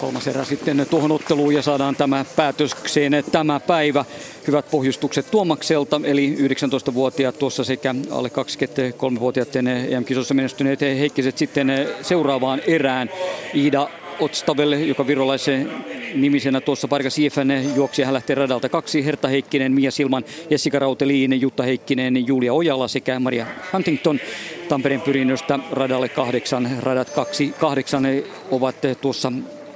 Kolmas erä sitten tuohon otteluun ja saadaan tämä päätökseen tämä päivä. Hyvät pohjustukset Tuomakselta, eli 19-vuotiaat tuossa sekä alle 23-vuotiaiden EM-kisossa menestyneet heikkiset sitten seuraavaan erään. Iida Otstavelle, joka virolaisen nimisenä tuossa paikassa IFN juoksi. Hän lähtee radalta kaksi. Herta Heikkinen, Mia Silman, Jessica Rauteliin, Jutta Heikkinen, Julia Ojala sekä Maria Huntington. Tampereen pyrinnöstä radalle kahdeksan. Radat kaksi, kahdeksan ovat tuossa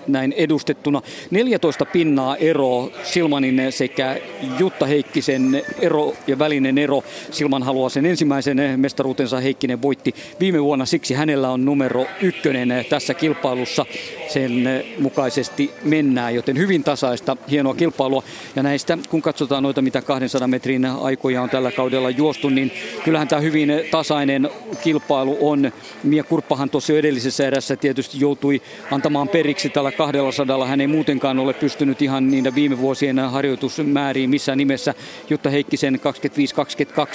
näin edustettuna. 14 pinnaa ero Silmanin sekä Jutta Heikkisen ero ja välinen ero. Silman haluaa sen ensimmäisen mestaruutensa Heikkinen voitti viime vuonna, siksi hänellä on numero ykkönen tässä kilpailussa. Sen mukaisesti mennään, joten hyvin tasaista, hienoa kilpailua. Ja näistä, kun katsotaan noita, mitä 200 metrin aikoja on tällä kaudella juostu, niin kyllähän tämä hyvin tasainen kilpailu on. Mia Kurppahan tuossa edellisessä erässä tietysti joutui antamaan periksi tällä 200. Hän ei muutenkaan ole pystynyt ihan niitä viime vuosien harjoitusmääriin missään nimessä. Jutta Heikkisen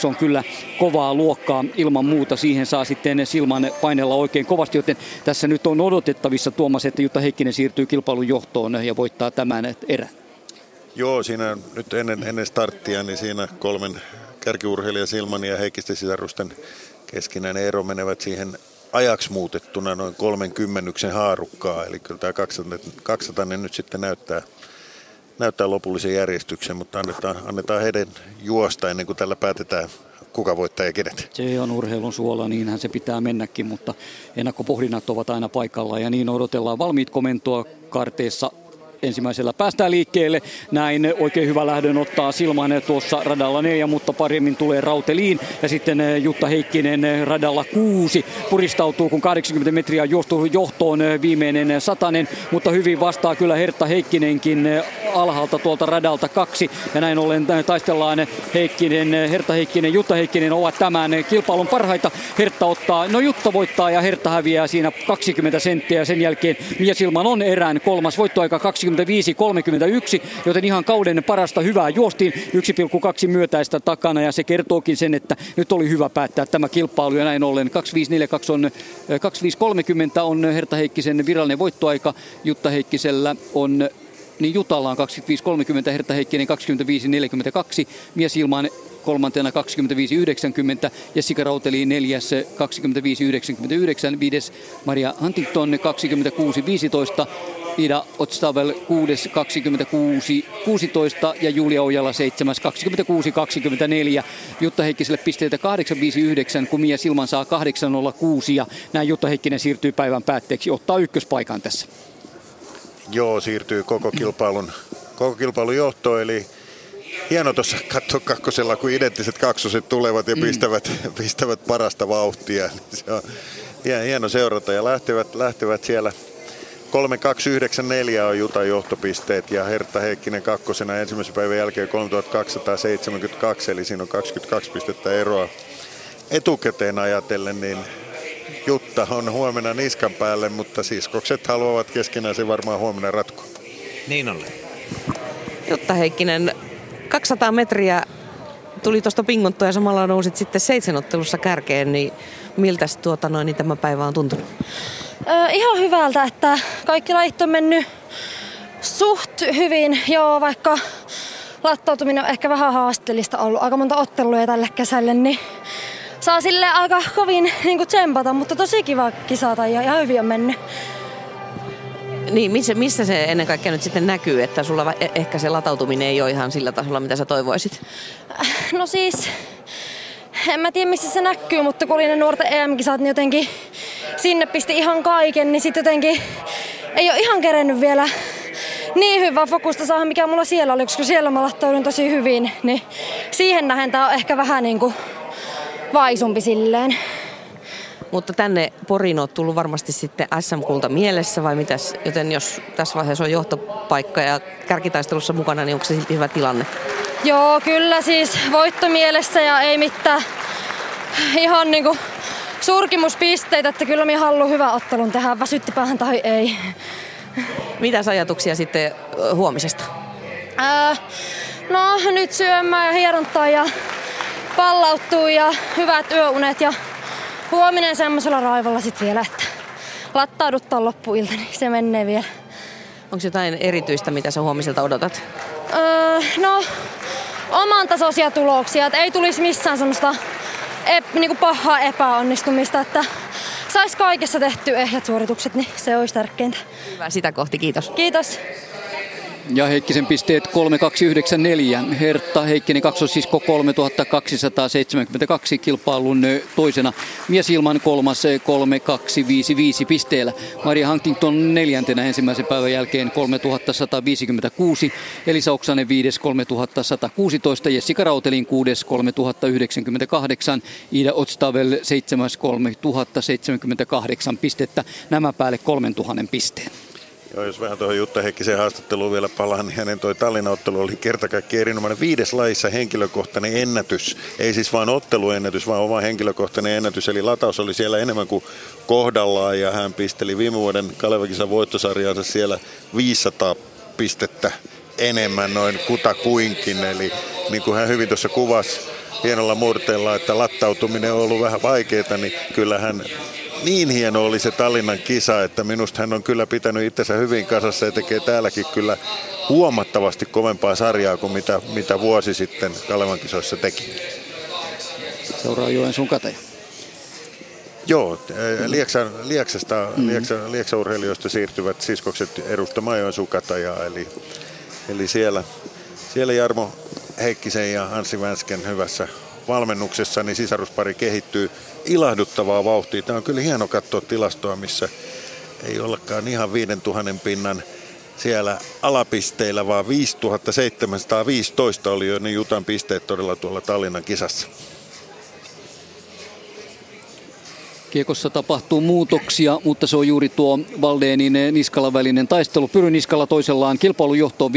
25-22 on kyllä kovaa luokkaa ilman muuta. Siihen saa sitten Silman painella oikein kovasti, joten tässä nyt on odotettavissa Tuomas, että Jutta Heikkinen siirtyy kilpailun johtoon ja voittaa tämän erän. Joo, siinä nyt ennen, ennen starttia, niin siinä kolmen kärkiurheilija Silman ja Heikkisten sisarusten keskinäinen ero menevät siihen ajaksi muutettuna noin kolmen kymmenyksen haarukkaa. Eli kyllä tämä 200, 200 nyt sitten näyttää, näyttää lopullisen järjestyksen, mutta annetaan, annetaan heidän juosta ennen kuin tällä päätetään kuka voittaa ja kenet. Se on urheilun suola, niinhän se pitää mennäkin, mutta ennakkopohdinnat ovat aina paikalla ja niin odotellaan valmiit komentoa karteessa ensimmäisellä päästään liikkeelle. Näin oikein hyvä lähdön ottaa Silman tuossa radalla neljä, mutta paremmin tulee Rauteliin. Ja sitten eh, Jutta Heikkinen eh, radalla kuusi puristautuu, kun 80 metriä juostu johtoon eh, viimeinen satanen, mutta hyvin vastaa kyllä Hertta Heikkinenkin alhaalta tuolta radalta kaksi. Ja näin ollen taistellaan Heikkinen, Hertta Heikkinen, Jutta Heikkinen ovat tämän kilpailun parhaita. Hertta ottaa, no Jutta voittaa ja Hertta häviää siinä 20 senttiä. Sen jälkeen Mia Silman on erään kolmas voittoaika 20 25-31, joten ihan kauden parasta hyvää juostiin. 1,2 myötäistä takana ja se kertookin sen, että nyt oli hyvä päättää tämä kilpailu ja näin ollen 2542 on 2530 on Herta Heikkisen virallinen voittoaika, Jutta Heikkisellä on niin Jutalla on 25-30, Herta Heikkinen 25-42, Mies Ilmaan kolmantena 25-90, Jessica Rauteli neljäs 25-99, viides Maria Huntington 26-15, Ida Otstavel 6 26 16 ja Julia Ojala 7 26 24. Jutta Heikkiselle pisteitä 859, kun Mia Silman saa 806 ja näin Jutta Heikkinen siirtyy päivän päätteeksi, ottaa ykköspaikan tässä. Joo, siirtyy koko kilpailun, koko kilpailun johtoon, eli hieno tuossa katsoa kakkosella, kun identtiset kaksoset tulevat ja mm. pistävät, mm. pistävät parasta vauhtia. <laughs> Se on hieno seurata ja lähtevät, lähtevät siellä 3294 on Jutan johtopisteet ja Hertta Heikkinen kakkosena ensimmäisen päivän jälkeen 3272, eli siinä on 22 pistettä eroa etukäteen ajatellen, niin Jutta on huomenna niskan päälle, mutta siskokset haluavat keskenään se varmaan huomenna ratkoa. Niin on. Jutta Heikkinen, 200 metriä tuli tuosta pingottua ja samalla nousit sitten seitsemänottelussa kärkeen, niin miltä tuota noin, niin tämä päivä on tuntunut? Öö, ihan hyvältä, että kaikki lait on mennyt suht hyvin. Joo, vaikka lattautuminen on ehkä vähän haasteellista ollut. Aika monta ottelua tälle kesälle, niin saa sille aika kovin niin tsempata, mutta tosi kiva kisata ja ihan hyvin on mennyt. Niin, missä, missä se ennen kaikkea nyt sitten näkyy, että sulla e- ehkä se latautuminen ei ole ihan sillä tasolla, mitä sä toivoisit? No siis, en mä tiedä missä se näkyy, mutta kun oli ne nuorten EM-kisat, niin jotenkin sinne pisti ihan kaiken, niin sitten jotenkin ei ole ihan kerennyt vielä niin hyvää fokusta saada, mikä mulla siellä oli, koska siellä mä lahtoudun tosi hyvin, niin siihen nähen tää on ehkä vähän niin kuin vaisumpi silleen. Mutta tänne Poriin on tullut varmasti sitten SM-kulta mielessä vai mitäs? Joten jos tässä vaiheessa on johtopaikka ja kärkitaistelussa mukana, niin onko se silti hyvä tilanne? Joo, kyllä siis voitto mielessä ja ei mitään ihan niinku surkimuspisteitä, että kyllä minä haluan hyvän ottelun tehdä, väsytti päähän tai ei. Mitäs ajatuksia sitten huomisesta? Ää, no nyt syömään ja hierontaa ja pallauttuu ja hyvät yöunet ja huominen semmoisella raivolla sitten vielä, että lattauduttaa loppuilta, niin se menee vielä. Onko jotain erityistä, mitä sä huomiselta odotat? Öö, no, oman tasoisia tuloksia, että ei tulisi missään semmoista ep, niinku pahaa epäonnistumista, että saisi kaikessa tehty ehjät suoritukset, niin se olisi tärkeintä. Hyvä, sitä kohti, kiitos. Kiitos. Ja Heikkisen pisteet 3294. Hertta Heikkinen kaksossisko 3272 kilpailun toisena. Mies ilman kolmas 3255 pisteellä. Maria Huntington neljäntenä ensimmäisen päivän jälkeen 3156. Elisa Oksanen 5 3116. Jessica Rautelin 6 3098. Ida Otstavel 7 3078 pistettä. Nämä päälle 3000 pisteen. Joo, jos vähän tuohon Jutta Heikkisen haastatteluun vielä palaan, niin hänen toi Tallinna-ottelu oli kertakaikki erinomainen. Viides laissa henkilökohtainen ennätys. Ei siis vain otteluennätys, vaan oma henkilökohtainen ennätys. Eli lataus oli siellä enemmän kuin kohdallaan ja hän pisteli viime vuoden Kalevakisan voittosarjaansa siellä 500 pistettä enemmän noin kutakuinkin. Eli niin kuin hän hyvin tuossa kuvasi hienolla murteella, että lattautuminen on ollut vähän vaikeaa, niin kyllähän niin hieno oli se Tallinnan kisa, että minusta hän on kyllä pitänyt itsensä hyvin kasassa ja tekee täälläkin kyllä huomattavasti kovempaa sarjaa kuin mitä, mitä vuosi sitten Kalevan kisoissa teki. Seuraa Joensuun kateja. Joo, Lieksan, Lieksasta, mm. Lieksa, Lieksa-urheilijoista siirtyvät siskokset edustamaan Joensuun katajaa, eli, eli siellä, siellä Jarmo Heikkisen ja Anssi Vänsken hyvässä valmennuksessa, niin sisaruspari kehittyy ilahduttavaa vauhtia. Tämä on kyllä hieno katsoa tilastoa, missä ei ollakaan ihan 5000 pinnan siellä alapisteillä, vaan 5715 oli jo ne Jutan pisteet todella tuolla Tallinnan kisassa. Kiekossa tapahtuu muutoksia, mutta se on juuri tuo Valdeenin Niskalan välinen taistelu. Pyry Niskala toisellaan kilpailujohtoon 57.05.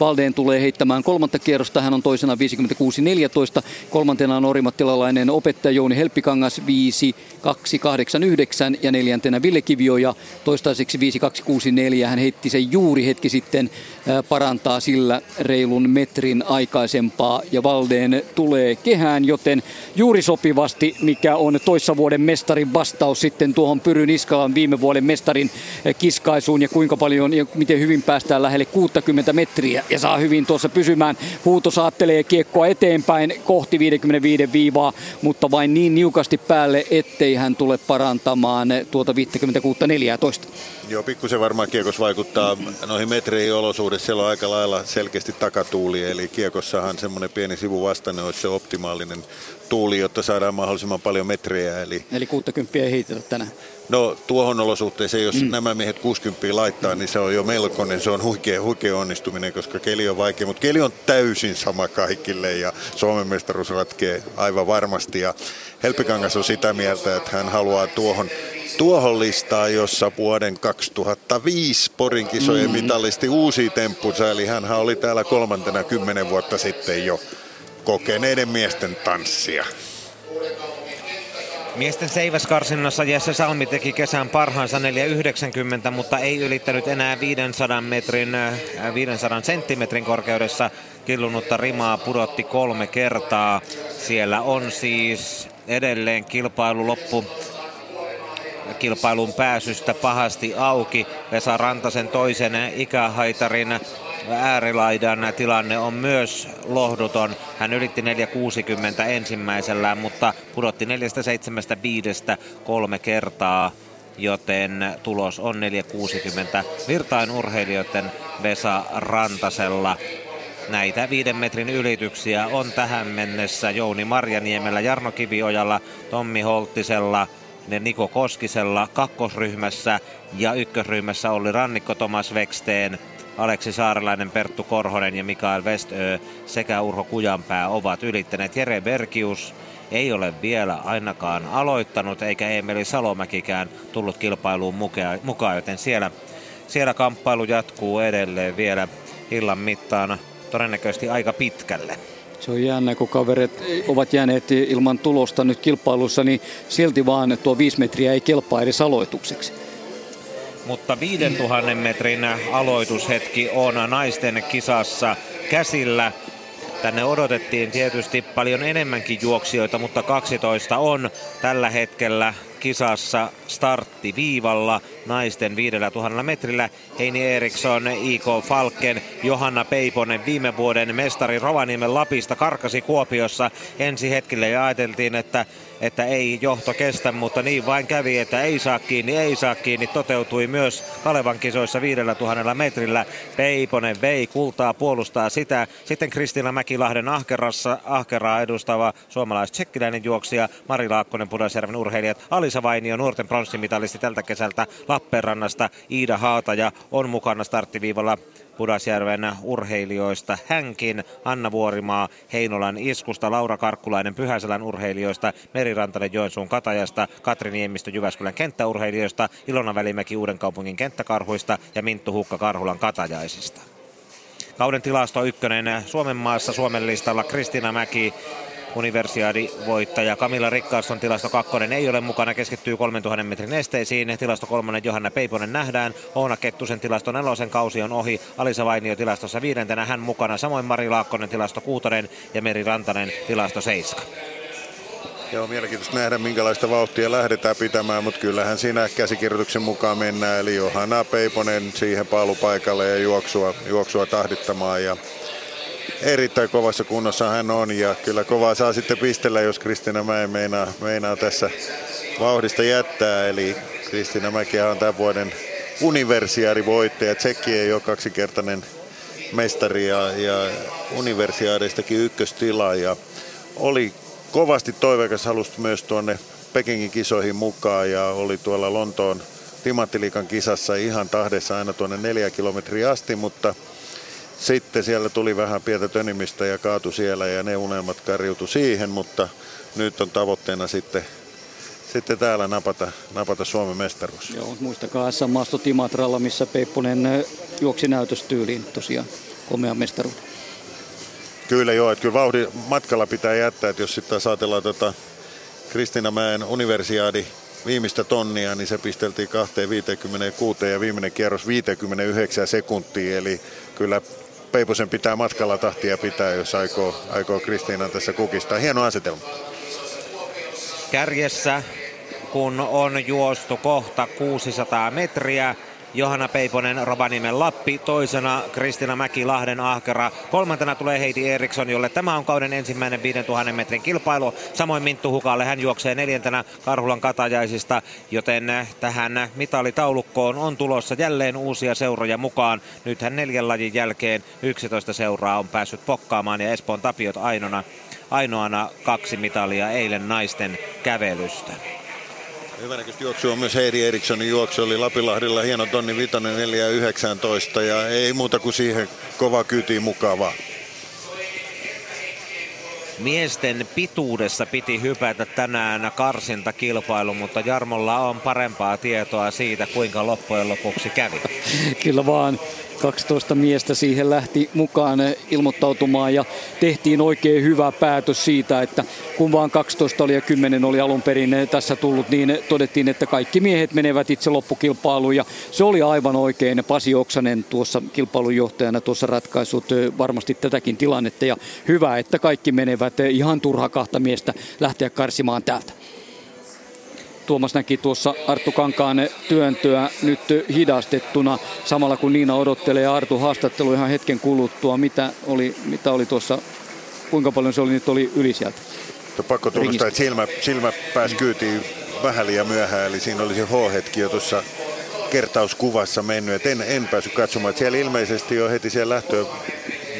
Valdeen tulee heittämään kolmatta kierrosta. Hän on toisena 56.14. Kolmantena on orimattilalainen opettaja Jouni Helppikangas 5.289 ja neljäntenä Ville Kivio ja toistaiseksi 5.264. Hän heitti sen juuri hetki sitten parantaa sillä reilun metrin aikaisempaa ja Valdeen tulee kehään, joten juuri sopivasti mikä on toissa vuoden mestarin vastaus sitten tuohon Pyry Niskalan viime vuoden mestarin eh, kiskaisuun ja kuinka paljon ja miten hyvin päästään lähelle 60 metriä ja saa hyvin tuossa pysymään. Huuto saattelee kiekkoa eteenpäin kohti 55 viivaa, mutta vain niin niukasti päälle, ettei hän tule parantamaan tuota 56-14. Joo, pikkusen varmaan kiekos vaikuttaa noihin metreihin olosuhdissa. Siellä on aika lailla selkeästi takatuuli, eli kiekossahan semmoinen pieni sivuvastainen olisi se optimaalinen tuuli, jotta saadaan mahdollisimman paljon metrejä. Eli, eli 60 ei heitellä tänään. No tuohon olosuhteeseen, jos mm. nämä miehet 60 laittaa, niin se on jo melkoinen, se on huikea, huikea onnistuminen, koska keli on vaikea, mutta keli on täysin sama kaikille ja Suomen mestaruus ratkee aivan varmasti ja Helpikangas on sitä mieltä, että hän haluaa tuohon tuohon listaan, jossa vuoden 2005 Porin kisojen mm-hmm. mitalisti uusi temppunsa, eli hän oli täällä kolmantena kymmenen vuotta sitten jo kokeneiden miesten tanssia. Miesten seiväskarsinnassa Jesse Salmi teki kesän parhaansa 490, mutta ei ylittänyt enää 500 metrin, 500 äh, senttimetrin korkeudessa killunutta rimaa pudotti kolme kertaa. Siellä on siis edelleen kilpailu loppu kilpailun pääsystä pahasti auki. Vesa Rantasen toisen ikähaitarin äärilaidan tilanne on myös lohduton. Hän ylitti 460 ensimmäisellään, mutta pudotti 475 kolme kertaa joten tulos on 460 virtain urheilijoiden Vesa Rantasella. Näitä viiden metrin ylityksiä on tähän mennessä Jouni Marjaniemellä, Jarno Kiviojalla, Tommi Holttisella, Niko Koskisella kakkosryhmässä ja ykkösryhmässä oli Rannikko Tomas Veksteen. Aleksi Saarelainen, Perttu Korhonen ja Mikael Westö sekä Urho Kujanpää ovat ylittäneet. Jere Berkius ei ole vielä ainakaan aloittanut, eikä Emeli Salomäkikään tullut kilpailuun mukaan, joten siellä, siellä kamppailu jatkuu edelleen vielä illan mittaan todennäköisesti aika pitkälle. Se on jännä, kun kaverit ovat jääneet ilman tulosta nyt kilpailussa, niin silti vaan tuo viisi metriä ei kelpaa edes aloitukseksi mutta 5000 metrin aloitushetki on naisten kisassa käsillä. Tänne odotettiin tietysti paljon enemmänkin juoksijoita, mutta 12 on tällä hetkellä kisassa starttiviivalla naisten 5000 metrillä. Heini Eriksson, I.K. Falken, Johanna Peiponen viime vuoden mestari Rovaniemen Lapista karkasi Kuopiossa ensi hetkellä ja ajateltiin, että että ei johto kestä, mutta niin vain kävi, että ei saa kiinni, ei saa kiinni. Toteutui myös Kalevan kisoissa 5000 metrillä. Peiponen vei kultaa, puolustaa sitä. Sitten Kristiina Mäkilahden ahkerassa, ahkeraa edustava suomalais-tsekkiläinen juoksija Mari Laakkonen, Pudasjärven urheilijat. Alisa Vainio, nuorten pronssimitalisti tältä kesältä Lappeenrannasta. Iida Haataja on mukana starttiviivalla Pudasjärven urheilijoista hänkin, Anna Vuorimaa Heinolan iskusta, Laura Karkkulainen Pyhäselän urheilijoista, Meri Rantanen Joensuun Katajasta, Katri Niemistö Jyväskylän kenttäurheilijoista, Ilona Välimäki Uudenkaupungin kenttäkarhuista ja Minttu Hukka Karhulan Katajaisista. Kauden tilasto ykkönen Suomen maassa Suomen listalla Kristina Mäki Universiadi-voittaja Kamilla Rikkaaston tilasto kakkonen ei ole mukana, keskittyy 3000 metrin esteisiin. Tilasto kolmonen Johanna Peiponen nähdään. Oona Kettusen tilasto nelosen kausi on ohi. Alisa Vainio tilastossa viidentenä hän mukana. Samoin Mari Laakkonen tilasto kuutonen ja Meri Rantanen tilasto seiska. Joo, mielenkiintoista nähdä, minkälaista vauhtia lähdetään pitämään, mutta kyllähän siinä käsikirjoituksen mukaan mennään. Eli Johanna Peiponen siihen paalupaikalle ja juoksua, juoksua tahdittamaan. Ja erittäin kovassa kunnossa hän on ja kyllä kovaa saa sitten pistellä, jos Kristina Mäe meinaa, meinaa tässä vauhdista jättää. Eli Kristina Mäki on tämän vuoden universiaarivoittaja. Tsekki ei ole kaksikertainen mestari ja, ja universiaadeistakin ykköstila ja oli kovasti toiveikas halusi myös tuonne Pekingin kisoihin mukaan ja oli tuolla Lontoon Timanttiliikan kisassa ihan tahdessa aina tuonne neljä kilometriä asti, mutta sitten siellä tuli vähän pientä tönimistä ja kaatu siellä ja ne unelmat karjutu siihen, mutta nyt on tavoitteena sitten, sitten täällä napata, napata Suomen mestaruus. Joo, muistakaa SM-maasto Timatralla, missä Peipponen juoksi näytöstyyliin tosiaan komea mestaruus. Kyllä joo, että kyllä vauhdi matkalla pitää jättää, että jos sitten ajatellaan tota Kristina Mäen universiaadi viimeistä tonnia, niin se pisteltiin 2.56 ja viimeinen kierros 59 sekuntia, eli kyllä Peiposen pitää matkalla tahtia pitää, jos aikoo, aikoo Kristiina tässä kukistaa. Hieno asetelma. Kärjessä, kun on juostu kohta 600 metriä, Johanna Peiponen, Rovaniemen Lappi, toisena Kristina Mäki-Lahden ahkera, kolmantena tulee Heidi Eriksson, jolle tämä on kauden ensimmäinen 5000 metrin kilpailu. Samoin Minttu Hukalle hän juoksee neljäntenä Karhulan katajaisista, joten tähän mitalitaulukkoon on tulossa jälleen uusia seuroja mukaan. Nythän neljän lajin jälkeen 11 seuraa on päässyt pokkaamaan ja Espoon Tapiot ainoana, ainoana kaksi mitalia eilen naisten kävelystä. Hyvänäköistä juoksu on myös Heidi Erikssonin juoksu. Oli Lapilahdilla hieno tonni vitonen 4.19 ja ei muuta kuin siihen kova kyytiin mukavaa. Miesten pituudessa piti hypätä tänään karsintakilpailu, mutta Jarmolla on parempaa tietoa siitä, kuinka loppujen lopuksi kävi. <laughs> Kyllä vaan. 12 miestä siihen lähti mukaan ilmoittautumaan ja tehtiin oikein hyvä päätös siitä, että kun vaan 12 oli ja 10 oli alun perin tässä tullut, niin todettiin, että kaikki miehet menevät itse loppukilpailuun ja se oli aivan oikein. Pasi Oksanen tuossa kilpailunjohtajana tuossa ratkaisut varmasti tätäkin tilannetta ja hyvä, että kaikki menevät ihan turha kahta miestä lähteä karsimaan täältä. Tuomas näki tuossa Arttu Kankaan työntöä nyt hidastettuna samalla kun Niina odottelee Artu haastattelu ihan hetken kuluttua. Mitä oli, mitä oli tuossa, kuinka paljon se oli nyt oli yli sieltä? Pakko tunnustaa, että silmä, silmä pääsi kyytiin vähän liian myöhään, eli siinä oli se H-hetki jo tuossa kertauskuvassa mennyt, et en, en päässyt katsomaan. Että siellä ilmeisesti jo heti siellä lähtö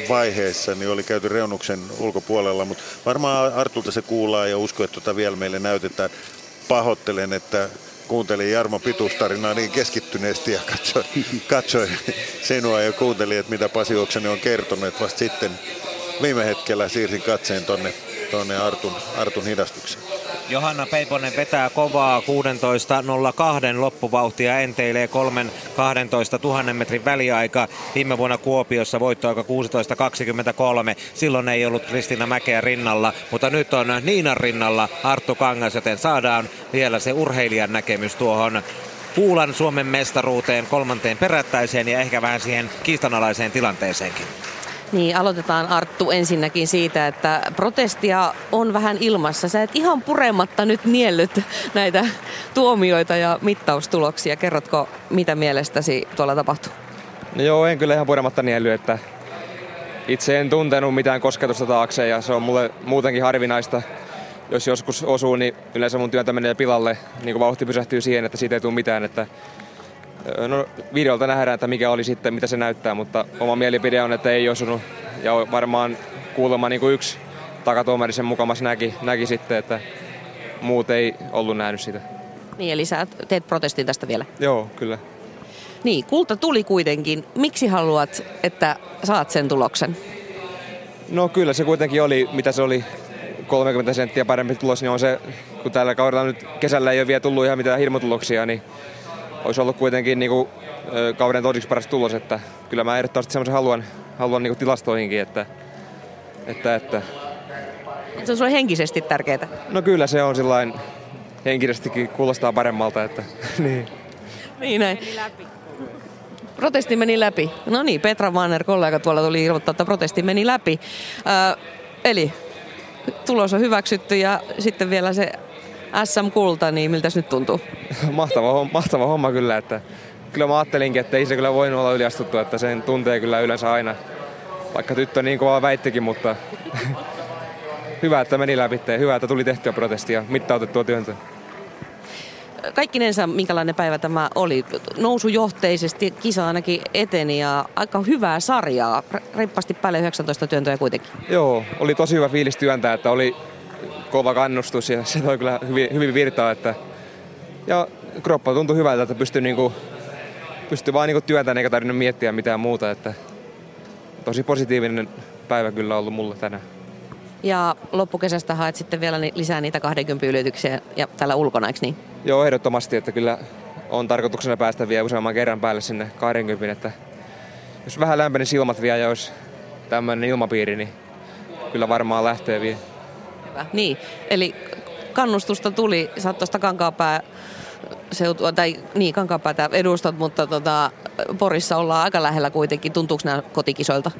vaiheessa niin oli käyty reunuksen ulkopuolella, mutta varmaan Artulta se kuullaan ja usko, että tuota vielä meille näytetään pahoittelen, että kuuntelin Jarmo pituustarinaa niin keskittyneesti ja katsoin, katsoin sinua ja kuuntelin, että mitä Pasi Oksanen on kertonut. Vasta sitten viime hetkellä siirsin katseen tonne, tonne Artun, Artun hidastukseen. Johanna Peiponen vetää kovaa 16.02 loppuvauhtia, enteilee 3 12 000 metrin väliaika. Viime vuonna Kuopiossa voittoaika 16.23. Silloin ei ollut Kristina Mäkeä rinnalla, mutta nyt on Niinan rinnalla Arttu Kangas, joten saadaan vielä se urheilijan näkemys tuohon Puulan Suomen mestaruuteen kolmanteen perättäiseen ja ehkä vähän siihen kiistanalaiseen tilanteeseenkin. Niin, aloitetaan Arttu ensinnäkin siitä, että protestia on vähän ilmassa. Sä et ihan purematta nyt niellyt näitä tuomioita ja mittaustuloksia. Kerrotko, mitä mielestäsi tuolla tapahtuu? No joo, en kyllä ihan purematta nielly, että itse en tuntenut mitään kosketusta taakse ja se on mulle muutenkin harvinaista. Jos joskus osuu, niin yleensä mun työntä menee pilalle, niin kuin vauhti pysähtyy siihen, että siitä ei tule mitään. Että No videolta nähdään, että mikä oli sitten, mitä se näyttää, mutta oma mielipide on, että ei osunut. Ja varmaan kuulemma niin kuin yksi takatuomari sen mukamassa näki, näki sitten, että muut ei ollut nähnyt sitä. Niin, eli sä teet protestin tästä vielä? Joo, kyllä. Niin, kulta tuli kuitenkin. Miksi haluat, että saat sen tuloksen? No kyllä se kuitenkin oli, mitä se oli, 30 senttiä parempi tulos, niin on se, kun tällä kaudella nyt kesällä ei ole vielä tullut ihan mitään hirmutuloksia, niin olisi ollut kuitenkin niin kuin, kauden toiseksi paras tulos, että kyllä mä ehdottomasti semmoisen haluan, haluan niin kuin tilastoihinkin, että, että, että se on sulle henkisesti tärkeää? No kyllä se on sillain henkisestikin kuulostaa paremmalta, että <laughs> niin. Niin näin. Protesti meni läpi. No niin, Petra Manner, kollega tuolla tuli ilmoittaa, että protesti meni läpi. Äh, eli tulos on hyväksytty ja sitten vielä se SM-kulta, niin miltä se nyt tuntuu? <laughs> mahtava, homma, mahtava homma kyllä, että kyllä mä ajattelinkin, että ei se kyllä voinut olla yliastuttu, että sen tuntee kyllä yleensä aina. Vaikka tyttö niin kovaa väittikin, mutta <laughs> hyvä, että meni läpi ja hyvä, että tuli tehtyä protestia, mittautettua työntöä. Kaikkinensa minkälainen päivä tämä oli? Nousujohteisesti kisa ainakin eteni ja aika hyvää sarjaa. Reippaasti päälle 19 työntöä kuitenkin. Joo, oli tosi hyvä fiilis työntää, että oli kova kannustus ja se toi kyllä hyvin, hyvin virtaa. Että, ja kroppa tuntui hyvältä, että pystyi, niinku, pystyi vaan niinku työntämään eikä tarvinnut miettiä mitään muuta. Että tosi positiivinen päivä kyllä ollut mulle tänään. Ja loppukesästä haet sitten vielä lisää niitä 20 ylityksiä ja tällä ulkona, eikö niin? Joo, ehdottomasti, että kyllä on tarkoituksena päästä vielä useamman kerran päälle sinne 20, että jos vähän lämpeni silmat vielä ja olisi tämmöinen ilmapiiri, niin kyllä varmaan lähtee vielä. Hyvä. Niin, eli kannustusta tuli, sä oot tuosta Kankaanpää seutua, tai niin, Kankaanpäätä edustat, mutta tota, Porissa ollaan aika lähellä kuitenkin. Tuntuuko nämä kotikisoilta?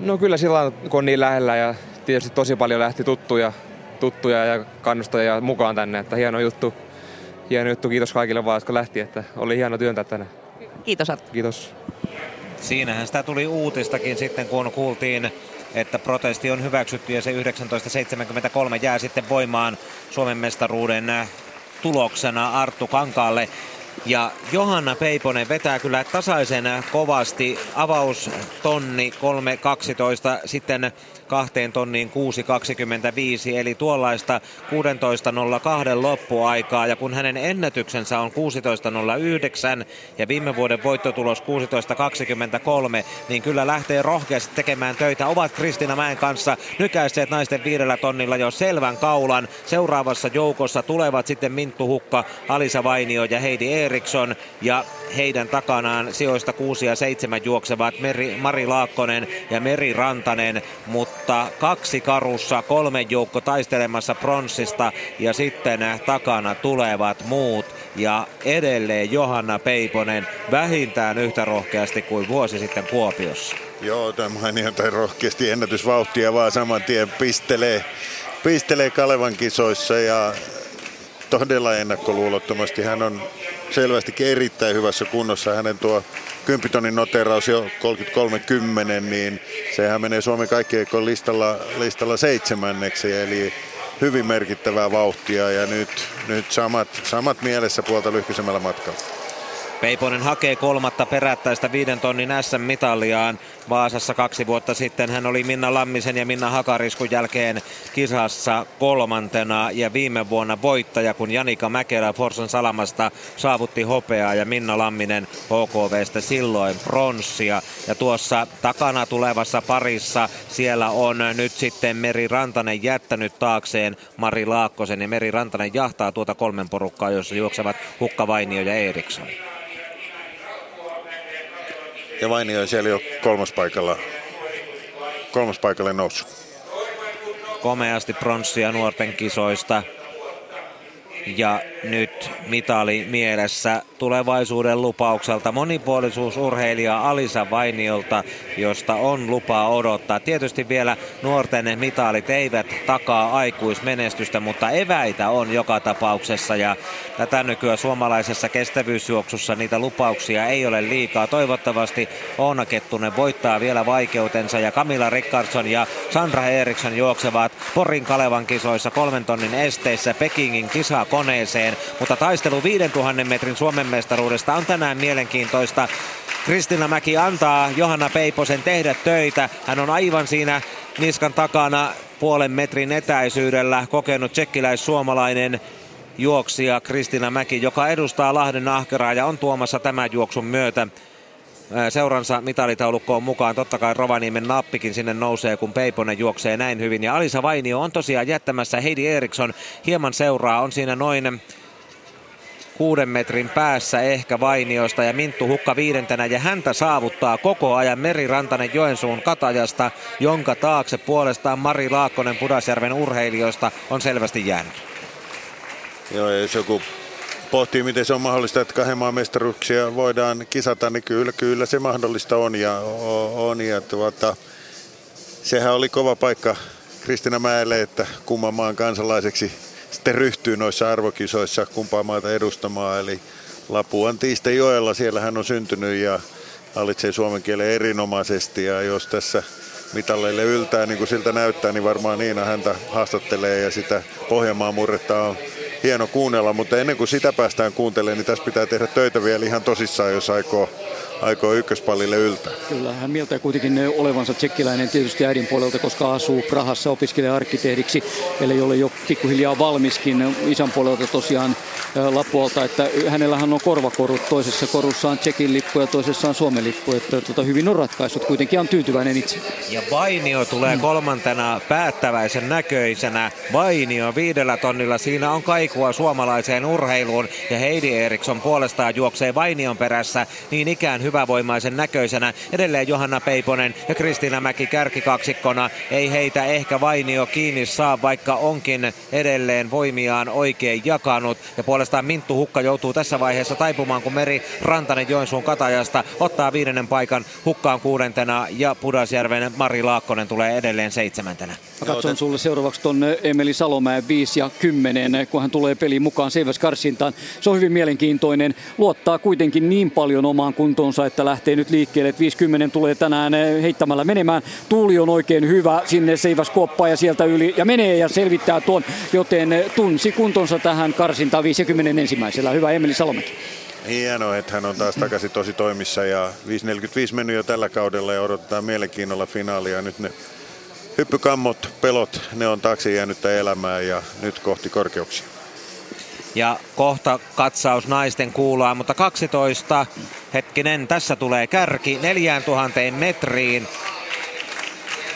No kyllä sillä kun on niin lähellä ja tietysti tosi paljon lähti tuttuja, tuttuja ja kannustajia mukaan tänne, että hieno juttu. Hieno juttu, kiitos kaikille vaan, jotka lähti, että oli hieno työntää tänne. Kiitos Arttu. Kiitos. Siinähän sitä tuli uutistakin sitten, kun kuultiin että protesti on hyväksytty ja se 1973 jää sitten voimaan Suomen mestaruuden tuloksena Arttu Kankaalle. Ja Johanna Peiponen vetää kyllä tasaisen kovasti avaus tonni 3.12, sitten kahteen tonniin 6.25, eli tuollaista 16.02 loppuaikaa. Ja kun hänen ennätyksensä on 16.09 ja viime vuoden voittotulos 16.23, niin kyllä lähtee rohkeasti tekemään töitä. Ovat Kristina Mäen kanssa nykäisseet naisten viidellä tonnilla jo selvän kaulan. Seuraavassa joukossa tulevat sitten Minttu Hukka, Alisa Vainio ja Heidi Eriksson. Ja heidän takanaan sijoista 6 ja 7 juoksevat Meri, Mari Laakkonen ja Meri Rantanen, mutta kaksi karussa, kolme joukko taistelemassa pronssista ja sitten takana tulevat muut ja edelleen Johanna Peiponen vähintään yhtä rohkeasti kuin vuosi sitten Kuopiossa. Joo, tämä ihan tai rohkeasti ennätysvauhtia vaan saman tien pistelee, pistelee Kalevan kisoissa ja todella ennakkoluulottomasti. Hän on selvästikin erittäin hyvässä kunnossa. Hänen tuo kymppitonin noteraus jo 33.10, niin sehän menee Suomen kaikkien listalla, listalla seitsemänneksi, eli hyvin merkittävää vauhtia ja nyt, nyt samat, samat mielessä puolta lyhkäisemmällä matkalla. Peiponen hakee kolmatta perättäistä viiden tonnin SM-mitaliaan. Vaasassa kaksi vuotta sitten hän oli Minna Lammisen ja Minna Hakariskun jälkeen kisassa kolmantena ja viime vuonna voittaja, kun Janika Mäkelä Forsan Salamasta saavutti hopeaa ja Minna Lamminen HKVstä silloin pronssia. Ja tuossa takana tulevassa parissa siellä on nyt sitten Meri Rantanen jättänyt taakseen Mari Laakkosen ja Meri Rantanen jahtaa tuota kolmen porukkaa, jossa juoksevat Hukka Vainio ja Eriksson. Ja Vainio siellä jo kolmas paikalla, kolmas paikalle noussut. Komeasti pronssia nuorten kisoista. Ja nyt mitali mielessä tulevaisuuden lupaukselta monipuolisuusurheilija Alisa Vainiolta, josta on lupaa odottaa. Tietysti vielä nuorten mitalit eivät takaa aikuismenestystä, mutta eväitä on joka tapauksessa ja tätä nykyään suomalaisessa kestävyysjuoksussa niitä lupauksia ei ole liikaa. Toivottavasti Oona Kettunen voittaa vielä vaikeutensa ja Kamila Rickardsson ja Sandra Eriksson juoksevat Porin Kalevan kisoissa kolmen tonnin esteissä Pekingin kisakoneeseen, mutta taistelu 5000 metrin Suomen mestaruudesta on tänään mielenkiintoista. Kristina Mäki antaa Johanna Peiposen tehdä töitä. Hän on aivan siinä niskan takana puolen metrin etäisyydellä kokenut tsekkiläis-suomalainen juoksija Kristina Mäki, joka edustaa Lahden ahkeraa ja on tuomassa tämän juoksun myötä seuransa mitalitaulukkoon mukaan. Totta kai Rovaniemen nappikin sinne nousee, kun Peiponen juoksee näin hyvin. Ja Alisa Vainio on tosiaan jättämässä Heidi Eriksson hieman seuraa. On siinä noin kuuden metrin päässä ehkä Vainiosta ja Minttu Hukka viidentenä ja häntä saavuttaa koko ajan Meri Rantanen Joensuun katajasta, jonka taakse puolestaan Mari Laakkonen Pudasjärven urheilijoista on selvästi jäänyt. Joo, jos joku pohtii, miten se on mahdollista, että kahden maan mestaruuksia voidaan kisata, niin kyllä, kyllä se mahdollista on. Ja, on, ja tuota, sehän oli kova paikka Kristina Mäelle, että kumman maan kansalaiseksi sitten ryhtyy noissa arvokisoissa kumpaa maata edustamaan. Eli Lapuan Tiiste joella, siellä hän on syntynyt ja hallitsee suomen kielen erinomaisesti. Ja jos tässä mitalleille yltää, niin kuin siltä näyttää, niin varmaan Niina häntä haastattelee ja sitä Pohjanmaan murretta on hieno kuunnella, mutta ennen kuin sitä päästään kuuntelemaan, niin tässä pitää tehdä töitä vielä ihan tosissaan, jos aikoo, aikoo ykköspallille yltää. Kyllä, hän mieltää kuitenkin olevansa tsekkiläinen tietysti äidin puolelta, koska asuu Prahassa, opiskelee arkkitehdiksi, eli ole jo pikkuhiljaa valmiskin isän puolelta tosiaan Lapualta, että hänellähän on korvakorut, toisessa korussa on Tsekin lippu ja toisessa on Suomen lippu, että tuota, hyvin on ratkaissut, kuitenkin on tyytyväinen itse. Ja Vainio tulee kolmantena päättäväisen näköisenä. Vainio viidellä tonnilla, siinä on kaikua suomalaiseen urheiluun ja Heidi Eriksson puolestaan juoksee Vainion perässä niin ikään hyvävoimaisen näköisenä. Edelleen Johanna Peiponen ja Kristiina Mäki kärkikaksikkona. Ei heitä ehkä Vainio kiinni saa, vaikka onkin edelleen voimiaan oikein jakanut. Ja puolestaan Minttu Hukka joutuu tässä vaiheessa taipumaan, kun Meri Rantanen Joensuun katajasta ottaa viidennen paikan Hukkaan kuudentena ja Pudasjärven Mari Laakkonen tulee edelleen seitsemäntenä. Mä katson sulle seuraavaksi ton Emeli Salomäen 5 ja 10, kun hän tulee peliin mukaan Seiväs Karsintaan. Se on hyvin mielenkiintoinen. Luottaa kuitenkin niin paljon omaan kuntonsa, että lähtee nyt liikkeelle. 50 tulee tänään heittämällä menemään. Tuuli on oikein hyvä sinne Seiväs Kuoppa ja sieltä yli ja menee ja selvittää tuon, joten tunsi kuntonsa tähän karsintaan 50 ensimmäisellä. Hyvä Emeli Salomäki. Hienoa, että hän on taas takaisin tosi toimissa ja 5.45 mennyt jo tällä kaudella ja odotetaan mielenkiinnolla finaalia. Nyt ne hyppykammot, pelot, ne on taakse jäänyttä elämää ja nyt kohti korkeuksia. Ja kohta katsaus naisten kuulaa, mutta 12 hetkinen, tässä tulee kärki 4000 metriin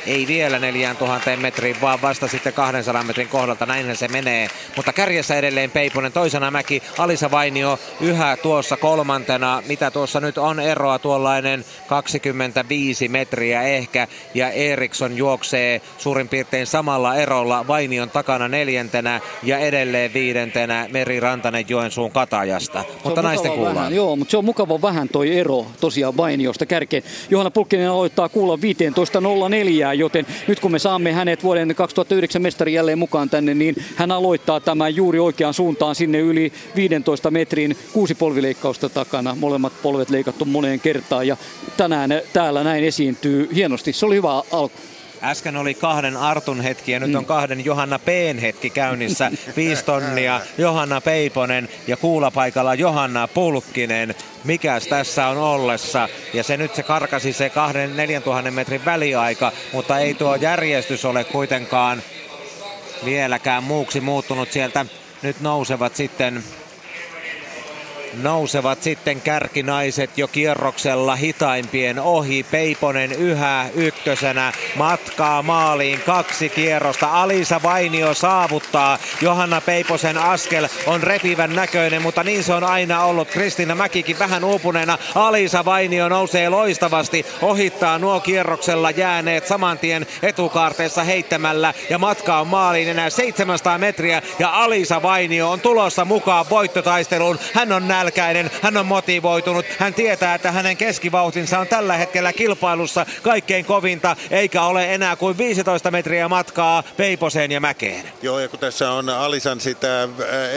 ei vielä 4000 metriin, vaan vasta sitten 200 metrin kohdalta. Näinhän se menee. Mutta kärjessä edelleen Peiponen, toisena Mäki, Alisa Vainio yhä tuossa kolmantena. Mitä tuossa nyt on eroa, tuollainen 25 metriä ehkä. Ja Eriksson juoksee suurin piirtein samalla erolla Vainion takana neljäntenä ja edelleen viidentenä Meri Rantanen Joensuun katajasta. Mutta naisten kuullaan. Vähän, joo, mutta se on mukava vähän toi ero tosiaan Vainiosta kärkeen. Johanna Pulkkinen aloittaa kuulla 15.04 joten nyt kun me saamme hänet vuoden 2009 mestari jälleen mukaan tänne, niin hän aloittaa tämän juuri oikeaan suuntaan sinne yli 15 metrin kuusi polvileikkausta takana. Molemmat polvet leikattu moneen kertaan ja tänään täällä näin esiintyy hienosti. Se oli hyvä alku. Äsken oli kahden Artun hetki ja nyt on kahden Johanna Peen hetki käynnissä. Viisi tonnia Johanna Peiponen ja kuulapaikalla Johanna Pulkkinen. Mikäs tässä on ollessa? Ja se nyt se karkasi se kahden 4000 metrin väliaika, mutta ei tuo järjestys ole kuitenkaan vieläkään muuksi muuttunut sieltä. Nyt nousevat sitten nousevat sitten kärkinaiset jo kierroksella hitaimpien ohi. Peiponen yhä ykkösenä matkaa maaliin kaksi kierrosta. Alisa Vainio saavuttaa. Johanna Peiposen askel on repivän näköinen, mutta niin se on aina ollut. Kristiina Mäkikin vähän uupuneena. Alisa Vainio nousee loistavasti, ohittaa nuo kierroksella jääneet saman tien etukaarteessa heittämällä ja matka on maaliin enää 700 metriä ja Alisa Vainio on tulossa mukaan voittotaisteluun. Hän on nälkäinen, hän on motivoitunut, hän tietää, että hänen keskivauhtinsa on tällä hetkellä kilpailussa kaikkein kovinta, eikä ole enää kuin 15 metriä matkaa Peiposeen ja Mäkeen. Joo, ja kun tässä on Alisan sitä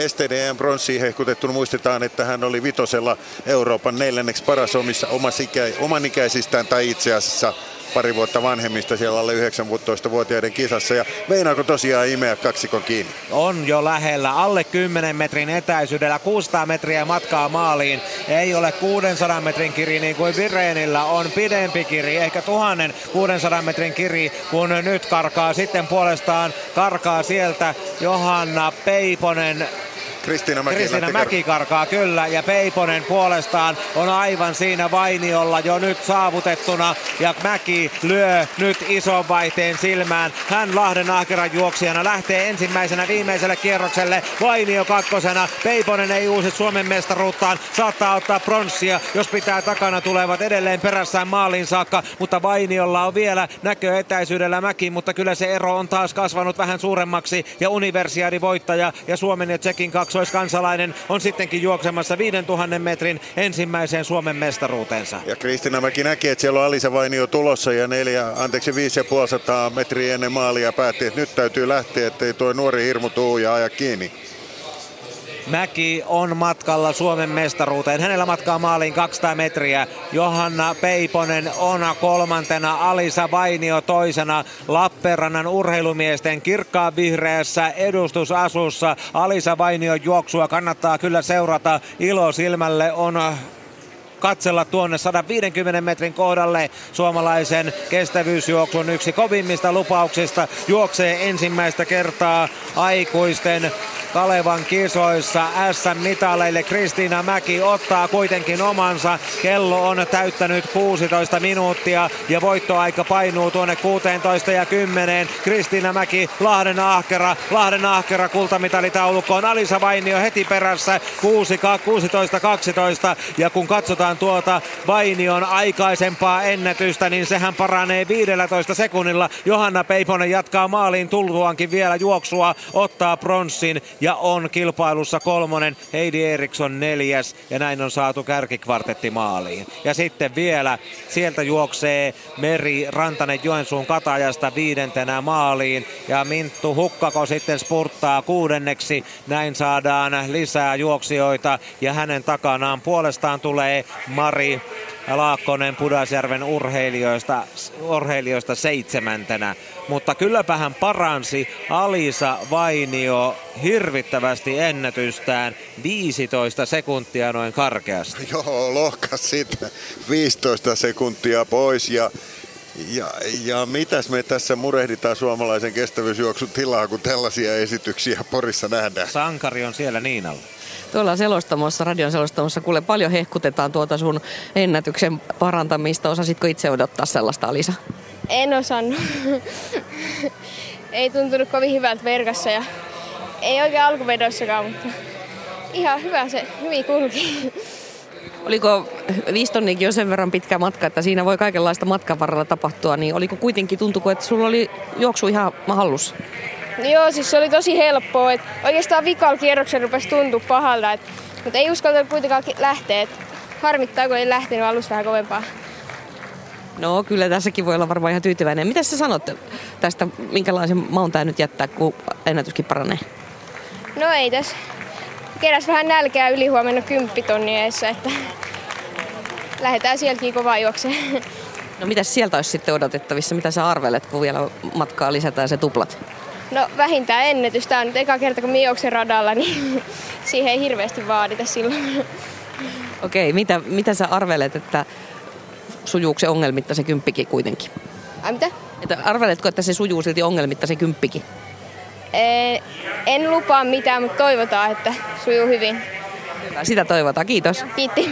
STDn bronssi hehkutettu, muistetaan, että hän oli vitosella Euroopan neljänneksi paras omissa, omas ikä, oman ikäisistään tai itse asiassa pari vuotta vanhemmista siellä alle 19-vuotiaiden kisassa. Ja meinaako tosiaan imeä kaksikon kiinni? On jo lähellä, alle 10 metrin etäisyydellä, 600 metriä matkaa maaliin. Ei ole 600 metrin kiri niin kuin Vireenillä on pidempi kiri, ehkä 1600 metrin kiri, kun nyt karkaa sitten puolestaan karkaa sieltä Johanna Peiponen Kristiina Mäki, Kristiina Mäki karkaa kyllä ja Peiponen puolestaan on aivan siinä vainiolla jo nyt saavutettuna ja Mäki lyö nyt ison vaihteen silmään. Hän Lahden ahkeran juoksijana lähtee ensimmäisenä viimeiselle kierrokselle Vainio kakkosena. Peiponen ei uusi Suomen mestaruuttaan, saattaa ottaa pronssia, jos pitää takana tulevat edelleen perässään maaliin saakka, mutta Vainiolla on vielä näköetäisyydellä Mäki, mutta kyllä se ero on taas kasvanut vähän suuremmaksi ja universiadi voittaja ja Suomen ja Tsekin kaksi kaksoiskansalainen on sittenkin juoksemassa 5000 metrin ensimmäiseen Suomen mestaruutensa. Ja Kristiina Mäki näki, että siellä on Alisa Vainio tulossa ja neljä, anteeksi 5500 metriä ennen maalia päätti, että nyt täytyy lähteä, ettei tuo nuori hirmu tuu ja aja kiinni. Mäki on matkalla Suomen mestaruuteen. Hänellä matkaa maaliin 200 metriä. Johanna Peiponen on kolmantena, Alisa Vainio toisena. Lappeenrannan urheilumiesten kirkkaan vihreässä edustusasussa. Alisa Vainio juoksua kannattaa kyllä seurata. Ilo silmälle on katsella tuonne 150 metrin kohdalle suomalaisen kestävyysjuoksun yksi kovimmista lupauksista. Juoksee ensimmäistä kertaa aikuisten Kalevan kisoissa SM-mitaleille. Kristiina Mäki ottaa kuitenkin omansa. Kello on täyttänyt 16 minuuttia ja voittoaika painuu tuonne 16 ja 10. Kristiina Mäki, Lahden ahkera, Lahden ahkera kultamitalitaulukkoon. Alisa Vainio heti perässä 16-12 ja kun katsotaan tuota Vainion aikaisempaa ennätystä, niin sehän paranee 15 sekunnilla. Johanna Peiponen jatkaa maaliin tultuankin vielä juoksua, ottaa pronssin ja on kilpailussa kolmonen, Heidi Eriksson neljäs ja näin on saatu kärkikvartetti maaliin. Ja sitten vielä sieltä juoksee Meri Rantanen Joensuun katajasta viidentenä maaliin ja Minttu Hukkako sitten spurttaa kuudenneksi. Näin saadaan lisää juoksijoita ja hänen takanaan puolestaan tulee Mari Laakkonen Pudasjärven urheilijoista, urheilijoista seitsemäntenä. Mutta kylläpä hän paransi Alisa Vainio hirvittävästi ennätystään 15 sekuntia noin karkeasti. <laughs> Joo, lohkas sitten 15 sekuntia pois ja ja, ja mitäs me tässä murehditaan suomalaisen kestävyysjuoksun tilaa, kun tällaisia esityksiä Porissa nähdään? Sankari on siellä Niinalla tuolla selostamossa, radion selostamossa, kuule paljon hehkutetaan tuota sun ennätyksen parantamista. Osasitko itse odottaa sellaista, Alisa? En osannut. ei tuntunut kovin hyvältä verkassa ja ei oikein alkuvedossakaan, mutta ihan hyvä se, hyvin kulki. Oliko viistonnikin jo sen verran pitkä matka, että siinä voi kaikenlaista matkan varrella tapahtua, niin oliko kuitenkin, tuntuko, että sulla oli juoksu ihan hallussa? Joo, siis se oli tosi helppoa. Et oikeastaan vikalla kierroksen rupesi tuntua pahalta, et, mutta ei uskaltanut kuitenkaan lähteä. Et harmittaa, kun ei lähtenyt alusta vähän kovempaa. No kyllä tässäkin voi olla varmaan ihan tyytyväinen. Mitä sä sanot tästä, minkälaisen maun tämä nyt jättää, kun ennätyskin paranee? No ei tässä. Keräs vähän nälkää yli huomenna kymppitonnia eessä, että <laughs> lähdetään sieltäkin kovaa juokseen. <laughs> No mitä sieltä olisi sitten odotettavissa? Mitä sä arvelet, kun vielä matkaa lisätään se tuplat? No vähintään ennätys. Tämä on nyt eka kerta, kun minä juoksen radalla, niin <laughs> siihen ei hirveästi vaadita silloin. Okei, mitä, mitä sä arvelet, että sujuuko se ongelmitta se kymppikin kuitenkin? Ai mitä? Että arveletko, että se sujuu silti ongelmitta se kymppikin? Ee, en lupaa mitään, mutta toivotaan, että sujuu hyvin. Sitä toivotaan. Kiitos. Kiitti.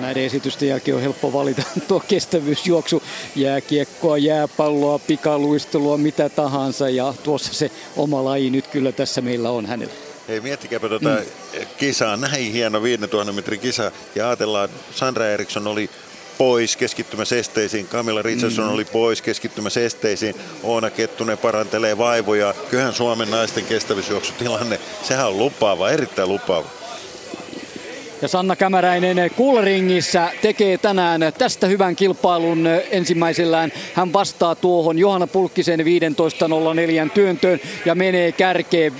Näiden esitysten jälkeen on helppo valita <laughs> tuo kestävyysjuoksu, jääkiekkoa, jääpalloa, pikaluistelua, mitä tahansa. Ja tuossa se oma laji nyt kyllä tässä meillä on hänellä. Hei, miettikääpä tuota mm. kisaa, näin hieno 5000 metrin kisa. Ja ajatellaan, Sandra Eriksson oli pois keskittymässä esteisiin. Camilla Richardson mm. oli pois keskittymässä esteisiin. Oona Kettunen parantelee vaivoja. Kyllähän Suomen naisten kestävyysjuoksutilanne, sehän on lupaava, erittäin lupaava. Ja Sanna Kämäräinen Kulringissä tekee tänään tästä hyvän kilpailun ensimmäisellään. Hän vastaa tuohon Johanna Pulkkisen 15.04 työntöön ja menee kärkeen 15.70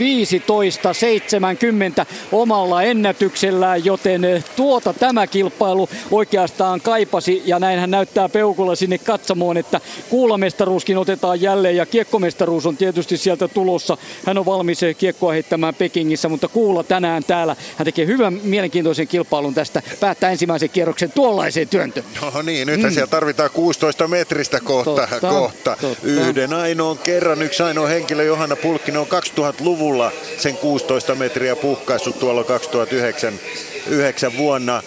omalla ennätyksellään, joten tuota tämä kilpailu oikeastaan kaipasi ja näin hän näyttää peukulla sinne katsomoon, että kuulamestaruuskin otetaan jälleen ja kiekkomestaruus on tietysti sieltä tulossa. Hän on valmis kiekkoa heittämään Pekingissä, mutta kuulla tänään täällä. Hän tekee hyvän mielenkiintoisen kilpailun tästä, päättää ensimmäisen kierroksen tuollaiseen työntöön. No niin, nyt mm. siellä tarvitaan 16 metristä kohta. Totta, kohta. totta. Yhden ainoan kerran, yksi ainoa henkilö, Johanna Pulkkinen on 2000-luvulla sen 16 metriä puhkaissut tuolla 2009 9 vuonna.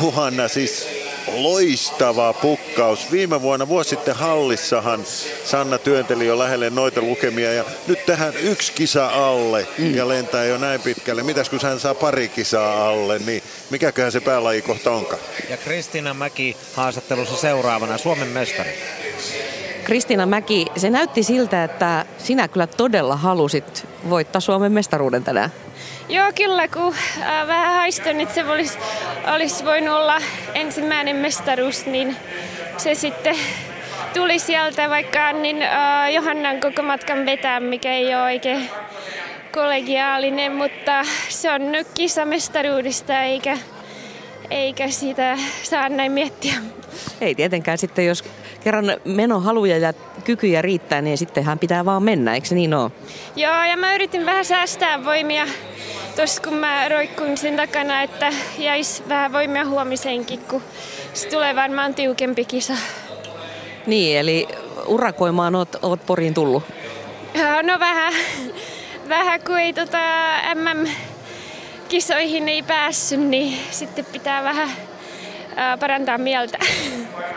Vuonna siis loistava pukkaus. Viime vuonna, vuosi sitten Hallissahan Sanna työnteli jo lähelle noita lukemia ja nyt tähän yksi kisa alle mm. ja lentää jo näin pitkälle. Mitäs kun hän saa pari kisaa alle, niin mikäköhän se päälajikohta onkaan? Ja Kristiina Mäki haastattelussa seuraavana Suomen mestari. Kristiina Mäki, se näytti siltä, että sinä kyllä todella halusit voittaa Suomen mestaruuden tänään. Joo, kyllä, kun äh, vähän haistin, että se olisi, olisi voinut olla ensimmäinen mestaruus, niin se sitten tuli sieltä, vaikka niin äh, Johannan koko matkan vetää, mikä ei ole oikein kollegiaalinen, mutta se on nyt kisamestaruudesta eikä, eikä sitä saa näin miettiä. Ei tietenkään sitten, jos kerran menohaluja ja kykyjä riittää, niin sittenhän pitää vaan mennä, eikö se niin ole? Joo, ja mä yritin vähän säästää voimia tuossa kun mä roikkuin sen takana, että jäisi vähän voimia huomiseenkin, kun se tulee varmaan tiukempi kisa. Niin, eli urakoimaan oot, oot Poriin tullut? No vähän, vähän kun ei tota MM-kisoihin ei päässyt, niin sitten pitää vähän parantaa mieltä.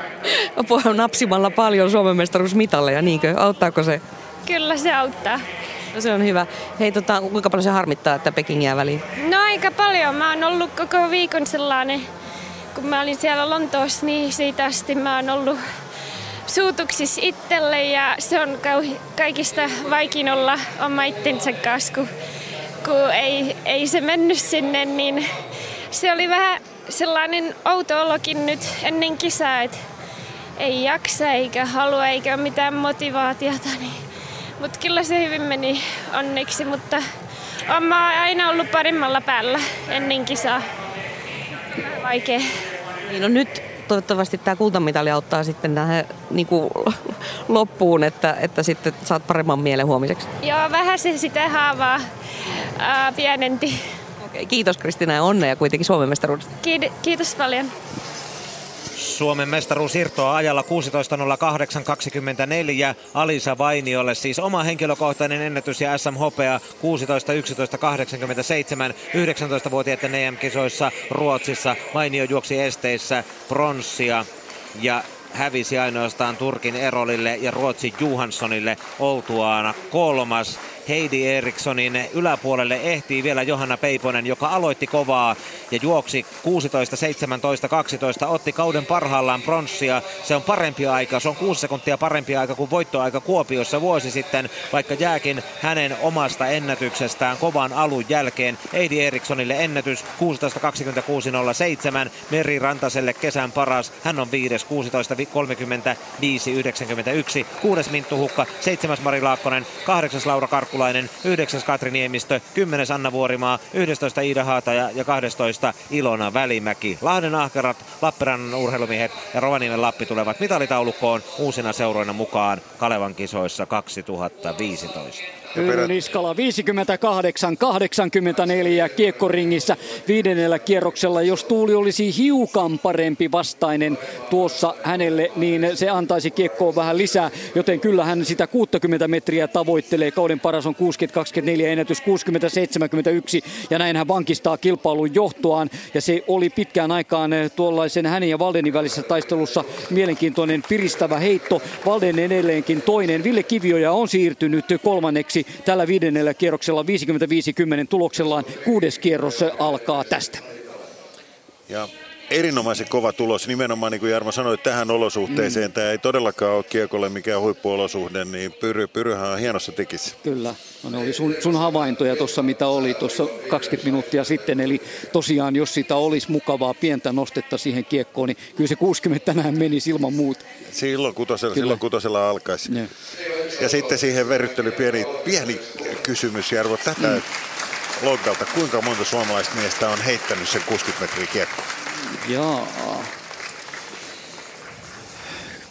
<laughs> Napsimalla paljon Suomen mestaruusmitalleja, niinkö? Auttaako se? Kyllä se auttaa. No se on hyvä. Hei, tota, kuinka paljon se harmittaa, että Peking jää väliin? No aika paljon. Mä oon ollut koko viikon sellainen, kun mä olin siellä Lontoossa, niin siitä asti mä oon ollut suutuksissa itselle ja se on kaikista vaikin olla oma itsensä kanssa, kun, kun ei, ei se mennyt sinne, niin se oli vähän sellainen outo olokin nyt ennen kisaa, että ei jaksa eikä halua eikä mitään motivaatiota, niin mutta kyllä se hyvin meni onneksi, mutta olen mä aina ollut parimmalla päällä ennen kisaa. Vaikea. Niin no nyt toivottavasti tämä kultamitali auttaa sitten tähän niin kuin loppuun, että, että sitten saat paremman mielen huomiseksi. Joo, vähän se sitä haavaa ää, pienenti. Okei, kiitos Kristina ja onnea kuitenkin Suomen mestaruudesta. Kiitos paljon. Suomen mestaruus irtoaa ajalla 16.08.24 Alisa Vainiolle. Siis oma henkilökohtainen ennätys ja SM Hopea 16.11.87 19-vuotiaiden EM-kisoissa Ruotsissa. Vainio juoksi esteissä pronssia ja hävisi ainoastaan Turkin Erolille ja Ruotsin Johanssonille oltuaan kolmas. Heidi Erikssonin yläpuolelle ehtii vielä Johanna Peiponen, joka aloitti kovaa ja juoksi 16, 17, 12, otti kauden parhaillaan pronssia. Se on parempi aika, se on 6 sekuntia parempi aika kuin voittoaika Kuopiossa vuosi sitten, vaikka jääkin hänen omasta ennätyksestään kovan alun jälkeen. Heidi Erikssonille ennätys 16, 26, 07, Meri Rantaselle kesän paras, hän on viides 16, 35, 91, kuudes Minttu Hukka, seitsemäs Mari Laakkonen, kahdeksas Laura Karkku Turkulainen, 9. Katri Niemistö, 10. Anna Vuorimaa, 11. Iida Haataja ja 12. Ilona Välimäki. Lahden ahkerat, Lappeenrannan urheilumiehet ja Rovaniemen Lappi tulevat mitalitaulukkoon uusina seuroina mukaan Kalevan kisoissa 2015. Niskala 58-84 kiekkoringissä viidennellä kierroksella. Jos tuuli olisi hiukan parempi vastainen tuossa hänelle, niin se antaisi kiekkoon vähän lisää. Joten kyllä hän sitä 60 metriä tavoittelee. Kauden paras on 60-24, ennätys 60-71 ja näin hän vankistaa kilpailun johtoaan. Ja se oli pitkään aikaan tuollaisen hänen ja Valdenin välisessä taistelussa mielenkiintoinen piristävä heitto. Valden edelleenkin toinen. Ville Kivioja on siirtynyt kolmanneksi tällä viidennellä kierroksella 50-50 tuloksellaan. Kuudes kierros alkaa tästä. Ja erinomaisen kova tulos, nimenomaan niin kuin Jarmo sanoi, tähän olosuhteeseen. Mm. Tämä ei todellakaan ole kiekolle mikään huippuolosuhde, niin Pyry, Pyryhän on hienossa tikissä. Kyllä, no ne oli sun, sun havaintoja tuossa, mitä oli tuossa 20 minuuttia sitten. Eli tosiaan, jos sitä olisi mukavaa pientä nostetta siihen kiekkoon, niin kyllä se 60 tänään meni ilman muuta. Silloin kutosella, silloin kutosella alkaisi. Ja. ja sitten siihen verryttely pieni, pieni kysymys, Jarvo, tätä mm. logalta. Kuinka monta suomalaista miestä on heittänyt sen 60 metriä kiekkoa? Jaa.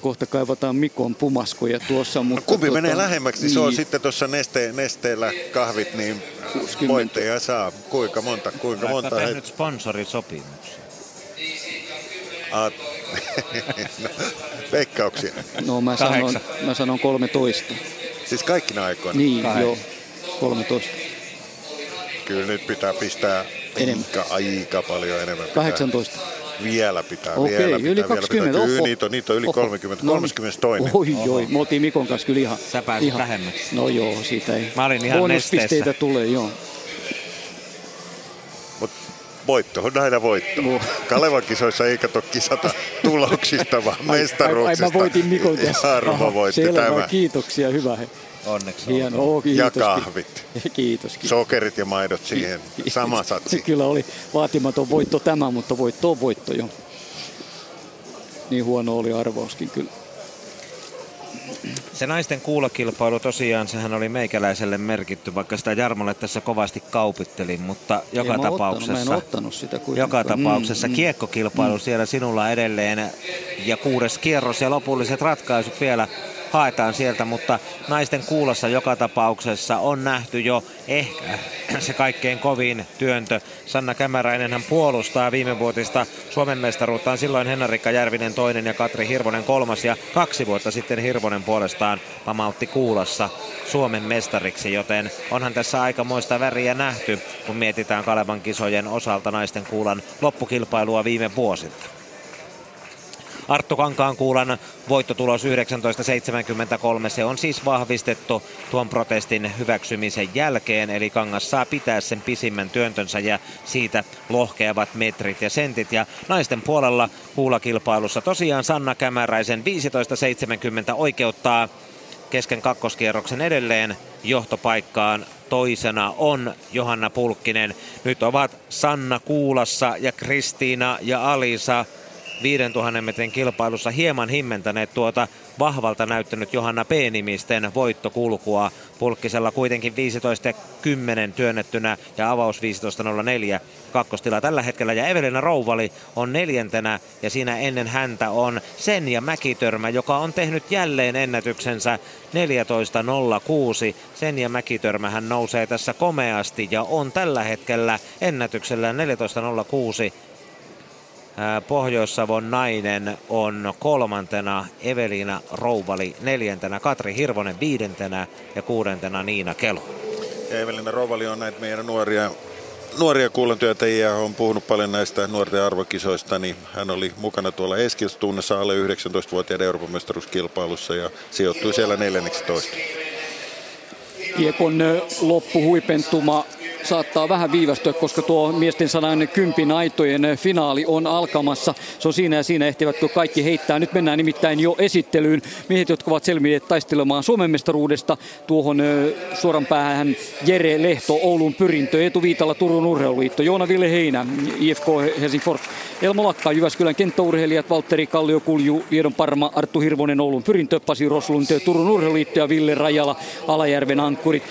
Kohta kaivataan Mikon pumaskoja tuossa. Mutta no, kumpi tuota, menee lähemmäksi, niin. se on niin. sitten tuossa neste, nesteellä kahvit, niin 60. voittaja saa. Kuinka monta, kuinka Oletko monta. tehnyt sponsorisopimuksen? Ah, <laughs> no, veikkauksia. No mä sanon, mä sanon 13. Siis kaikkina aikoina? Niin, Kahdeksan. joo. 13. Kyllä nyt pitää pistää enemmän. Aika, aika paljon enemmän. Pitää. 18. Vielä pitää, Okei, vielä pitää, yli 20. Vielä pitää. Oho. niitä on, niitä on yli oho. 30, 32. No, oi, oi, me oltiin Mikon kanssa kyllä ihan... Sä pääsit ihan, lähemmäksi. No joo, siitä ei. Mä olin ihan Bonuspisteitä tulee, joo. Mut voitto on aina voitto. No. Kalevan kisoissa ei kato kisata tuloksista, vaan mestaruuksista. Ai, ai, mä voitin Mikon kanssa. Jarmo voitti Selvä, tämä. kiitoksia, hyvä. He. Onneksi Hieno, oh, kiitos, Ja kahvit. <laughs> Kiitos, kiitos. Sokerit ja maidot siihen. <laughs> Sama satsi. <laughs> Kyllä oli vaatimaton voitto tämä, mutta voitto on voitto jo. Niin huono oli arvauskin kyllä. Se naisten kuulokilpailu tosiaan, sehän oli meikäläiselle merkitty, vaikka sitä Jarmolle tässä kovasti kaupittelin, mutta joka Ei, tapauksessa, ottanut, mä en ottanut sitä joka tapauksessa mm, kiekkokilpailu mm. siellä sinulla edelleen ja kuudes kierros ja lopulliset ratkaisut vielä haetaan sieltä, mutta naisten kuulossa joka tapauksessa on nähty jo ehkä se kaikkein kovin työntö. Sanna Kämäräinen hän puolustaa viime vuotista Suomen mestaruuttaan. Silloin Henrikka Järvinen toinen ja Katri Hirvonen kolmas ja kaksi vuotta sitten Hirvonen puolestaan pamautti kuulassa Suomen mestariksi, joten onhan tässä aikamoista väriä nähty, kun mietitään Kalevan kisojen osalta naisten kuulan loppukilpailua viime vuosilta. Arttu Kankaankuulan voittotulos 1973. Se on siis vahvistettu tuon protestin hyväksymisen jälkeen, eli Kangas saa pitää sen pisimmän työntönsä ja siitä lohkeavat metrit ja sentit. Ja naisten puolella kuulakilpailussa tosiaan Sanna Kämäräisen 1570 oikeuttaa kesken kakkoskierroksen edelleen johtopaikkaan. Toisena on Johanna Pulkkinen. Nyt ovat Sanna Kuulassa ja Kristiina ja Alisa 5000 metrin kilpailussa hieman himmentäneet tuota vahvalta näyttänyt Johanna P-nimisten voittokulkua. Pulkkisella kuitenkin 15 10 työnnettynä ja avaus 15.04 kakkostila tällä hetkellä. Ja Evelina Rouvali on neljäntenä ja siinä ennen häntä on Senja Mäkitörmä, joka on tehnyt jälleen ennätyksensä 14.06. Senja Mäkitörmä hän nousee tässä komeasti ja on tällä hetkellä ennätyksellä 14.06 Pohjois-Savon nainen on kolmantena, Evelina Rouvali neljäntenä, Katri Hirvonen viidentenä ja kuudentena Niina Kelo. Ja Evelina Rouvali on näitä meidän nuoria, nuoria kuulantyötäjiä, on puhunut paljon näistä nuorten arvokisoista, niin hän oli mukana tuolla Eskilstunnassa alle 19-vuotiaiden Euroopan mestaruuskilpailussa ja sijoittui siellä 14. Kiekon loppuhuipentuma saattaa vähän viivästyä, koska tuo miesten sanan kympin aitojen finaali on alkamassa. Se on siinä ja siinä ehtivätkö kaikki heittää. Nyt mennään nimittäin jo esittelyyn. Miehet, jotka ovat selvinneet taistelemaan Suomen mestaruudesta tuohon suoran päähän Jere Lehto, Oulun pyrintö, Etu Viitala, Turun urheiluliitto, Joona Ville Heinä, IFK Helsingfors, Elmo Lakka, Jyväskylän kenttäurheilijat, Valtteri Kallio Kulju, Viedon Parma, Arttu Hirvonen, Oulun pyrintö, Pasi Roslund, Turun urheiluliitto ja Ville Rajala, Alajärven ankkurit.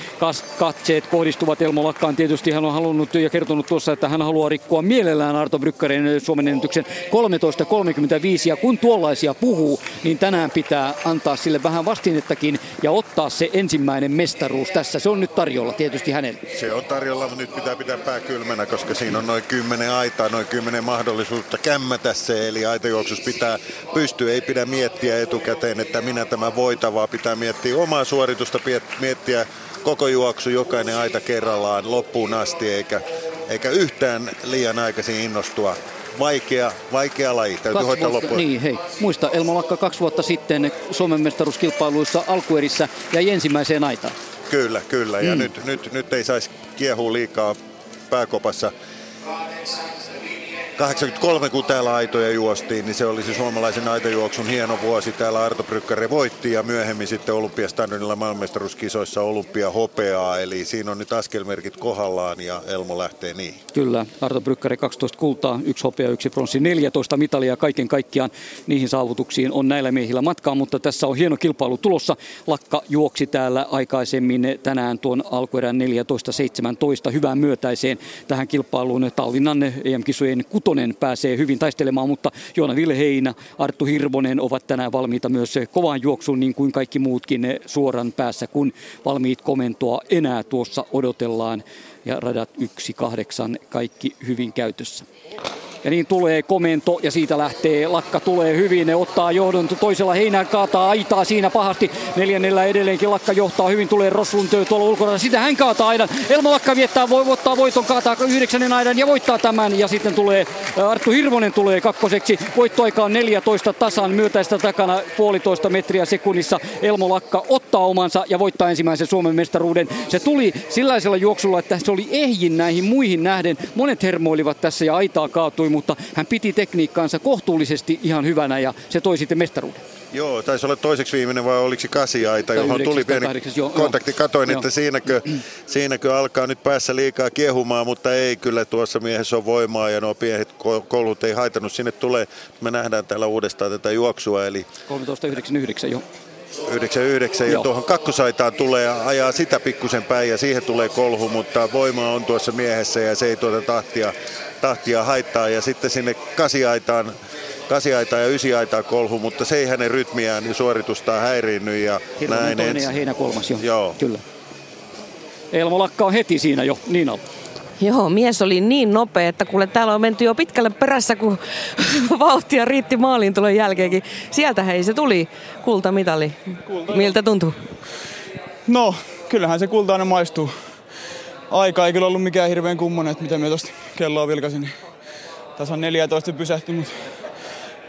Katseet kohdistuvat Elmo Lakkaan tietysti hän on halunnut ja kertonut tuossa, että hän haluaa rikkoa mielellään Arto Brykkärin Suomen ennätyksen 13.35. Ja kun tuollaisia puhuu, niin tänään pitää antaa sille vähän vastinettakin ja ottaa se ensimmäinen mestaruus tässä. Se on nyt tarjolla tietysti hänelle. Se on tarjolla, mutta nyt pitää pitää pää kylmänä, koska siinä on noin kymmenen aitaa, noin kymmenen mahdollisuutta kämmätä se. Eli aitajuoksus pitää pystyä, ei pidä miettiä etukäteen, että minä tämä voitan, vaan pitää miettiä omaa suoritusta, miettiä koko juoksu, jokainen aita kerrallaan loppuun asti, eikä, eikä yhtään liian aikaisin innostua vaikea, vaikea laji. Täytyy kaksi hoitaa vuotta, loppuun. Niin, hei. Muista Elmo Lakka kaksi vuotta sitten Suomen mestaruuskilpailuissa alkuerissä ja ensimmäiseen aitaan. Kyllä, kyllä. Ja mm. nyt, nyt, nyt ei saisi kiehua liikaa pääkopassa. 83, kun täällä aitoja juostiin, niin se oli se suomalaisen aitojuoksun hieno vuosi. Täällä Arto Brykkäre voitti ja myöhemmin sitten Olympiastadionilla olympia hopeaa. Eli siinä on nyt askelmerkit kohdallaan ja Elmo lähtee niin. Kyllä, Arto Brykkäre 12 kultaa, yksi hopea, yksi pronssi, 14 mitalia kaiken kaikkiaan. Niihin saavutuksiin on näillä miehillä matkaa, mutta tässä on hieno kilpailu tulossa. Lakka juoksi täällä aikaisemmin tänään tuon alkuerän 14-17 hyvään myötäiseen tähän kilpailuun Tallinnan EM-kisojen Kutonen pääsee hyvin taistelemaan, mutta Joona Vilheinä, Arttu Hirvonen ovat tänään valmiita myös kovaan juoksuun, niin kuin kaikki muutkin suoran päässä, kun valmiit komentoa enää tuossa odotellaan. Ja radat 1-8 kaikki hyvin käytössä. Ja niin tulee komento ja siitä lähtee Lakka tulee hyvin. Ne ottaa johdon toisella heinää kaataa aitaa siinä pahasti. Neljännellä edelleenkin Lakka johtaa hyvin. Tulee Roslund tuolla ulkona. Sitä hän kaataa aidan. Elmo Lakka viettää, voi ottaa voiton, kaataa yhdeksännen aidan ja voittaa tämän. Ja sitten tulee Arttu Hirvonen tulee kakkoseksi. Voittoaika on 14 tasan myötäistä takana puolitoista metriä sekunnissa. Elmo Lakka ottaa omansa ja voittaa ensimmäisen Suomen mestaruuden. Se tuli sellaisella juoksulla, että se oli ehjin näihin muihin nähden. Monet hermoilivat tässä ja aitaa kaatui mutta hän piti tekniikkaansa kohtuullisesti ihan hyvänä ja se toi sitten mestaruuden. Joo, taisi olla toiseksi viimeinen vai oliko se kasiaita, johon tuli pieni joo, kontakti. Katoin, joo. että siinäkö, <clears throat> siinäkö alkaa nyt päässä liikaa kiehumaan, mutta ei kyllä tuossa miehessä on voimaa ja nuo pienet koulut ei haitannut. Sinne tulee, me nähdään täällä uudestaan tätä juoksua. Eli 13.99 jo. 99 ja tuohon kakkosaitaan tulee ajaa sitä pikkusen päin ja siihen tulee kolhu, mutta voima on tuossa miehessä ja se ei tuota tahtia, tahtia haittaa ja sitten sinne kasiaitaan kasiaitaa ja ysiaitaa kolhu, mutta se ei hänen rytmiään ja suoritustaan häiriinny. Ja Hirveän näin toinen ja heinä kolmas jo. Joo. Kyllä. Elmo Lakka on heti siinä jo, niin on. Joo, mies oli niin nopea, että kuule täällä on menty jo pitkälle perässä, kun <laughs> vauhtia riitti maaliin tulon jälkeenkin. Sieltä hei se tuli, kultamitali. Kulta, Miltä tuntuu? No, kyllähän se kulta aina maistuu. Aika ei kyllä ollut mikään hirveän kummonen, että mitä me tuosta kelloa vilkasin. Niin tässä on 14 pysähty, mutta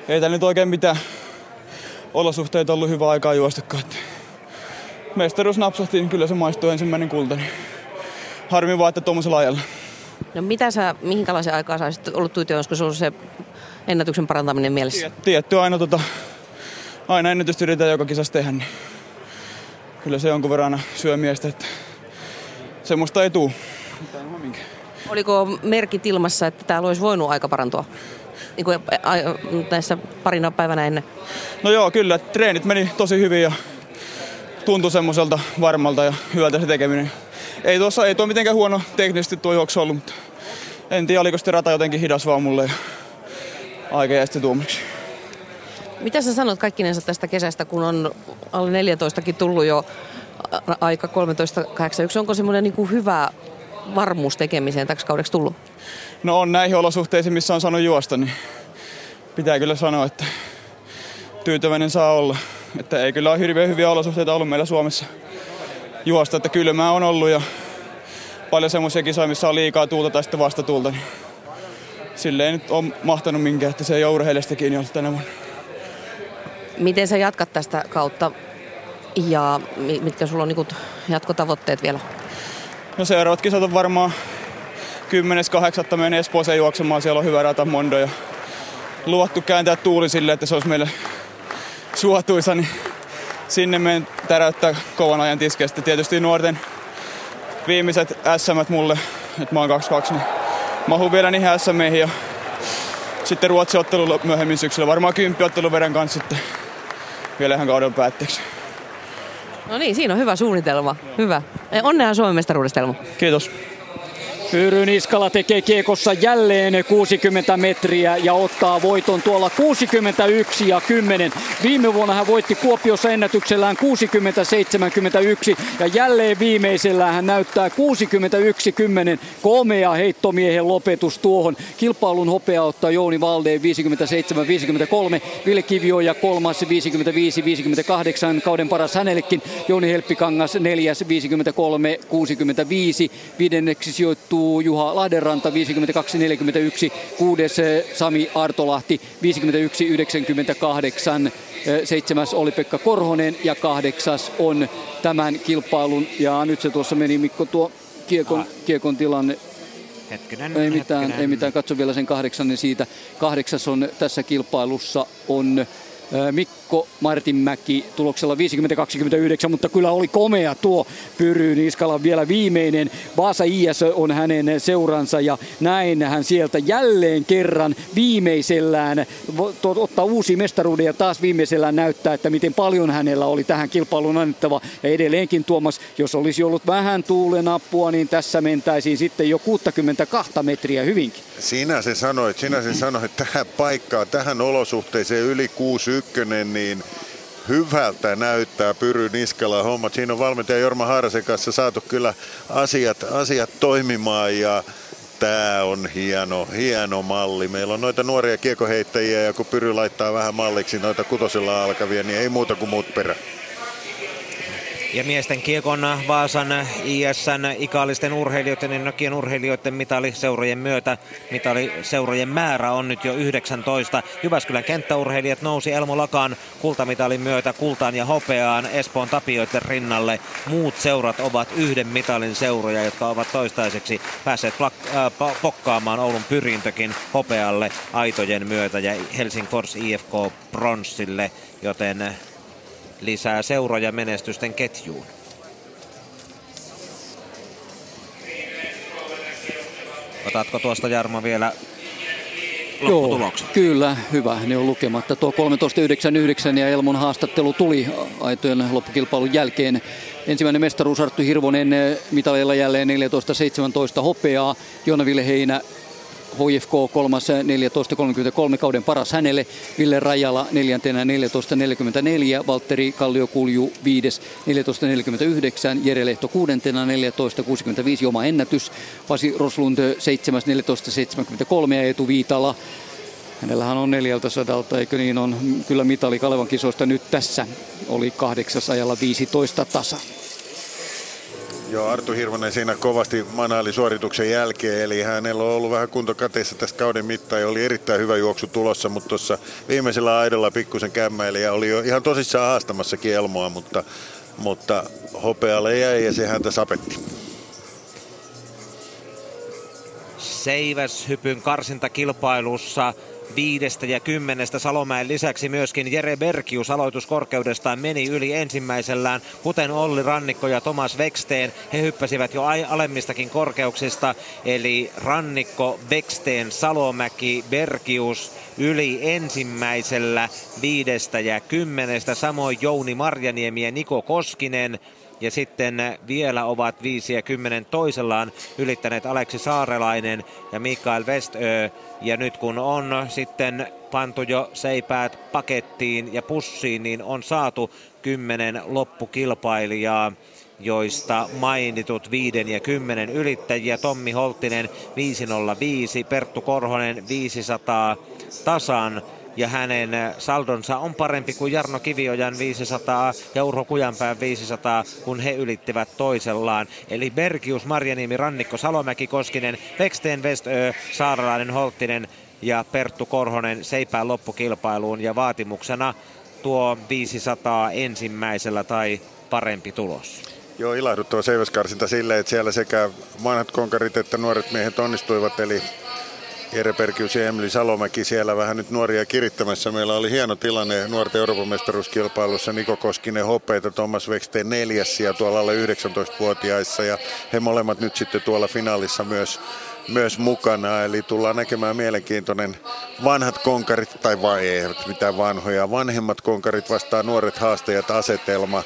ei täällä nyt oikein mitään olosuhteita ollut hyvä aikaa juostakaan. Mestaruus napsahti, niin kyllä se maistuu ensimmäinen kulta. Niin harmi vaan, että tuommoisella ajalla. No mitä sä, minkälaisen aikaa sä olisit ollut tyytyväinen, koska sulla se ennätyksen parantaminen mielessä? Tietty aina, tota, aina ennätystä yritetään joka kisassa tehdä, niin kyllä se jonkun verran syö miestä, että semmoista ei tuu. Oliko merkit ilmassa, että täällä olisi voinut aika parantua? Niin kuin näissä parina päivänä ennen? No joo, kyllä. Treenit meni tosi hyvin ja tuntui semmoiselta varmalta ja hyvältä se tekeminen ei tuossa ei tuo mitenkään huono teknisesti tuo juoksu ollut, mutta en tiedä oliko sitten rata jotenkin hidas vaan mulle ja aika jäi sitten tuomiksi. Mitä sä sanot kaikkinensa tästä kesästä, kun on alle 14kin tullut jo aika 13.81? Onko semmoinen niin hyvä varmuus tekemiseen täksi kaudeksi tullut? No on näihin olosuhteisiin, missä on saanut juosta, niin pitää kyllä sanoa, että tyytyväinen saa olla. Että ei kyllä ole hirveän hyviä olosuhteita ollut meillä Suomessa juosta, että kylmää on ollut ja paljon semmoisia kisoja, missä on liikaa tuulta tai sitten vastatuulta. Niin sille ei nyt ole mahtanut minkään, että se ei ole urheilijasta kiinni ollut tänä vuonna. Miten sä jatkat tästä kautta ja mitkä sulla on niin jatkotavoitteet vielä? No seuraavat kisat on varmaan 10.8. menen Espooseen juoksemaan, siellä on hyvä rata Mondo ja luvattu kääntää tuuli sille, että se olisi meille suotuisa, niin sinne menen täräyttää kovan ajan tiskestä. Tietysti nuorten viimeiset SM mulle, että mä oon 22, niin mahun vielä niihin SM ja sitten Ruotsin ottelu myöhemmin syksyllä. Varmaan kymppiottelu verran kanssa sitten vielä ihan kauden päätteeksi. No niin, siinä on hyvä suunnitelma. Hyvä. Onnea Suomen mestaruudesta, Kiitos. Pyry Niskala tekee kiekossa jälleen 60 metriä ja ottaa voiton tuolla 61 ja 10. Viime vuonna hän voitti Kuopiossa ennätyksellään 60-71 ja jälleen viimeisellään hän näyttää 61-10. Komea heittomiehen lopetus tuohon. Kilpailun hopea ottaa Jouni Valdeen 57-53, Ville Kivioja kolmas 55-58, kauden paras hänellekin. Jouni Helppikangas neljäs 53-65, viidenneksi sijoittuu Juha Lahdenranta 52-41, kuudes eh, Sami Artolahti 51-98, eh, seitsemäs oli Pekka Korhonen ja kahdeksas on tämän kilpailun. Ja nyt se tuossa meni Mikko tuo kiekon, kiekon tilanne Hetkinen, ei mitään, hetkinen. ei mitään. Katso vielä sen kahdeksannen siitä. Kahdeksas on tässä kilpailussa on ää, Mikko Martinmäki tuloksella 50-29, mutta kyllä oli komea tuo Pyry Niskalan vielä viimeinen. Vaasa IS on hänen seuransa ja näin hän sieltä jälleen kerran viimeisellään ottaa uusi mestaruuden ja taas viimeisellään näyttää, että miten paljon hänellä oli tähän kilpailuun annettava. Ja edelleenkin Tuomas, jos olisi ollut vähän tuulenappua, niin tässä mentäisiin sitten jo 62 metriä hyvinkin. Sinä se sanoit, sinä se sanoit tähän paikkaan, tähän olosuhteeseen yli 61, niin hyvältä näyttää Pyry Niskala hommat. Siinä on valmentaja Jorma Haarasen kanssa saatu kyllä asiat, asiat toimimaan ja Tämä on hieno, hieno malli. Meillä on noita nuoria kiekoheittäjiä ja kun Pyry laittaa vähän malliksi noita kutosella alkavia, niin ei muuta kuin muut perä. Ja miesten kiekon Vaasan ISN ikaalisten urheilijoiden ja Nokian urheilijoiden mitali seurojen myötä. Mitali seurojen määrä on nyt jo 19. Jyväskylän kenttäurheilijat nousi Elmo Lakaan kultamitalin myötä kultaan ja hopeaan Espoon tapioiden rinnalle. Muut seurat ovat yhden mitalin seuroja, jotka ovat toistaiseksi päässeet plak- äh, po- pokkaamaan Oulun pyrintökin hopealle aitojen myötä ja Helsingfors IFK bronssille, joten lisää seuroja menestysten ketjuun. Otatko tuosta Jarmo vielä lopputulokset? Joo, kyllä, hyvä. Ne on lukematta. Tuo 13.99 ja Elmon haastattelu tuli aitojen loppukilpailun jälkeen. Ensimmäinen mestaruus Arttu Hirvonen mitaleilla jälleen 14.17 hopeaa. Joona Ville Heinä HFK kolmas 14.33 kauden paras hänelle. Ville Rajala neljäntenä 14.44. Valtteri Kalliokulju viides 14.49. Jere Lehto kuudentena 14.65 oma ennätys. Pasi Roslund seitsemäs 14.73 ja Eetu Viitala Hänellähän on neljältä sadalta, eikö niin on kyllä mitali Kalevan kisoista nyt tässä. Oli kahdeksas ajalla 15 tasa. Joo, Artu Hirvonen siinä kovasti manaali suorituksen jälkeen, eli hänellä on ollut vähän kuntokateissa tästä kauden mittaan ja oli erittäin hyvä juoksu tulossa, mutta tuossa viimeisellä aidolla pikkusen kämmäili ja oli jo ihan tosissaan haastamassakin Elmoa, mutta, mutta hopealle jäi ja se häntä sapetti. Seiväshypyn karsintakilpailussa viidestä ja kymmenestä Salomäen lisäksi myöskin Jere Berkius aloituskorkeudestaan meni yli ensimmäisellään, kuten Olli Rannikko ja Thomas Veksteen. He hyppäsivät jo alemmistakin korkeuksista, eli Rannikko, Veksteen, Salomäki, Berkius yli ensimmäisellä viidestä ja kymmenestä. Samoin Jouni Marjaniemi ja Niko Koskinen. Ja sitten vielä ovat 5 ja 10 toisellaan ylittäneet Aleksi Saarelainen ja Mikael Westö. Ja nyt kun on sitten pantu jo seipäät pakettiin ja pussiin, niin on saatu kymmenen loppukilpailijaa joista mainitut 5 ja 10 ylittäjiä. Tommi Holttinen 505, Perttu Korhonen 500 tasan ja hänen saldonsa on parempi kuin Jarno Kiviojan 500 ja Urho Kujanpään 500, kun he ylittivät toisellaan. Eli Bergius, Marjaniemi, Rannikko, Salomäki, Koskinen, Veksteen, Westö, Saaralainen, Holttinen ja Perttu Korhonen seipään loppukilpailuun ja vaatimuksena tuo 500 ensimmäisellä tai parempi tulos. Joo, ilahduttava seiväskarsinta silleen, että siellä sekä vanhat konkarit että nuoret miehet onnistuivat, eli Jere Perkius ja Emily Salomäki siellä vähän nyt nuoria kirittämässä. Meillä oli hieno tilanne nuorten Euroopan mestaruuskilpailussa. Niko Koskinen hopeita, Thomas Veksteen neljäs ja tuolla alle 19-vuotiaissa. Ja he molemmat nyt sitten tuolla finaalissa myös, myös mukana. Eli tullaan näkemään mielenkiintoinen vanhat konkarit, tai vai eivät mitään vanhoja, vanhemmat konkarit vastaan nuoret haastajat asetelma.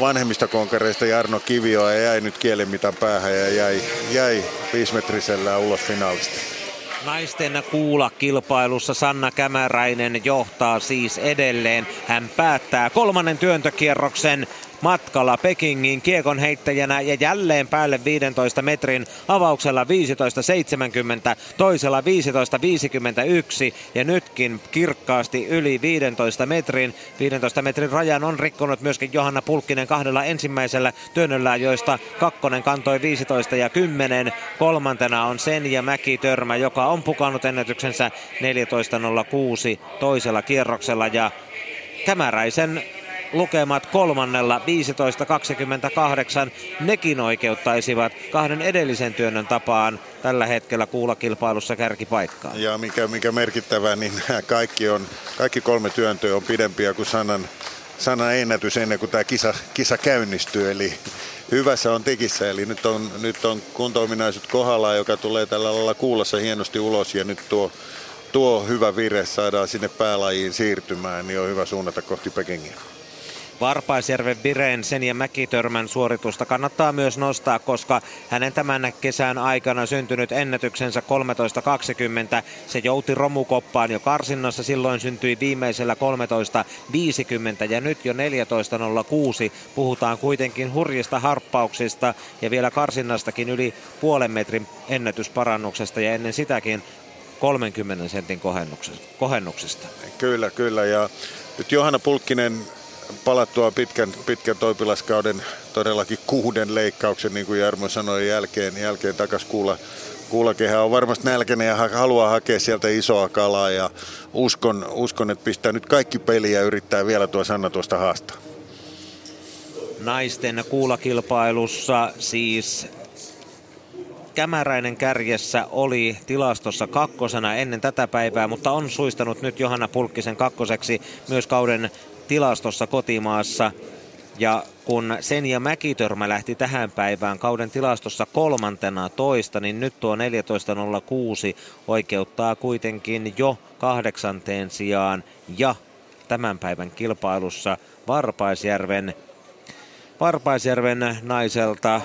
vanhemmista konkareista Jarno Kivioa jäi nyt kielimitan päähän ja jäi, jäi viisimetrisellä ulos finaalista. Naisten kuulakilpailussa Sanna Kämäräinen johtaa siis edelleen. Hän päättää kolmannen työntökierroksen matkalla Pekingin kiekon heittäjänä ja jälleen päälle 15 metrin avauksella 15.70, toisella 15.51 ja nytkin kirkkaasti yli 15 metrin. 15 metrin rajan on rikkonut myöskin Johanna Pulkkinen kahdella ensimmäisellä työnnöllä, joista kakkonen kantoi 15 ja 10. Kolmantena on Senja Mäki-Törmä, joka on pukannut ennätyksensä 14.06 toisella kierroksella ja Kämäräisen lukemat kolmannella 15-28. Nekin oikeuttaisivat kahden edellisen työnnön tapaan tällä hetkellä kuulakilpailussa kärkipaikkaa. Ja mikä, mikä merkittävää, niin <laughs> kaikki, on, kaikki kolme työntöä on pidempiä kuin sanan, sanan ennätys ennen kuin tämä kisa, kisa käynnistyy. Eli hyvässä on tekissä, eli nyt on, nyt on kunto-ominaisuus kohdalla, joka tulee tällä lailla kuulossa hienosti ulos ja nyt tuo, tuo hyvä vire saadaan sinne päälajiin siirtymään, niin on hyvä suunnata kohti Pekingiä. Varpaisjärven Bireen sen ja Mäkitörmän suoritusta kannattaa myös nostaa, koska hänen tämän kesän aikana syntynyt ennätyksensä 13.20. Se jouti romukoppaan jo karsinnassa, silloin syntyi viimeisellä 13.50 ja nyt jo 14.06. Puhutaan kuitenkin hurjista harppauksista ja vielä karsinnastakin yli puolen metrin ennätysparannuksesta ja ennen sitäkin 30 sentin kohennuksesta. Kyllä, kyllä. Ja nyt Johanna Pulkkinen palattua pitkän, pitkän toipilaskauden todellakin kuuden leikkauksen, niin kuin Jarmo sanoi, jälkeen, jälkeen takas kuulla, kuulakehä on varmasti nälkäinen ja haluaa hakea sieltä isoa kalaa ja uskon, uskon että pistää nyt kaikki peliä ja yrittää vielä tuo Sanna tuosta haastaa. Naisten kuulakilpailussa siis Kämäräinen kärjessä oli tilastossa kakkosena ennen tätä päivää, mutta on suistanut nyt Johanna Pulkkisen kakkoseksi myös kauden tilastossa kotimaassa. Ja kun sen ja Mäkitörmä lähti tähän päivään kauden tilastossa kolmantena toista, niin nyt tuo 14.06 oikeuttaa kuitenkin jo kahdeksanteen sijaan ja tämän päivän kilpailussa Varpaisjärven, Varpaisjärven naiselta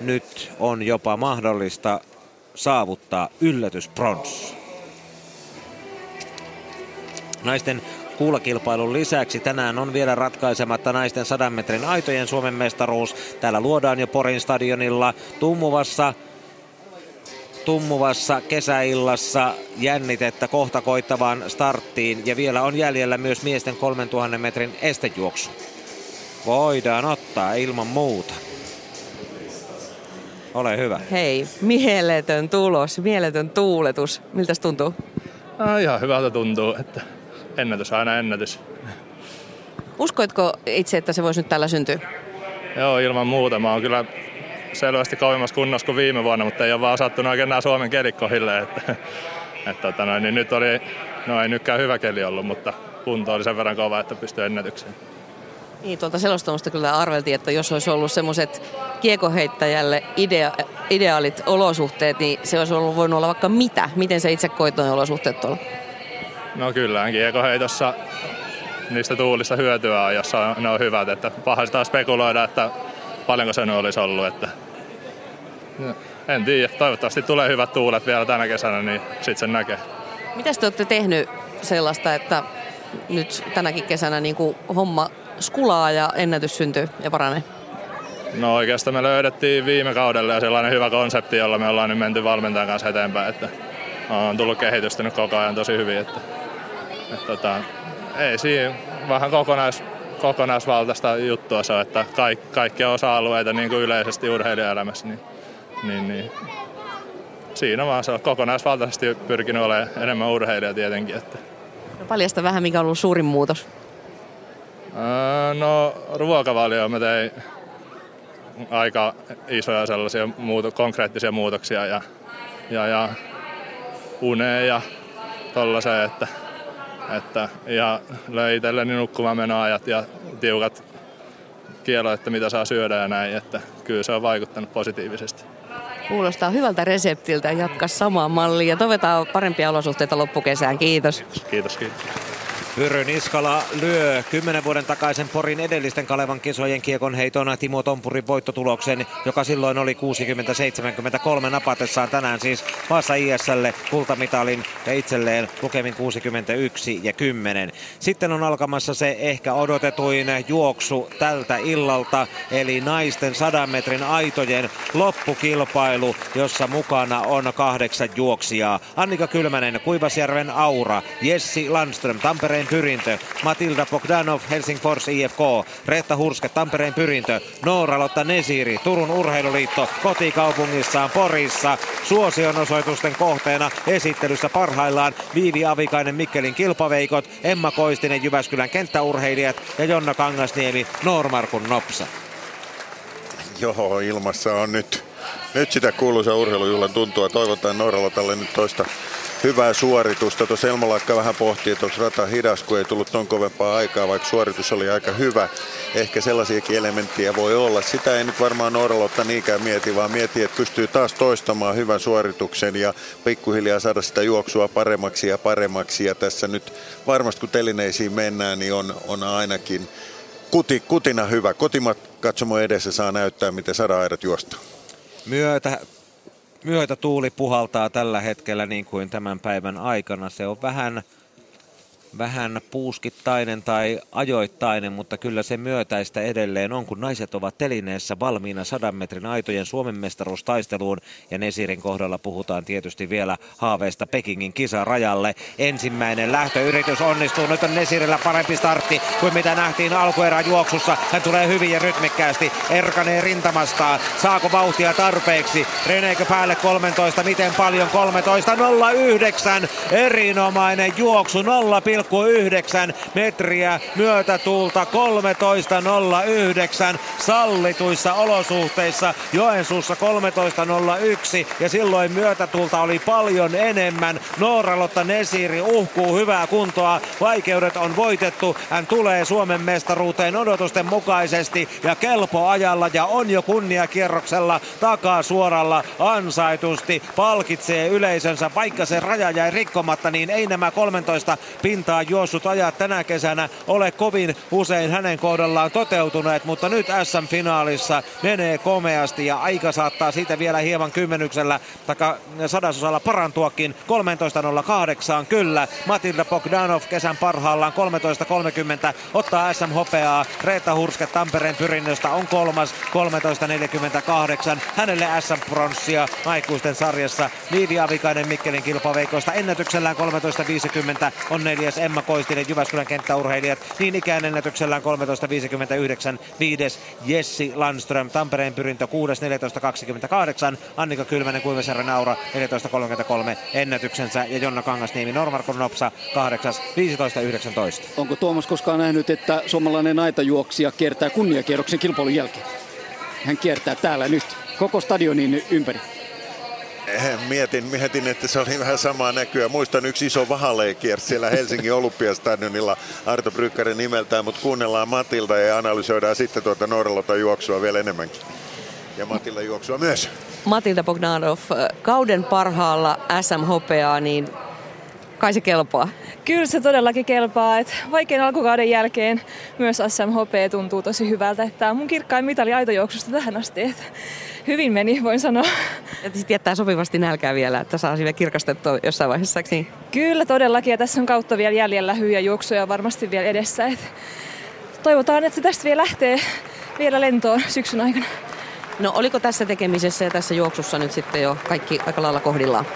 nyt on jopa mahdollista saavuttaa yllätysprons. Naisten kuulakilpailun lisäksi tänään on vielä ratkaisematta naisten 100 metrin aitojen Suomen mestaruus. Täällä luodaan jo Porin stadionilla tummuvassa tummuvassa kesäillassa jännitettä kohta koittavaan starttiin ja vielä on jäljellä myös miesten 3000 metrin estejuoksu. Voidaan ottaa ilman muuta. Ole hyvä. Hei, mieletön tulos, mieletön tuuletus. Miltä tuntuu? No, ihan hyvältä tuntuu, että ennätys aina ennätys. Uskoitko itse, että se voisi nyt tällä syntyä? Joo, ilman muuta. Mä oon kyllä selvästi kauemmassa kunnossa kuin viime vuonna, mutta ei ole vaan sattunut oikein nämä Suomen kelikkohille. Että, että, tota noin, niin nyt oli, no ei nytkään hyvä keli ollut, mutta kunto oli sen verran kova, että pystyi ennätykseen. Niin, tuolta selostamusta kyllä arveltiin, että jos olisi ollut semmoiset kiekoheittäjälle idea, ideaalit olosuhteet, niin se olisi ollut voinut olla vaikka mitä. Miten se itse koit olosuhteet tuolla? No kyllä, kiekoheitossa niistä tuulista hyötyä on, jos ne on hyvät. Että paha sitä spekuloida, että paljonko se olisi ollut. Että... No, en tiedä. Toivottavasti tulee hyvät tuulet vielä tänä kesänä, niin sitten sen näkee. Mitä te olette tehnyt sellaista, että nyt tänäkin kesänä niin kuin homma skulaa ja ennätys syntyy ja paranee? No oikeastaan me löydettiin viime kaudella ja sellainen hyvä konsepti, jolla me ollaan nyt menty valmentajan kanssa eteenpäin. Että on tullut kehitystä nyt koko ajan tosi hyvin. Että et tota, ei siinä vähän kokonais, kokonaisvaltaista juttua se on, että kaik, kaikkia osa-alueita niin kuin yleisesti urheilijaelämässä, niin, niin, niin siinä vaan se on kokonaisvaltaisesti pyrkinyt olemaan enemmän urheilija tietenkin. Että. No paljasta vähän, mikä on ollut suurin muutos. Öö, no ruokavalio mä tein aika isoja sellaisia muuto, konkreettisia muutoksia ja, ja, ja uneen ja tollaiseen, että että, ja löi itselleni nukkumaan menoajat ja tiukat kielo, että mitä saa syödä ja näin, että kyllä se on vaikuttanut positiivisesti. Kuulostaa hyvältä reseptiltä jatkaa samaa mallia. Toivotaan parempia olosuhteita loppukesään. Kiitos. Kiitos, kiitos. Pyry Niskala lyö 10 vuoden takaisen Porin edellisten Kalevan kisojen kiekon heitona Timo Tompurin voittotuloksen, joka silloin oli 60-73 napatessaan tänään siis Vaasa ISlle kultamitalin ja itselleen lukemin 61 ja 10. Sitten on alkamassa se ehkä odotetuin juoksu tältä illalta, eli naisten 100 metrin aitojen loppukilpailu, jossa mukana on kahdeksan juoksijaa. Annika Kylmänen, Kuivasjärven Aura, Jessi Landström, Tampereen Pyrintö, Matilda Bogdanov, Helsingfors IFK, Reetta Hurske, Tampereen Pyrintö, Noora-Lotta Nesiri, Turun Urheiluliitto, kotikaupungissaan Porissa, suosionosoitusten kohteena esittelyssä parhaillaan Viivi Avikainen Mikkelin kilpaveikot, Emma Koistinen Jyväskylän kenttäurheilijat ja Jonna Kangasniemi Noormarkun Nopsa. Joo, ilmassa on nyt, nyt sitä kuuluisa urheilujuhlan tuntua. Toivotaan Nooralotalle nyt toista hyvää suoritusta. Tuossa Elmalaikka vähän pohti, että onko rata hidas, kun ei tullut ton kovempaa aikaa, vaikka suoritus oli aika hyvä. Ehkä sellaisiakin elementtejä voi olla. Sitä ei nyt varmaan Nooralotta niinkään mieti, vaan mieti, että pystyy taas toistamaan hyvän suorituksen ja pikkuhiljaa saada sitä juoksua paremmaksi ja paremmaksi. Ja tässä nyt varmasti kun telineisiin mennään, niin on, on ainakin kuti, kutina hyvä. Kotimat katsomo edessä saa näyttää, miten saadaan aidat juosta. Myötä, myötä tuuli puhaltaa tällä hetkellä niin kuin tämän päivän aikana. Se on vähän vähän puuskittainen tai ajoittainen, mutta kyllä se myötäistä edelleen on, kun naiset ovat telineessä valmiina sadan metrin aitojen Suomen mestaruustaisteluun. Ja Nesirin kohdalla puhutaan tietysti vielä haaveista Pekingin kisarajalle. Ensimmäinen lähtöyritys onnistuu. Nyt on Nesirillä parempi startti kuin mitä nähtiin alkuerän juoksussa. Hän tulee hyvin ja rytmikkäästi. Erkanee rintamastaan. Saako vauhtia tarpeeksi? Reneekö päälle 13? Miten paljon? 13.09. Erinomainen juoksu 0, 0,9 metriä myötätuulta 13.09 sallituissa olosuhteissa Joensuussa 13.01 ja silloin myötätuulta oli paljon enemmän. Nooralotta Nesiri uhkuu hyvää kuntoa. Vaikeudet on voitettu. Hän tulee Suomen mestaruuteen odotusten mukaisesti ja kelpo ajalla ja on jo kunniakierroksella takaa suoralla ansaitusti. Palkitsee yleisönsä, vaikka se raja jäi rikkomatta, niin ei nämä 13 pintaa juossut ajat tänä kesänä ole kovin usein hänen kohdallaan toteutuneet, mutta nyt SM-finaalissa menee komeasti ja aika saattaa siitä vielä hieman kymmenyksellä taka sadasosalla parantuakin. 13.08 kyllä. Matilda Bogdanov kesän parhaillaan 13.30 ottaa SM-hopeaa. Reetta Hurske Tampereen pyrinnöstä on kolmas 13.48. Hänelle SM-pronssia aikuisten sarjassa. Liivi Avikainen Mikkelin kilpaveikoista ennätyksellään 13.50 on neljäs Emma Koistinen Jyväskylän kenttäurheilijat. Niin ikään ennätyksellään 13.59 viides Jessi Landström Tampereen pyrintö 6 14.28 Annika Kylmänen Kuivasjärven Aura 14.33 ennätyksensä ja Jonna Kangasniemi Normarkon Nopsa 8 15.19. Onko Tuomas koskaan nähnyt, että suomalainen aitajuoksija kiertää kunniakierroksen kilpailun jälkeen? Hän kiertää täällä nyt koko stadionin ympäri. Eh, mietin, mietin, että se oli vähän samaa näkyä. Muistan yksi iso vahaleikiersi siellä Helsingin Olympiastadionilla Arto Brykkärin nimeltään, mutta kuunnellaan Matilda ja analysoidaan sitten tuota Norralota juoksua vielä enemmänkin. Ja Matilda juoksua myös. Matilda Bogdanov, kauden parhaalla SM-hopeaa, niin kai se kelpaa. Kyllä se todellakin kelpaa. Et vaikein alkukauden jälkeen myös SMHP tuntuu tosi hyvältä. Että tämä on mun kirkkain mitali aitojuoksusta tähän asti. Et hyvin meni, voin sanoa. Ja sitten jättää sopivasti nälkää vielä, että saa vielä kirkastettua jossain vaiheessa. Niin? Kyllä todellakin ja tässä on kautta vielä jäljellä hyviä juoksuja varmasti vielä edessä. Et toivotaan, että se tästä vielä lähtee vielä lentoon syksyn aikana. No oliko tässä tekemisessä ja tässä juoksussa nyt sitten jo kaikki aika lailla kohdillaan?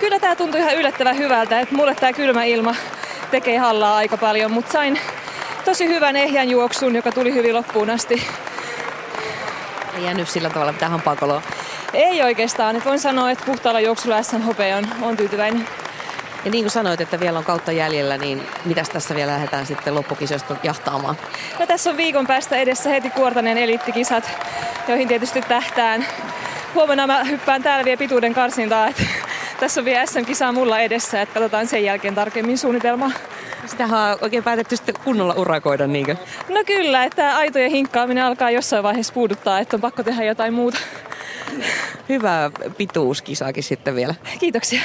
Kyllä tämä tuntui ihan yllättävän hyvältä, että mulle tämä kylmä ilma tekee hallaa aika paljon, mutta sain tosi hyvän ehjän juoksun, joka tuli hyvin loppuun asti. Ei jäänyt sillä tavalla mitään hampaakoloa? Ei oikeastaan. Että voin sanoa, että puhtaalla juoksulla SNHP on, on tyytyväinen. Ja niin kuin sanoit, että vielä on kautta jäljellä, niin mitäs tässä vielä lähdetään sitten loppukisoista jahtaamaan? No tässä on viikon päästä edessä heti Kuortanen eliittikisat, joihin tietysti tähtään. Huomenna mä hyppään täällä vielä pituuden karsintaa, että tässä on vielä SM-kisaa mulla edessä, että katsotaan sen jälkeen tarkemmin suunnitelmaa. Sitähän on oikein päätetty sitten kunnolla urakoida, niinkö? No kyllä, että aitojen hinkkaaminen alkaa jossain vaiheessa puuduttaa, että on pakko tehdä jotain muuta. Hyvää pituuskisaakin sitten vielä. Kiitoksia.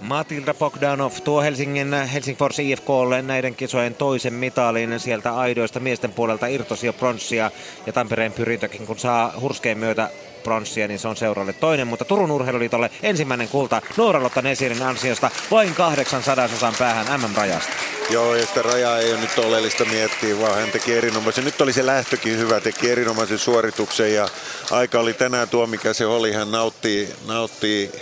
Matilda Bogdanov tuo Helsingin Helsingfors IFKlle näiden kisojen toisen mitalin sieltä aidoista miesten puolelta irtosi jo pronssia ja Tampereen pyrintökin kun saa hurskeen myötä pronssia, niin se on seuralle toinen, mutta Turun urheiluliitolle ensimmäinen kulta Noora-Lotta Nesirin ansiosta vain kahdeksan sadasosan päähän MM-rajasta. Joo, ja sitä rajaa ei ole nyt oleellista miettiä, vaan hän teki erinomaisen. Nyt oli se lähtökin hyvä, teki erinomaisen suorituksen ja aika oli tänään tuo, mikä se oli. Hän nautti, nautti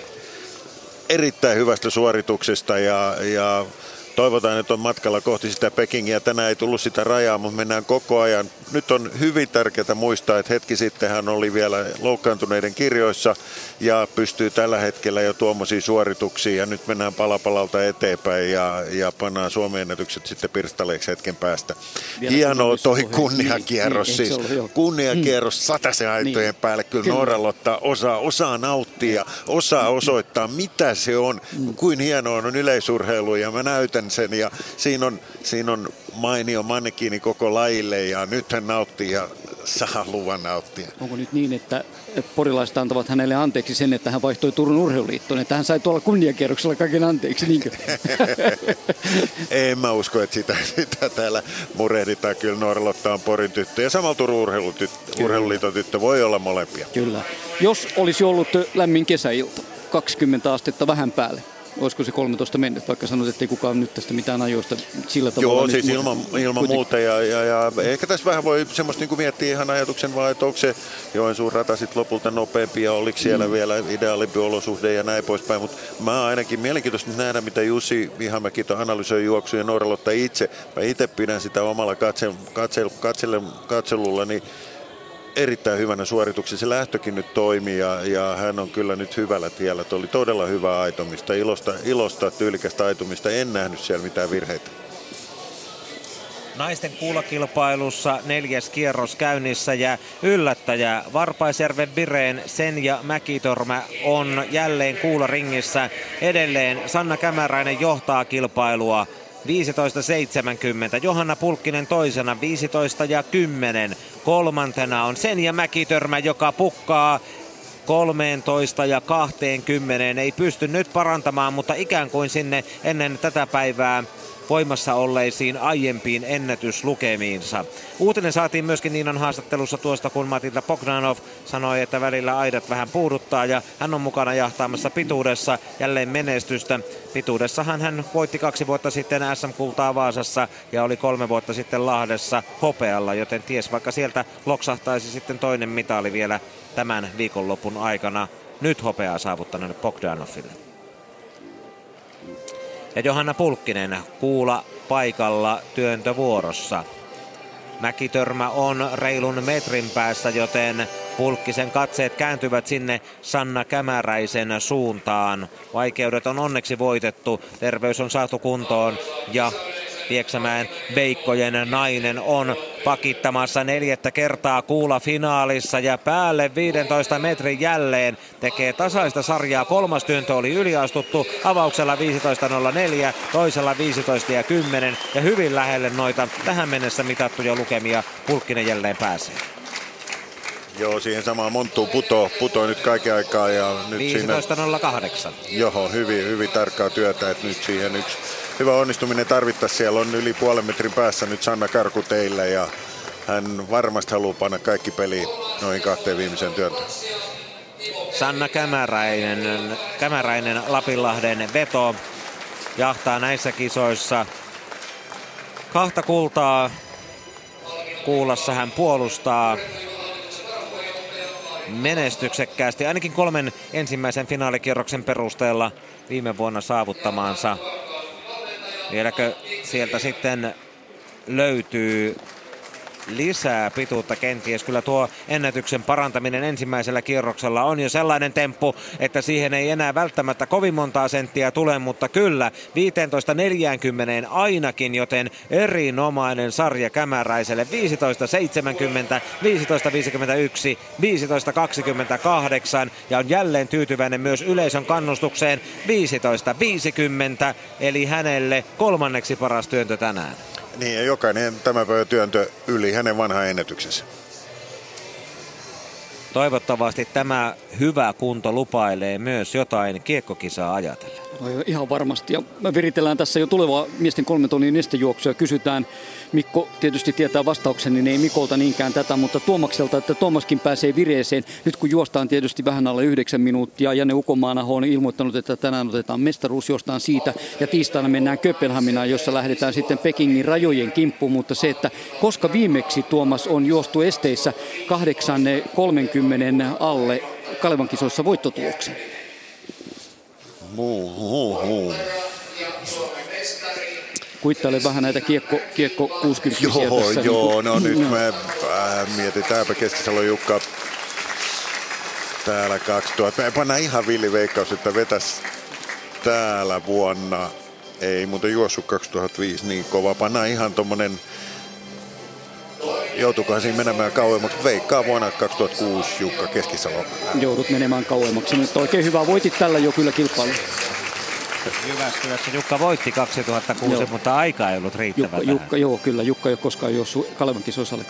erittäin hyvästä suorituksesta ja, ja toivotaan, että on matkalla kohti sitä Pekingiä. Tänään ei tullut sitä rajaa, mutta mennään koko ajan. Nyt on hyvin tärkeää muistaa, että hetki sitten hän oli vielä loukkaantuneiden kirjoissa ja pystyy tällä hetkellä jo tuommoisiin suorituksiin. Ja nyt mennään palapalalta eteenpäin ja, ja pannaan Suomen ennätykset sitten pirstaleeksi hetken päästä. Vielä Hienoa toi kunniakierros niin, siis. Kunniakierros mm. sataisen aitojen niin. päälle. Kyllä, Kyllä. Norralotta osaa, osaa nauttia ja osaa osoittaa, mitä se on. Mm. Kuin hienoa on yleisurheilu ja mä näytän sen ja siinä on, siinä on mainio mannekiini koko lajille ja nyt hän nauttii ja saa luvan nauttia. Onko nyt niin, että porilaiset antavat hänelle anteeksi sen, että hän vaihtoi Turun urheiluliittoon, että hän sai tuolla kunniakierroksella kaiken anteeksi, niinkö? <laughs> en mä usko, että sitä, sitä täällä murehditaan. Kyllä Norlotta on Porin tyttö ja samalla Turun urheiluliiton tyttö voi olla molempia. Kyllä. Jos olisi ollut lämmin kesäilta, 20 astetta vähän päälle, olisiko se 13 mennyt, vaikka sanoit, että ei kukaan nyt tästä mitään ajoista sillä tavalla. Joo, siis ilman, ilman muuta. Ja, ja, ja, ehkä tässä vähän voi semmoista niin miettiä ihan ajatuksen vaan, että onko se Joensuun rata sitten lopulta nopeampi ja oliko siellä mm. vielä ideaalimpi olosuhde ja näin poispäin. Mutta mä ainakin mielenkiintoista nähdä, mitä Jussi Vihamäki analysoi juoksuja Norralotta itse. Mä itse pidän sitä omalla katse, katse, katse, katselulla, niin erittäin hyvänä suorituksen. Se lähtökin nyt toimii ja, ja hän on kyllä nyt hyvällä tiellä. Tuo oli todella hyvää aitomista, ilosta, ilosta tyylikästä aitomista. En nähnyt siellä mitään virheitä. Naisten kuulakilpailussa neljäs kierros käynnissä ja yllättäjä Varpaisjärven Vireen sen ja on jälleen kuularingissä. Edelleen Sanna Kämäräinen johtaa kilpailua 15.70. Johanna Pulkkinen toisena 15 ja 10. Kolmantena on sen ja Mäkitörmä, joka pukkaa 13 ja 20. Ei pysty nyt parantamaan, mutta ikään kuin sinne ennen tätä päivää voimassa olleisiin aiempiin ennätyslukemiinsa. Uutinen saatiin myöskin Niinan haastattelussa tuosta, kun Matilda Bogdanov sanoi, että välillä aidat vähän puuduttaa ja hän on mukana jahtaamassa pituudessa jälleen menestystä. Pituudessahan hän voitti kaksi vuotta sitten SM-kultaa Vaasassa ja oli kolme vuotta sitten Lahdessa hopealla, joten ties vaikka sieltä loksahtaisi sitten toinen mitali vielä tämän viikonlopun aikana nyt hopeaa saavuttaneelle Bogdanoville ja Johanna Pulkkinen kuula paikalla työntövuorossa. Mäkitörmä on reilun metrin päässä, joten Pulkkisen katseet kääntyvät sinne Sanna Kämäräisen suuntaan. Vaikeudet on onneksi voitettu, terveys on saatu kuntoon ja Pieksämäen Veikkojen nainen on pakittamassa neljättä kertaa kuula finaalissa ja päälle 15 metrin jälleen tekee tasaista sarjaa. Kolmas työntö oli yliastuttu avauksella 15.04, toisella 15 ja 10 ja hyvin lähelle noita tähän mennessä mitattuja lukemia Pulkkinen jälleen pääsee. Joo, siihen samaan monttuun puto, puto nyt kaiken aikaa. Ja nyt 15.08. Joo, hyvin, hyvin tarkkaa työtä, että nyt siihen yksi hyvä onnistuminen tarvittaisiin. Siellä on yli puolen metrin päässä nyt Sanna Karku teille ja hän varmasti haluaa panna kaikki peliin noihin kahteen viimeiseen työntöön. Sanna Kämäräinen, Kämäräinen Lapinlahden veto jahtaa näissä kisoissa kahta kultaa. Kuulassa hän puolustaa menestyksekkäästi, ainakin kolmen ensimmäisen finaalikierroksen perusteella viime vuonna saavuttamaansa Vieläkö sieltä sitten löytyy lisää pituutta kenties. Kyllä tuo ennätyksen parantaminen ensimmäisellä kierroksella on jo sellainen temppu, että siihen ei enää välttämättä kovin montaa senttiä tule, mutta kyllä 15.40 ainakin, joten erinomainen sarja Kämäräiselle 15.70, 15.51, 15.28 ja on jälleen tyytyväinen myös yleisön kannustukseen 15.50 eli hänelle kolmanneksi paras työntö tänään. Niin, ja jokainen tämä päivä työntö yli hänen vanha ennätyksensä. Toivottavasti tämä hyvä kunto lupailee myös jotain kiekkokisaa ajatellen. Ihan varmasti. Ja me viritellään tässä jo tulevaa miesten kolmen tonnin nestejuoksua kysytään, Mikko tietysti tietää vastauksen, niin ei Mikolta niinkään tätä, mutta Tuomakselta, että Tuomaskin pääsee vireeseen. Nyt kun juostaan tietysti vähän alle yhdeksän minuuttia, Janne Ukomaanaho on ilmoittanut, että tänään otetaan mestaruus, juostaan siitä ja tiistaina mennään Kööpenhaminaan, jossa lähdetään sitten Pekingin rajojen kimppuun, mutta se, että koska viimeksi Tuomas on juostu esteissä 8.30 alle Kalevan kisoissa voittotuloksen? Kuittaile vähän näitä kiekko, kiekko 60 Joo, tässä. joo, no nyt me äh, mietitäänpä Keskisalo Jukka täällä 2000. Me pannaan ihan villiveikkaus, että vetäs täällä vuonna, ei muuten juossut 2005 niin kova. Pannaan ihan tommonen, joutuukohan siinä menemään kauemmaksi. Veikkaa vuonna 2006 Jukka Keskisalo. Joudut menemään kauemmaksi, mutta oikein hyvä. Voitit tällä jo kyllä kilpailu. Jyväskylässä Jukka voitti 2006, Joo. mutta aika ei ollut riittävä Jukka, tähän. Jukka, joo, kyllä. Jukka ei ole koskaan juossut Kalevan kisoissa alle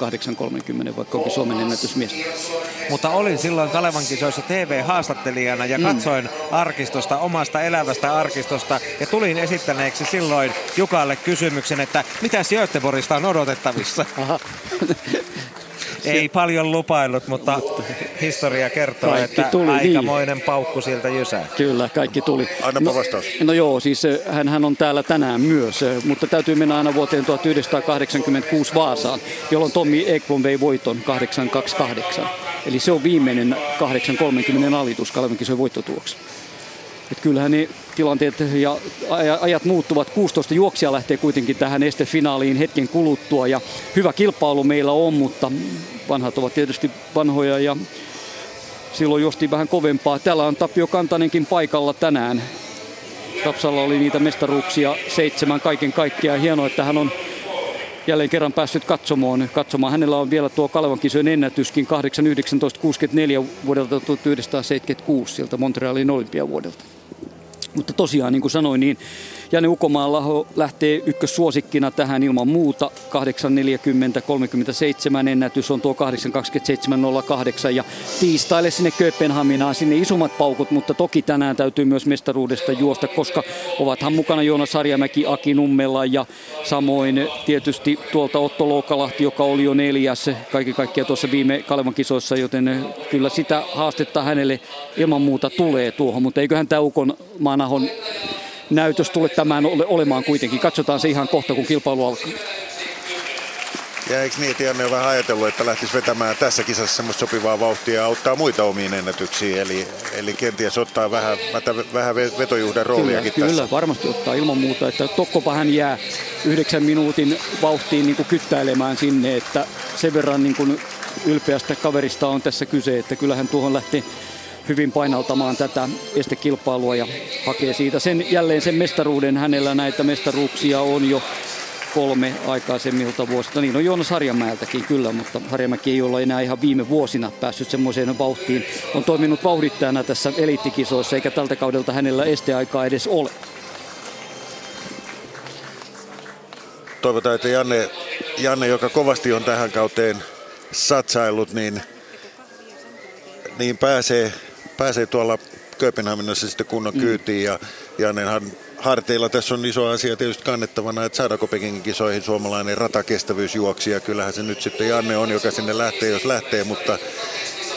8.30, vaikka onkin Suomen ennätysmies. Mutta olin silloin Kalevan kisoissa TV-haastattelijana ja Mm. katsoin arkistosta, omasta elävästä arkistosta ja tulin esittäneeksi silloin Jukalle kysymyksen, että mitä Göteborgista on odotettavissa? Ei paljon lupaillut, mutta historia kertoo, Kaikki että tuli, niin. aikamoinen paukku sieltä jysää. Kyllä, kaikki tuli. Annapa no, vastaus. No joo, siis hän, hän on täällä tänään myös, eh, mutta täytyy mennä aina vuoteen 1986 Vaasaan, jolloin Tommi Ekblom vei voiton 828. Eli se on viimeinen 830 alitus Kalevan kisojen voittotuloksi. Et kyllähän ne tilanteet ja aja- ajat muuttuvat. 16 juoksia lähtee kuitenkin tähän estefinaaliin hetken kuluttua ja hyvä kilpailu meillä on, mutta vanhat ovat tietysti vanhoja ja silloin juostiin vähän kovempaa. Täällä on Tapio Kantanenkin paikalla tänään. Tapsalla oli niitä mestaruuksia seitsemän kaiken kaikkiaan. Hienoa, että hän on jälleen kerran päässyt katsomaan. katsomaan. Hänellä on vielä tuo Kalevan kisojen ennätyskin 8.19.64 vuodelta 1976 sieltä Montrealin olympiavuodelta. Mutta tosiaan, niin kuin sanoin, niin Janne Ukomaanlaho lähtee ykkössuosikkina tähän ilman muuta. 8.40.37 ennätys on tuo 8.27.08 ja tiistaille sinne Kööpenhaminaan sinne isommat paukut, mutta toki tänään täytyy myös mestaruudesta juosta, koska ovathan mukana Joona Sarjamäki, Aki Nummela ja samoin tietysti tuolta Otto Loukalahti, joka oli jo neljäs kaiken kaikkiaan tuossa viime Kalevan kisoissa, joten kyllä sitä haastetta hänelle ilman muuta tulee tuohon, mutta eiköhän tämä Ukon Maanahon näytös tule tämän ole, olemaan kuitenkin. Katsotaan se ihan kohta, kun kilpailu alkaa. Ja eikö niin, että Janne on vähän ajatellut, että lähtisi vetämään tässä kisassa semmoista sopivaa vauhtia ja auttaa muita omiin ennätyksiin. Eli, eli kenties ottaa vähän, vähän vetojuhden rooliakin kyllä, tässä. Kyllä, varmasti ottaa ilman muuta, että tokkopa hän jää yhdeksän minuutin vauhtiin niin kuin kyttäilemään sinne, että sen verran niin kuin ylpeästä kaverista on tässä kyse, että kyllähän tuohon lähti hyvin painaltamaan tätä estekilpailua ja hakee siitä sen, jälleen sen mestaruuden. Hänellä näitä mestaruuksia on jo kolme aikaisemmilta vuosilta. Niin on Joona Sarjamäeltäkin kyllä, mutta Harjamäki ei ole enää ihan viime vuosina päässyt semmoiseen vauhtiin. On toiminut vauhdittajana tässä eliittikisoissa, eikä tältä kaudelta hänellä esteaikaa edes ole. Toivotaan, että Janne, Janne, joka kovasti on tähän kauteen satsailut, niin, niin pääsee, pääsee tuolla Kööpenhaminassa sitten kunnon Mm. kyytiin. Ja Jannenhan harteilla tässä on iso asia tietysti kannettavana, että saadaanko Pekingin kisoihin suomalainen ratakestävyysjuoksija. Kyllähän se nyt sitten Janne on, joka sinne lähtee, jos lähtee, mutta,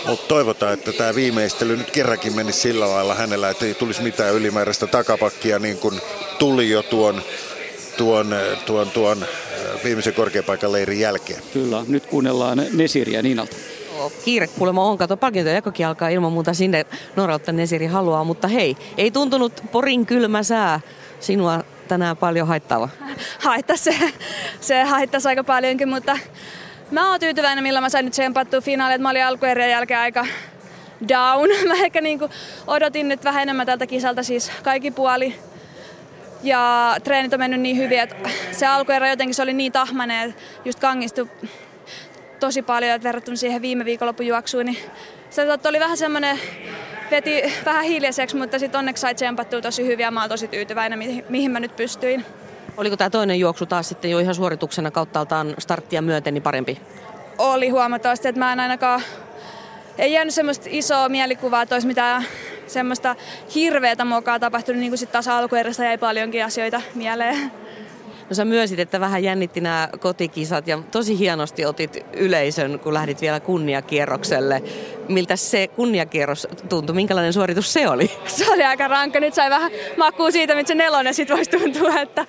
mutta toivotaan, että tämä viimeistely nyt kerrankin menisi sillä lailla hänellä, että ei tulisi mitään ylimääräistä takapakkia niin kuin tuli jo tuon, tuon, tuon, tuon viimeisen korkeapaikan leirin jälkeen. Kyllä, nyt kuunnellaan Nesiriä Niinalta. Kiire kuulemma on, kato palkintojakokin alkaa ilman muuta sinne Norautta Nesiri haluaa, mutta hei, ei tuntunut Porin kylmä sää sinua tänään paljon haittava. <laughs> haittaa se, se haittaisi aika paljonkin, mutta mä oon tyytyväinen, millä mä sain nyt tsempattua finaaliin, että mä olin alkuerien jälkeen aika down. <laughs> Mä ehkä niinku odotin nyt vähän enemmän tältä kisalta siis kaikki puoli. Ja treenit on mennyt niin hyvin, että se alkuerä jotenkin se oli niin tahmainen, että just kangistui tosi paljon, että verrattuna siihen viime viikonlopun juoksuun, niin se oli vähän semmoinen, veti vähän hiljaiseksi, mutta sitten onneksi sai tsempattua tosi hyvin ja mä oon tosi tyytyväinen, mihin, mihin mä nyt pystyin. Oliko tämä toinen juoksu taas sitten jo ihan suorituksena kauttaaltaan starttia myöten niin parempi? Oli huomattavasti, että mä en ainakaan, ei jäänyt semmoista isoa mielikuvaa, että olisi mitään semmoista hirveätä mokaa tapahtunut, niin kuin sitten taas alkuerässä jäi paljonkin asioita mieleen. No sä myönsit, että vähän jännitti nämä kotikisat ja tosi hienosti otit yleisön, kun lähdit vielä kunniakierrokselle. Miltä se kunniakierros tuntui? Minkälainen suoritus se oli? <laughs> Se oli aika rankka. Nyt sai vähän makua siitä, mitä se nelonen sitten voisi tuntua. Että,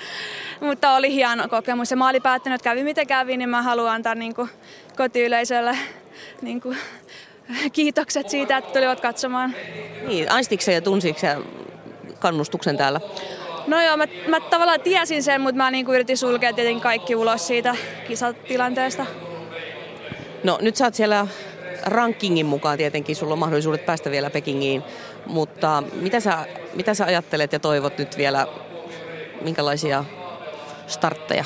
mutta oli hieno kokemus. Ja mä olin päättänyt, että kävi miten kävi, niin mä haluan antaa niin kuin, kotiyleisölle niin kuin, kiitokset siitä, että tulivat katsomaan. Niin, aistitko ja tunsitko kannustuksen täällä? No joo, mä, mä tavallaan tiesin sen, mutta mä niin yritin sulkea tietenkin kaikki ulos siitä kisatilanteesta. No nyt sä oot siellä rankingin mukaan tietenkin, sulla on mahdollisuudet päästä vielä Pekingiin, mutta mitä sä, mitä sä ajattelet ja toivot nyt vielä, minkälaisia startteja?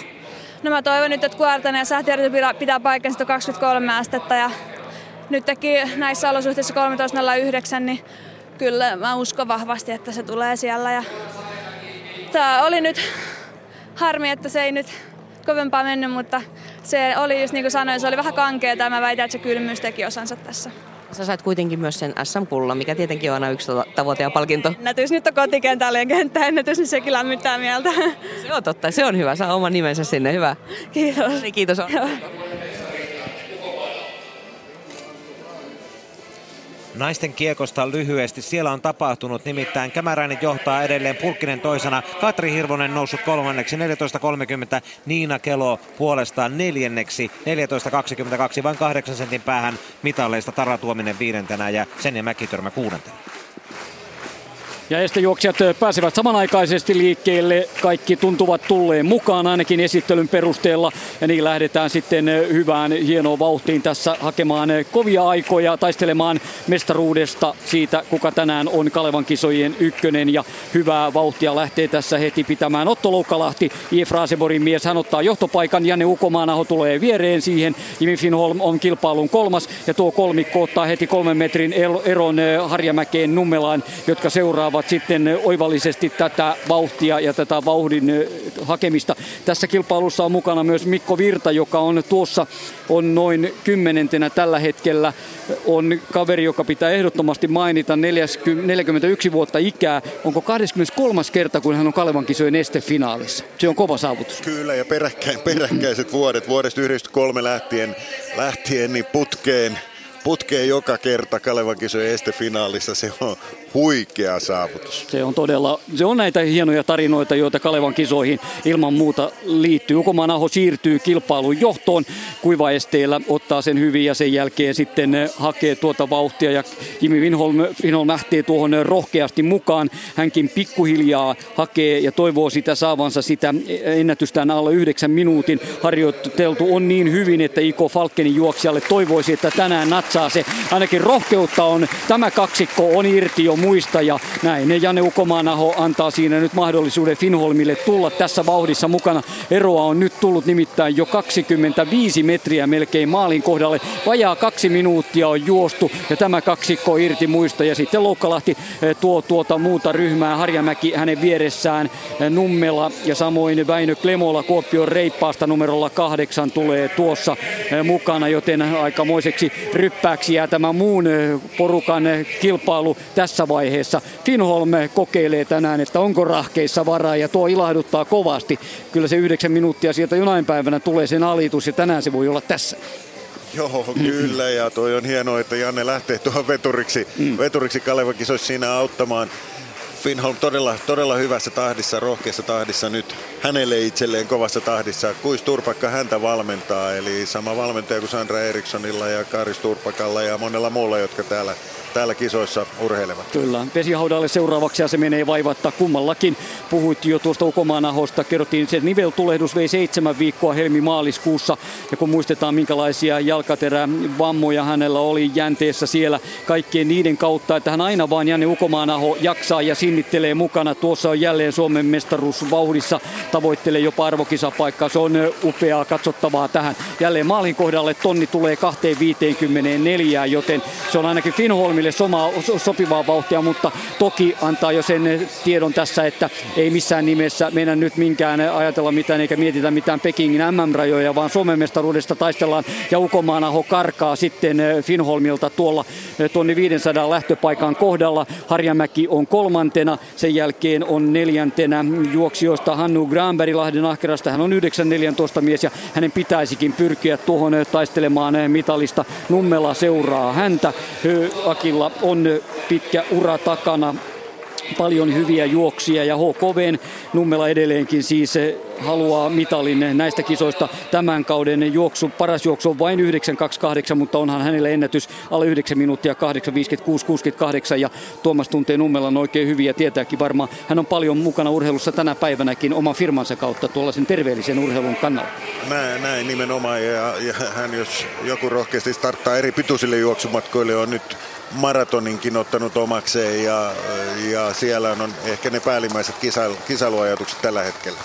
No mä toivon nyt, että Kuartanen ja pitää, pitää paikkansa 23 astetta. Ja nyt teki näissä olosuhteissa 13.09, niin kyllä mä uskon vahvasti, että se tulee siellä. Ja Tämä oli nyt harmi, että se ei nyt kovempaa mennyt, mutta se oli just niin kuin sanoin, se oli vähän kankea ja mä väitän, että se kylmyys teki osansa tässä. Sä sait kuitenkin myös sen SM-pullan, mikä tietenkin on aina yksi tavoite ja palkinto. Ennätys nyt on kotikentällä ja kenttäennätys, niin sekin lämmittää mieltä. Se on totta, se on hyvä. Saa oman nimensä sinne, hyvä. Kiitos. Niin, kiitos. Naisten kiekosta lyhyesti. Siellä on tapahtunut nimittäin Kämäräinen johtaa edelleen Pulkkinen toisena. Katri Hirvonen noussut kolmanneksi 14.30. Niina Kelo puolestaan neljänneksi 14.22 vain kahdeksan sentin päähän mitalleista Tara Tuominen viidentenä ja Senja Mäkitörmä kuudentena. Ja estejuoksijat pääsevät samanaikaisesti liikkeelle. Kaikki tuntuvat tulleen mukaan ainakin esittelyn perusteella. Ja niin lähdetään sitten hyvään hienoon vauhtiin tässä hakemaan kovia aikoja, taistelemaan mestaruudesta siitä, kuka tänään on Kalevan kisojen ykkönen. Ja hyvää vauhtia lähtee tässä heti pitämään Otto Loukkalahti, J. Fraseborin mies. Hän ottaa johtopaikan, Janne Ukomaanaho tulee viereen siihen. Jimi Finholm on kilpailun kolmas ja tuo kolmikko ottaa heti kolmen metrin eron Harjamäkeen Nummelaan, jotka seuraavat seuraavat sitten oivallisesti tätä vauhtia ja tätä vauhdin hakemista. Tässä kilpailussa on mukana myös Mikko Virta, joka on tuossa on noin kymmenentenä tällä hetkellä. On kaveri, joka pitää ehdottomasti mainita 41 vuotta ikää. Onko 23. kerta, kun hän on Kalevan kisojen estefinaalissa? Se on kova saavutus. Kyllä, ja peräkkäin, peräkkäiset vuodet. Vuodesta 1993 lähtien, lähtien niin putkeen putkeen joka kerta Kalevan kisojen estefinaalissa. Se on huikea saavutus. Se on todella, se on näitä hienoja tarinoita, joita Kalevan kisoihin ilman muuta liittyy. Ukomaan Aho siirtyy kilpailun johtoon kuivaesteellä, ottaa sen hyvin ja sen jälkeen sitten hakee tuota vauhtia ja Jimi Winholm, Winholm lähtee tuohon rohkeasti mukaan. Hänkin pikkuhiljaa hakee ja toivoo sitä saavansa sitä ennätystään alle yhdeksän minuutin. Harjoiteltu on niin hyvin, että Iko Falkenin juoksijalle toivoisi, että tänään natsaa se. Ainakin rohkeutta on, tämä kaksikko on irti jo muista ja näin Janne Ukomaanaho antaa siinä nyt mahdollisuuden Finholmille tulla tässä vauhdissa mukana. Eroa on nyt tullut nimittäin jo 25 metriä melkein maalin kohdalle. Vajaa kaksi minuuttia on juostu ja tämä kaksikko irti muista ja sitten Loukkalahti eh, tuo tuota muuta ryhmää. Harjamäki hänen vieressään eh, Nummela ja samoin Väinö Klemola Kuopion reippaasta numerolla kahdeksan tulee tuossa eh, mukana, joten aikamoiseksi ryppääksi jää tämä muun porukan kilpailu tässä vaiheessa. Finholm kokeilee tänään, että onko rahkeissa varaa ja tuo ilahduttaa kovasti. Kyllä se yhdeksän minuuttia sieltä jonain päivänä tulee sen alitus ja tänään se voi olla tässä. Joo, kyllä ja toi on hienoa, että Janne lähtee tuohon veturiksi, mm. veturiksi Kaleva kisoissa siinä auttamaan. Finholm todella, todella hyvässä tahdissa, rohkeassa tahdissa nyt hänelle itselleen kovassa tahdissa. Kuis Turpakka häntä valmentaa, eli sama valmentaja kuin Sandra Erikssonilla ja Karis Turpakalla ja monella muulla, jotka täällä täällä kisoissa urheilevat. Kyllä, vesihaudalle seuraavaksi ja se menee vaivatta kummallakin. Puhuit jo tuosta Ukomaanahosta, kerrottiin, että se niveltulehdus vei seitsemän viikkoa helmi-maaliskuussa. Ja kun muistetaan, minkälaisia jalkaterävammoja hänellä oli jänteessä siellä kaikkien niiden kautta, että hän aina vaan Janne Ukomaanaho jaksaa ja sinnittelee mukana. Tuossa on jälleen Suomen mestaruus vauhdissa, tavoittelee jopa arvokisapaikkaa. Se on upeaa katsottavaa tähän. Jälleen maalin kohdalle tonni tulee 2.54, joten se on ainakin Finholmille soma, sopivaa vauhtia, mutta toki antaa jo sen tiedon tässä, että ei missään nimessä mennä nyt minkään ajatella mitään eikä mietitä mitään Pekingin MM-rajoja, vaan Suomen mestaruudesta taistellaan ja Ukomaanaho karkaa sitten Finholmilta tuolla tonni 500 lähtöpaikan kohdalla. Harjamäki on kolmantena, sen jälkeen on neljäntenä juoksijoista Hannu Granberg Lahden ahkerasta. Hän on 9-14 mies ja hänen pitäisikin pyrkiä tuohon taistelemaan mitalista. Nummela seuraa häntä. Akilla on pitkä ura takana paljon hyviä juoksia ja HKVn Nummela edelleenkin siis haluaa mitalin näistä kisoista tämän kauden juoksu. Paras juoksu on vain 9.28, mutta onhan hänelle ennätys alle 9 minuuttia 8.56.68 ja Tuomas tuntee Nummelan oikein hyvin ja tietääkin varmaan. Hän on paljon mukana urheilussa tänä päivänäkin oman firmansa kautta tuollaisen terveellisen urheilun kannalla. Näin, näin nimenomaan ja, ja hän jos joku rohkeasti starttaa eri pituisille juoksumatkoille on nyt maratoninkin ottanut omakseen ja, ja siellä on ehkä ne päällimmäiset kisailu, kisailuajatukset tällä hetkellä.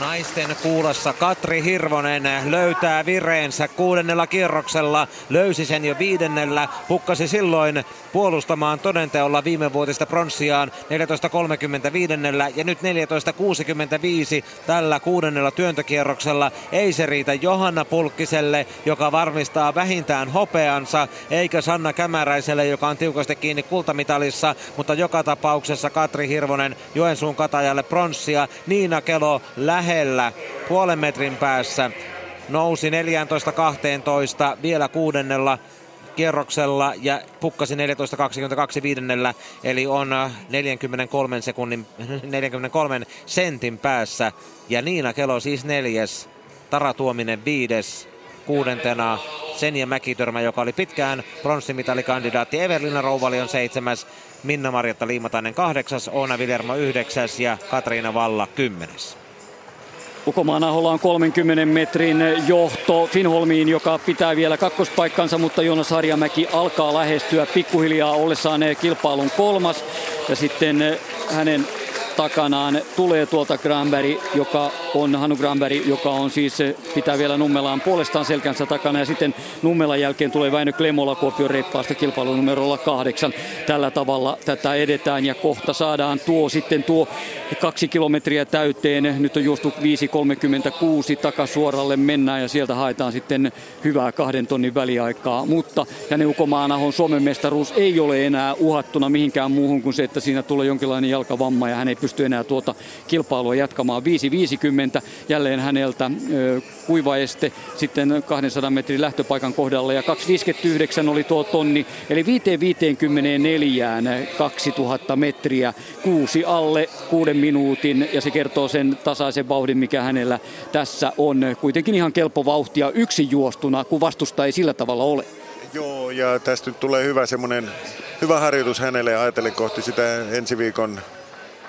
Naisten kuulassa Katri Hirvonen löytää vireensä kuudennella kierroksella. Löysi sen jo viidennellä. Pukkasi silloin puolustamaan todenteolla viime vuotista pronssiaan 14.35 ja nyt 14.65 tällä kuudennella työntökierroksella. Ei se riitä Johanna Pulkkiselle, joka varmistaa vähintään hopeansa, eikä Sanna Kämäräiselle, joka on tiukasti kiinni kultamitalissa, mutta joka tapauksessa Katri Hirvonen Joensuun katajalle pronssia. Niina Kelo lähellä puolen metrin päässä nousi 14.12 vielä kuudennella kierroksella ja pukkasi 14.22 viidennellä, eli on 43 sekunnin, <laughs> 43 sentin päässä. Ja Niina Kelo siis neljäs, Tara Tuominen viides, kuudentena Senja Mäkitörmä, joka oli pitkään pronssimitalikandidaatti. Evelina Rouvali on seitsemäs, Minna-Marjatta Liimatainen kahdeksas, Oona Viljermo yhdeksäs ja Katriina Valla kymmenes. Ukomaan Aholla on 30 metrin johto Finholmiin, joka pitää vielä kakkospaikkansa, mutta Joonas Harjamäki alkaa lähestyä pikkuhiljaa ollessaan kilpailun kolmas. Ja sitten hänen takanaan tulee tuolta Granberg, joka on Hannu Granberg, joka on siis, pitää vielä Nummelaan puolestaan selkänsä takana. Ja sitten Nummelan jälkeen tulee Väinö Klemola Kuopion reippaasta kilpailunumerolla kahdeksan. Tällä tavalla tätä edetään ja kohta saadaan tuo sitten tuo kaksi kilometriä täyteen. Nyt on juostu 5.36 takasuoralle mennään ja sieltä haetaan sitten hyvää kahden tonnin väliaikaa. Mutta ja Ukomaanahon Suomen mestaruus ei ole enää uhattuna mihinkään muuhun kuin se, että siinä tulee jonkinlainen jalkavamma ja hän ei pysty enää tuota kilpailua jatkamaan. 5.50 jälleen häneltä ö, kuiva este sitten 200 metrin lähtöpaikan kohdalla ja 2.59 oli tuo tonni. Eli 5.54 2000 metriä kuusi alle kuuden minuutin ja se kertoo sen tasaisen vauhdin, mikä hänellä tässä on. Kuitenkin ihan kelpo vauhtia yksin juostuna, kun vastusta ei sillä tavalla ole. Joo, ja tästä nyt tulee hyvä semmoinen hyvä harjoitus hänelle ajatellen kohti sitä ensi viikon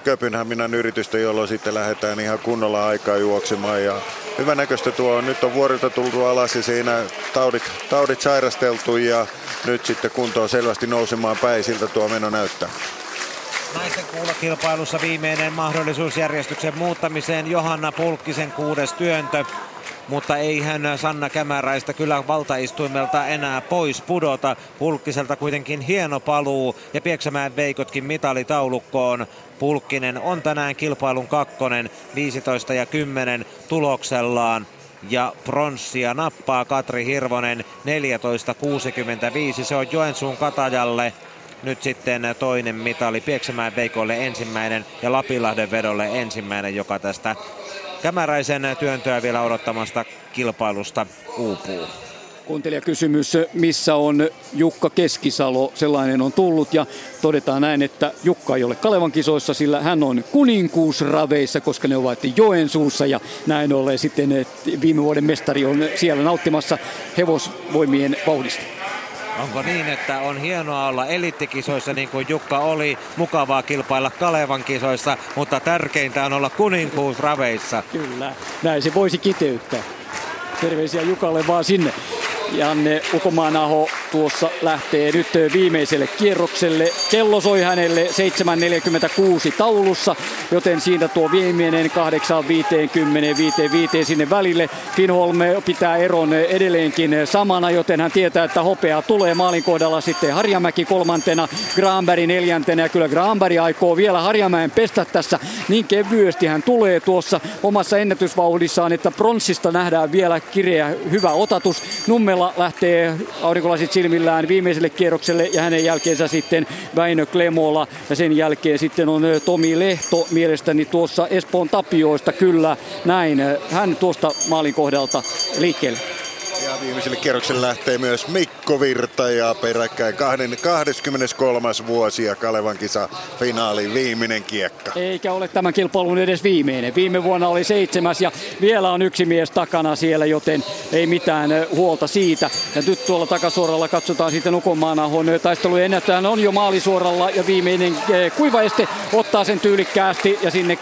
Köpynhaminan yritystä, jolloin sitten lähdetään ihan kunnolla aikaa juoksemaan. Ja hyvä näköistä tuo on. Nyt on vuorilta tultu alas ja siinä taudit, taudit sairasteltu ja nyt sitten kunto on selvästi nousemaan päin. Siltä tuo meno näyttää. Naisten kuulokilpailussa viimeinen mahdollisuus järjestyksen muuttamiseen. Johanna Pulkkisen kuudes työntö mutta ei hän Sanna Kämäräistä kyllä valtaistuimelta enää pois pudota. Pulkkiselta kuitenkin hieno paluu ja Pieksämään Veikotkin mitalitaulukkoon. Pulkkinen on tänään kilpailun kakkonen 15 ja 10 tuloksellaan ja pronssia nappaa Katri Hirvonen 14.65. Se on Joensuun Katajalle nyt sitten toinen mitali Pieksämään Veikolle ensimmäinen ja Lapinlahden vedolle ensimmäinen, joka tästä Kämäräisen työntöä vielä odottamasta kilpailusta uupuu. Kysymys, missä on Jukka Keskisalo, sellainen on tullut ja todetaan näin, että Jukka ei ole Kalevan kisoissa, sillä hän on kuninkuusraveissa, koska ne ovat Joensuussa ja näin ollen sitten viime vuoden mestari on siellä nauttimassa hevosvoimien vauhdista. Onko niin, että on hienoa olla elittikisoissa niin kuin Jukka oli, mukavaa kilpailla Kalevan kisoissa, mutta tärkeintä on olla kuninkuusraveissa. Kyllä, näin se voisi kiteyttää. Terveisiä Jukalle vaan sinne. Janne Ukomaanaho tuossa lähtee nyt viimeiselle kierrokselle. Kello soi hänelle 7.46 taulussa, joten siinä tuo viimeinen 8.50 sinne välille. Finholm pitää eron edelleenkin samana, joten hän tietää, että hopea tulee maalin kohdalla sitten Harjamäki kolmantena, Granberg neljäntenä ja kyllä Granberg aikoo vielä Harjamäen pestä tässä niin kevyesti hän tulee tuossa omassa ennätysvauhdissaan, että pronssista nähdään vielä kireä hyvä otatus. Nummella lähtee aurinkolasit silmillään viimeiselle kierrokselle ja hänen jälkeensä sitten Väinö Klemola ja sen jälkeen sitten on Tomi Lehto mielestäni tuossa Espoon Tapioista kyllä näin. Hän tuosta maalin kohdalta liikkeelle. Ja viimeiselle kierrokselle lähtee myös Mikko Virta ja peräkkäin 23. vuosi ja Kalevan kisa finaali viimeinen kiekka. Eikä ole tämän kilpailun edes viimeinen. Viime vuonna oli seitsemäs ja vielä on yksi mies takana siellä, joten ei mitään huolta siitä. Ja nyt tuolla takasuoralla katsotaan sitten Ukomaanahon taistelujen ennättäjän on jo maalisuoralla ja viimeinen kuiva este ottaa sen tyylikkäästi ja sinne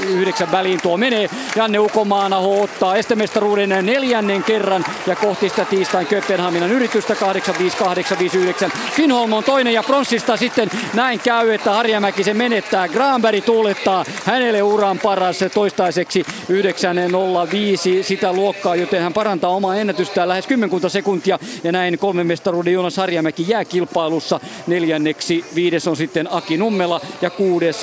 8.55 9 väliin tuo menee. Janne Ukomaanaho ottaa estemestaruuden neljännen kerran ja kohti sitä tiistain Kööpenhaminan yritystä 85859. Finholm on toinen ja pronssista sitten näin käy, että Harjamäki se menettää. Granberg tuulettaa hänelle uran paras toistaiseksi 9.05 sitä luokkaa, joten hän parantaa omaa ennätystään lähes 10 sekuntia ja näin kolme mestaruuden Jonas Harjamäki jää kilpailussa neljänneksi. Viides on sitten Aki Nummela ja kuudes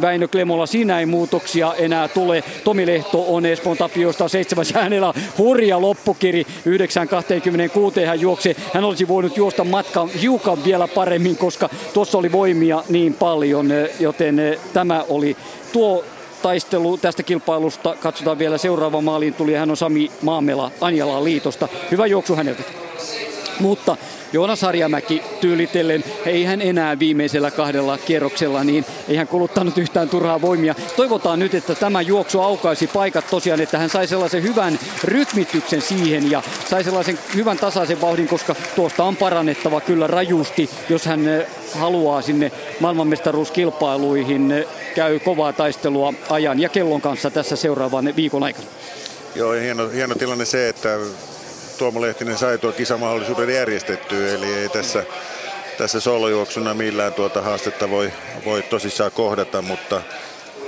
Väinö Klemola. Siinä ei muutoksia enää tule. Tomi Lehto on Espoon Tapiosta seitsemäs hänellä hurja loppukiri 9.26 hän juoksi. Hän olisi voinut juosta matkan hiukan vielä paremmin, koska tuossa oli voimia niin paljon, joten tämä oli tuo taistelu tästä kilpailusta. Katsotaan vielä seuraava maaliin tuli. Hän on Sami Maamela Anjalaan liitosta. Hyvä juoksu häneltä. Mutta Joonas Harjamäki tyylitellen, ei hän enää viimeisellä kahdella kierroksella, niin ei hän kuluttanut yhtään turhaa voimia. Toivotaan nyt, että tämä juoksu aukaisi paikat tosiaan, että hän sai sellaisen hyvän rytmityksen siihen ja sai sellaisen hyvän tasaisen vauhdin, koska tuosta on parannettava kyllä rajusti, jos hän eh, haluaa sinne maailmanmestaruuskilpailuihin eh, käy kovaa taistelua ajan ja kellon kanssa tässä seuraavan viikon aikana. Joo, hieno, hieno tilanne se, että Tuomo Lehtinen sai tuo kisamahdollisuuden järjestettyä, eli ei tässä, tässä solojuoksuna millään tuota haastetta voi, voi tosissaan kohdata, mutta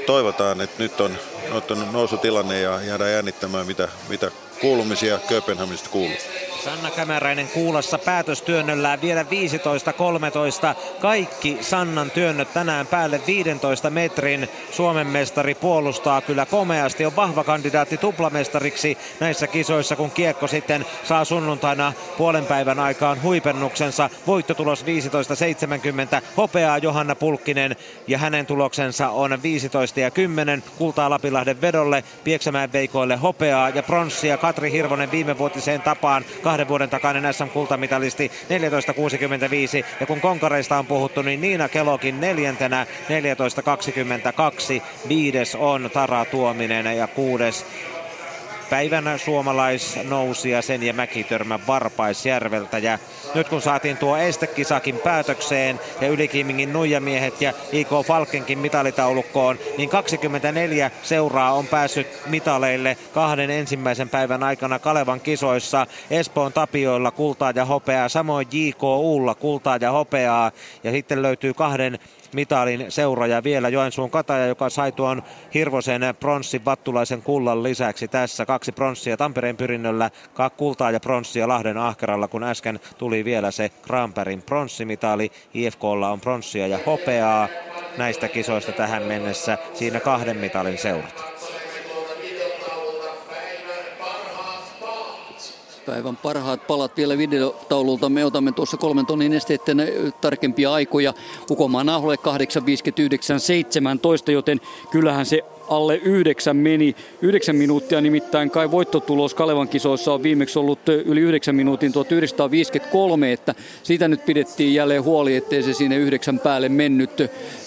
toivotaan, että nyt on, nyt on nousutilanne ja jäädään jännittämään, mitä, mitä kuulumisia Kööpenhaminasta kuuluu. Sanna Kämäräinen kuulassa päätöstyönnöllään vielä 15-13. Kaikki Sannan työnnöt tänään päälle 15 metrin. Suomen mestari puolustaa kyllä komeasti. On vahva kandidaatti tuplamestariksi näissä kisoissa, kun kiekko sitten saa sunnuntaina puolen päivän aikaan huipennuksensa. Voittotulos 15-70. Hopeaa Johanna Pulkkinen ja hänen tuloksensa on 15 ja 10. Kultaa Lapilahden vedolle, Pieksämäen veikoille hopeaa ja pronssia Katri Hirvonen viimevuotiseen tapaan kahden vuoden takainen SM-kultamitalisti 14.65. Ja kun konkareista on puhuttu, niin Niina Kelokin neljäntenä 14.22. Viides on Tara Tuominen ja kuudes päivän suomalaisnousia sen ja Mäkitörmä Varpaisjärveltä. Ja nyt kun saatiin tuo estekisakin päätökseen ja Ylikimingin nuijamiehet ja IK Falkenkin mitalitaulukkoon, niin 24 seuraa on päässyt mitaleille kahden ensimmäisen päivän aikana Kalevan kisoissa. Espoon Tapioilla kultaa ja hopeaa, samoin JKUlla kultaa ja hopeaa. Ja sitten löytyy kahden mitalin seuraaja vielä Joensuun Kataja, joka sai tuon Hirvosen pronssin Vattulaisen kullan lisäksi tässä. Kaksi pronssia Tampereen pyrinnöllä, kaksi kultaa ja pronssia Lahden ahkeralla, kun äsken tuli vielä se Granbergin pronssimitali. IFKlla on pronssia ja hopeaa näistä kisoista tähän mennessä. Siinä kahden mitalin seurat. Päivän parhaat palat vielä videotaululta. Me otamme tuossa kolmen tonnin esteiden tarkempia aikoja. Ukomaan Aholle 8.59.17, joten kyllähän se alle yhdeksän meni. Yhdeksän minuuttia nimittäin kai voittotulos Kalevan kisoissa on viimeksi ollut yli yhdeksän minuutin 1953, että siitä nyt pidettiin jälleen huoli, ettei se sinne yhdeksän päälle mennyt.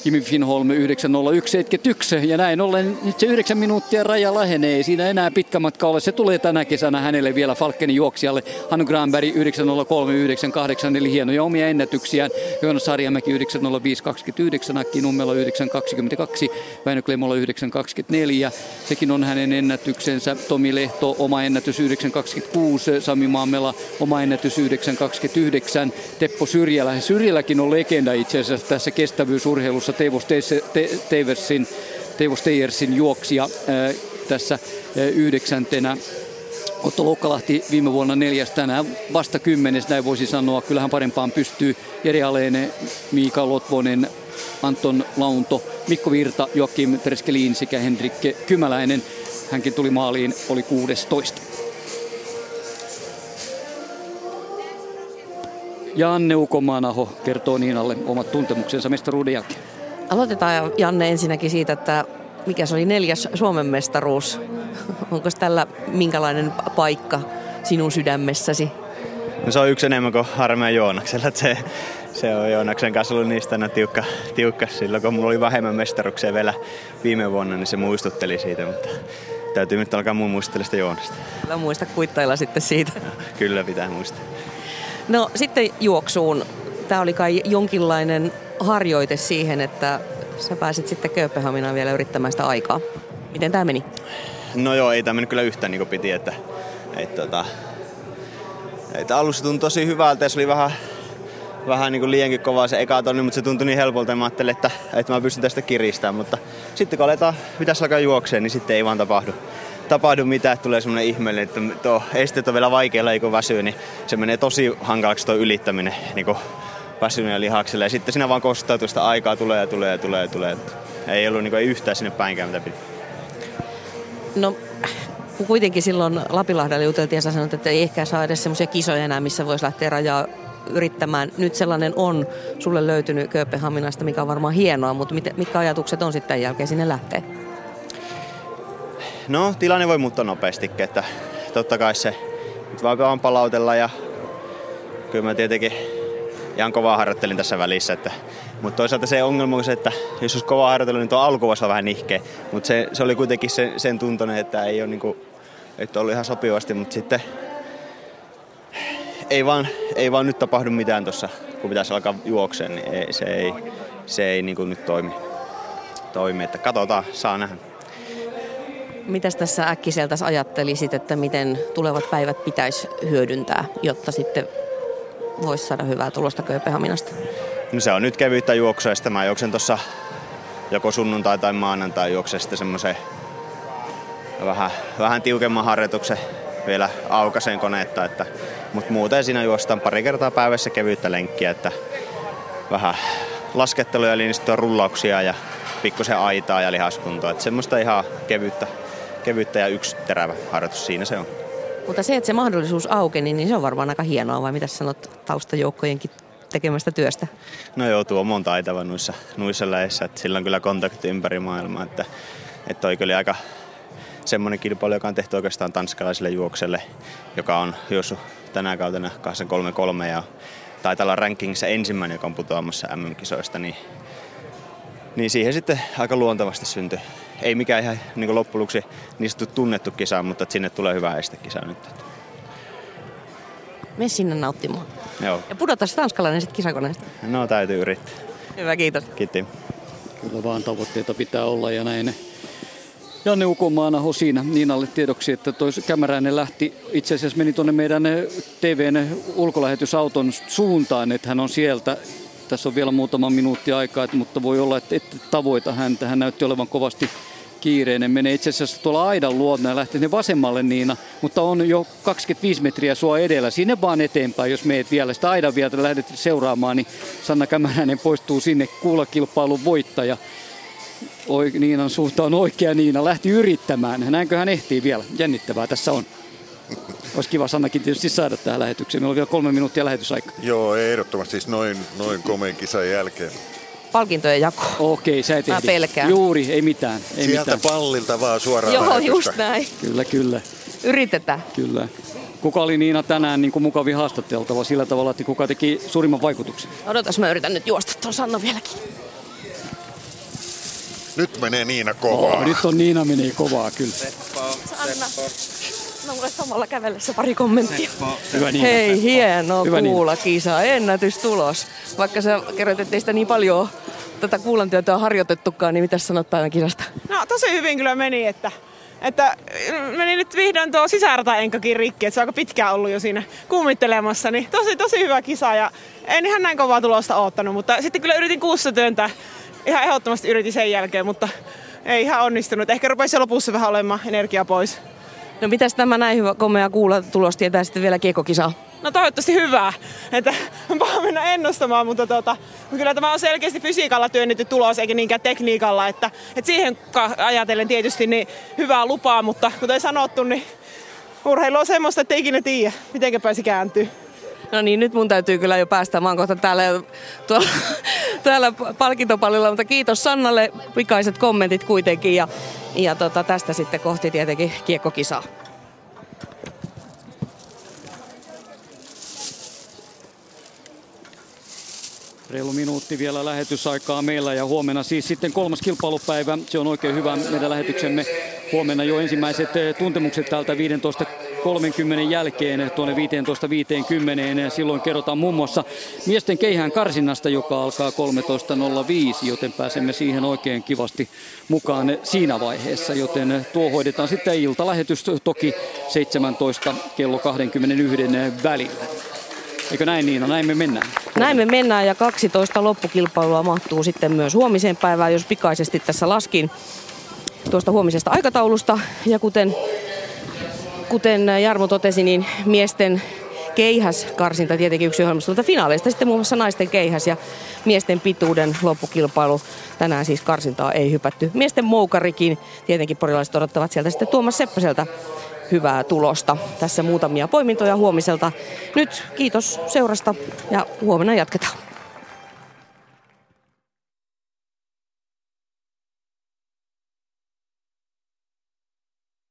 Jimmy Finholm 90171 ja näin ollen nyt se yhdeksän minuuttia raja lähenee. Siinä enää pitkä matka ole. Se tulee tänä kesänä hänelle vielä Falkenin juoksijalle. Hannu Granberg 903 eli hienoja omia ennätyksiään. Joonas Sarjamäki 90529, Akki Nummelo 922, Väinö Klemola 92 9.24. Sekin on hänen ennätyksensä. Tomi Lehto oma ennätys 9.26. Sami Maamela oma ennätys 9.29. Teppo Syrjälä. Syrjäläkin on legenda itse asiassa tässä kestävyysurheilussa. Teivo Steversin Teivo Steiersin juoksija tässä yhdeksäntenä. Otto Loukkalahti viime vuonna neljäs, tänään vasta kymmenes, näin voisi sanoa. Kyllähän parempaan pystyy Jere Aleene, Miika Lotvonen, Anton Launto, Mikko Virta, Joakim Tereskelin sekä Henrikke Kymäläinen. Hänkin tuli maaliin, oli 16. Janne Ukomaanaho kertoo Niinalle omat tuntemuksensa mestaruuden jälkeen. Aloitetaan Janne ensinnäkin siitä, että mikä se oli neljäs Suomen mestaruus. Onko tällä minkälainen paikka sinun sydämessäsi? No se on yksi enemmän kuin Harmea Joonaksella. Se, se on Joonaksen kanssa ollut niistä aina tiukka, tiukka. Silloin kun mulla oli vähemmän mestaruksia vielä viime vuonna, niin se muistutteli siitä. Mutta täytyy nyt alkaa muun muistella sitä Joonasta. Kyllä muista kuittailla sitten siitä. Kyllä pitää muistaa. No sitten juoksuun. Tämä oli kai jonkinlainen harjoite siihen, että sä pääsit sitten Kööpenhaminaan vielä yrittämään sitä aikaa. Miten tämä meni? No joo, ei tämä mennyt kyllä yhtään niin kuin piti, että, että, tota, että alussa tuntui tosi hyvältä ja se oli vähän, vähän niin kuin liiankin kovaa se eka tonni, mutta se tuntui niin helpolta ja mä ajattelin, että, että mä pystyn tästä kiristämään, mutta sitten kun aletaan, pitäisi alkaa juokseen, niin sitten ei vaan tapahdu tapahdu mitään, että tulee semmoinen ihmeellinen, että tuo esteet on vielä vaikealla, kun väsyy, niin se menee tosi hankalaksi tuo ylittäminen niin kuin väsyneellä lihaksella. Ja sitten siinä vaan kostautuu sitä aikaa, tulee ja tulee ja tulee ja tulee. Ei ollut niin kuin, ei yhtään sinne päinkään, mitä piti. No, kuitenkin silloin Lapilahdella juteltiin ja sä sanoit, että ei ehkä saa edes semmoisia kisoja enää, missä voisi lähteä rajaa yrittämään. Nyt sellainen on sulle löytynyt Kööpenhaminasta, mikä on varmaan hienoa, mutta mitkä ajatukset on sitten jälkeen sinne lähteä? No, tilanne voi muuttua nopeastikin, että totta kai se nyt vaan palautella ja kyllä mä tietenkin ihan kovaa harjoittelin tässä välissä. Että, mutta toisaalta se ongelma on se, että jos olisi kovaa harjoittelu, niin tuo alku voisi olla vähän nihkeä. Mutta se, se, oli kuitenkin se, sen tuntoinen, että ei ole niinku, että ollut ihan sopivasti, mutta sitten ei vaan, ei vaan nyt tapahdu mitään tuossa, kun pitäisi alkaa juokseen, niin ei, se ei, se ei niin kuin nyt toimi. toimi. Että katsotaan, saa nähdä. Mitäs tässä äkkiseltä ajattelisit, että miten tulevat päivät pitäisi hyödyntää, jotta sitten voisi saada hyvää tulosta Kööpenhaminasta? No se on nyt kevyyttä juoksua, ja mä juoksen tuossa joko sunnuntai tai maanantai juoksen sitten semmoisen vähän, vähän tiukemman harjoituksen vielä aukasen koneetta, että, mutta muuten siinä juostaan pari kertaa päivässä kevyyttä lenkkiä, että vähän lasketteluja, linjistettua rullauksia ja pikkusen aitaa ja lihaskuntoa, että semmoista ihan kevyyttä, kevyyttä ja yksi terävä harjoitus siinä se on. Mutta se, että se mahdollisuus aukeni, niin se on varmaan aika hienoa, vai mitä sanot taustajoukkojenkin tekemästä työstä? No joo, tuo on taitava noissa, noissa läissä, että sillä on kyllä kontakti ympäri maailmaa, että, että toi kyllä aika semmoinen kilpailu, joka on tehty oikeastaan tanskalaiselle juokselle, joka on juossut tänä kautena 233 ja taitaa olla rankingissa ensimmäinen, joka on putoamassa MM-kisoista, niin, niin siihen sitten aika luontevasti syntyi ei mikään ihan niin loppujen lopuksi niistä tunnettu kisa, mutta että sinne tulee hyvä estekisa nyt. Me sinne nauttimaan. Joo. Ja pudota tanskalainen sitten kisakoneesta. No täytyy yrittää. Hyvä, kiitos. Kiitti. Kyllä vaan tavoitteita pitää olla ja näin. Janne Ukomaana siinä Niinalle tiedoksi, että toi Kämäräinen lähti, itse asiassa meni tuonne meidän TVn ulkolähetysauton suuntaan, että hän on sieltä. Tässä on vielä muutama minuutti aikaa, mutta voi olla, että ette tavoita häntä. Hän näytti olevan kovasti kiireinen. Menee itse asiassa tuolla aidan luona ja lähtee ne vasemmalle Niina, mutta on jo 25 metriä sua edellä. Sinne vaan eteenpäin, jos meet vielä sitä aidan vielä lähdet seuraamaan, niin Sanna Kämäräinen poistuu sinne kuulakilpailun voittaja. Oi, Niinan suuntaan oikea Niina lähti yrittämään. Näinkö hän ehtii vielä? Jännittävää tässä on. Olisi kiva Sannakin tietysti saada tähän lähetykseen. Meillä on vielä kolme minuuttia lähetysaika. Joo, ehdottomasti siis noin, noin komeen kisan jälkeen palkintojen jako. Okei, sä et Mä pelkään. Juuri, ei mitään. Ei Sieltä mitään. pallilta vaan suoraan Joo, lähetystä. just näin. Kyllä, kyllä. Yritetään. Kyllä. Kuka oli Niina tänään niin kuin mukavin haastateltava sillä tavalla, että kuka teki suurimman vaikutuksen? Odotas, mä yritän nyt juosta tuon Sanna vieläkin. Nyt menee Niina kovaa. Oh, nyt on Niina menee kovaa, kyllä. Sanna. No mulle samalla kävellessä pari kommenttia. Hyvä Niina. Hei, hieno Hyvä kuulla kisa, ennätystulos. Vaikka sä kerroit, ettei sitä niin paljon tätä kuulantyötä on harjoitettukaan, niin mitä sanot päivän kisasta? No tosi hyvin kyllä meni, että, että meni nyt vihdoin tuo sisärata-enkakin rikki, että se on aika pitkään ollut jo siinä kummittelemassa, niin tosi tosi hyvä kisa ja en ihan näin kovaa tulosta oottanut, mutta sitten kyllä yritin kuussa työntää, ihan ehdottomasti yritin sen jälkeen, mutta ei ihan onnistunut. Ehkä rupesi lopussa vähän olemaan energiaa pois. No mitäs tämä näin hyvä komea kuulla tulos tietää sitten vielä kiekkokisaa? No toivottavasti hyvää, että paha mennä ennustamaan, mutta tota, kyllä tämä on selkeästi fysiikalla työnnetty tulos eikä niinkään tekniikalla, että, että siihen ajatellen tietysti niin hyvää lupaa, mutta kuten sanottu, niin urheilu on semmoista, että ikinä tiedä, miten pääsi kääntyy. No niin, nyt mun täytyy kyllä jo päästä. Mä oon kohta täällä, tuolla, täällä palkintopallilla, mutta kiitos Sannalle. Pikaiset kommentit kuitenkin ja, ja tota, tästä sitten kohti tietenkin kiekkokisaa. Reilu minuutti vielä lähetysaikaa meillä ja huomenna siis sitten kolmas kilpailupäivä. Se on oikein hyvä meidän lähetyksemme. Huomenna jo ensimmäiset eh, tuntemukset täältä 15 30 jälkeen tuonne 15.50. Silloin kerrotaan muun muassa miesten keihään karsinnasta, joka alkaa 13.05, joten pääsemme siihen oikein kivasti mukaan siinä vaiheessa. Joten tuo hoidetaan sitten iltalähetys toki 17 kello 21 välillä. Eikö näin niin? No näin me mennään. Näin me mennään ja 12 loppukilpailua mahtuu sitten myös huomiseen päivään, jos pikaisesti tässä laskin tuosta huomisesta aikataulusta. Ja kuten, kuten Jarmo totesi, niin miesten keihäs karsinta tietenkin yksi ohjelmasta finaaleista. Sitten muun muassa naisten keihäs ja miesten pituuden loppukilpailu. Tänään siis karsintaa ei hypätty. Miesten moukarikin tietenkin porilaiset odottavat sieltä sitten Tuomas Seppäseltä hyvää tulosta. Tässä muutamia poimintoja huomiselta. Nyt kiitos seurasta ja huomenna jatketaan.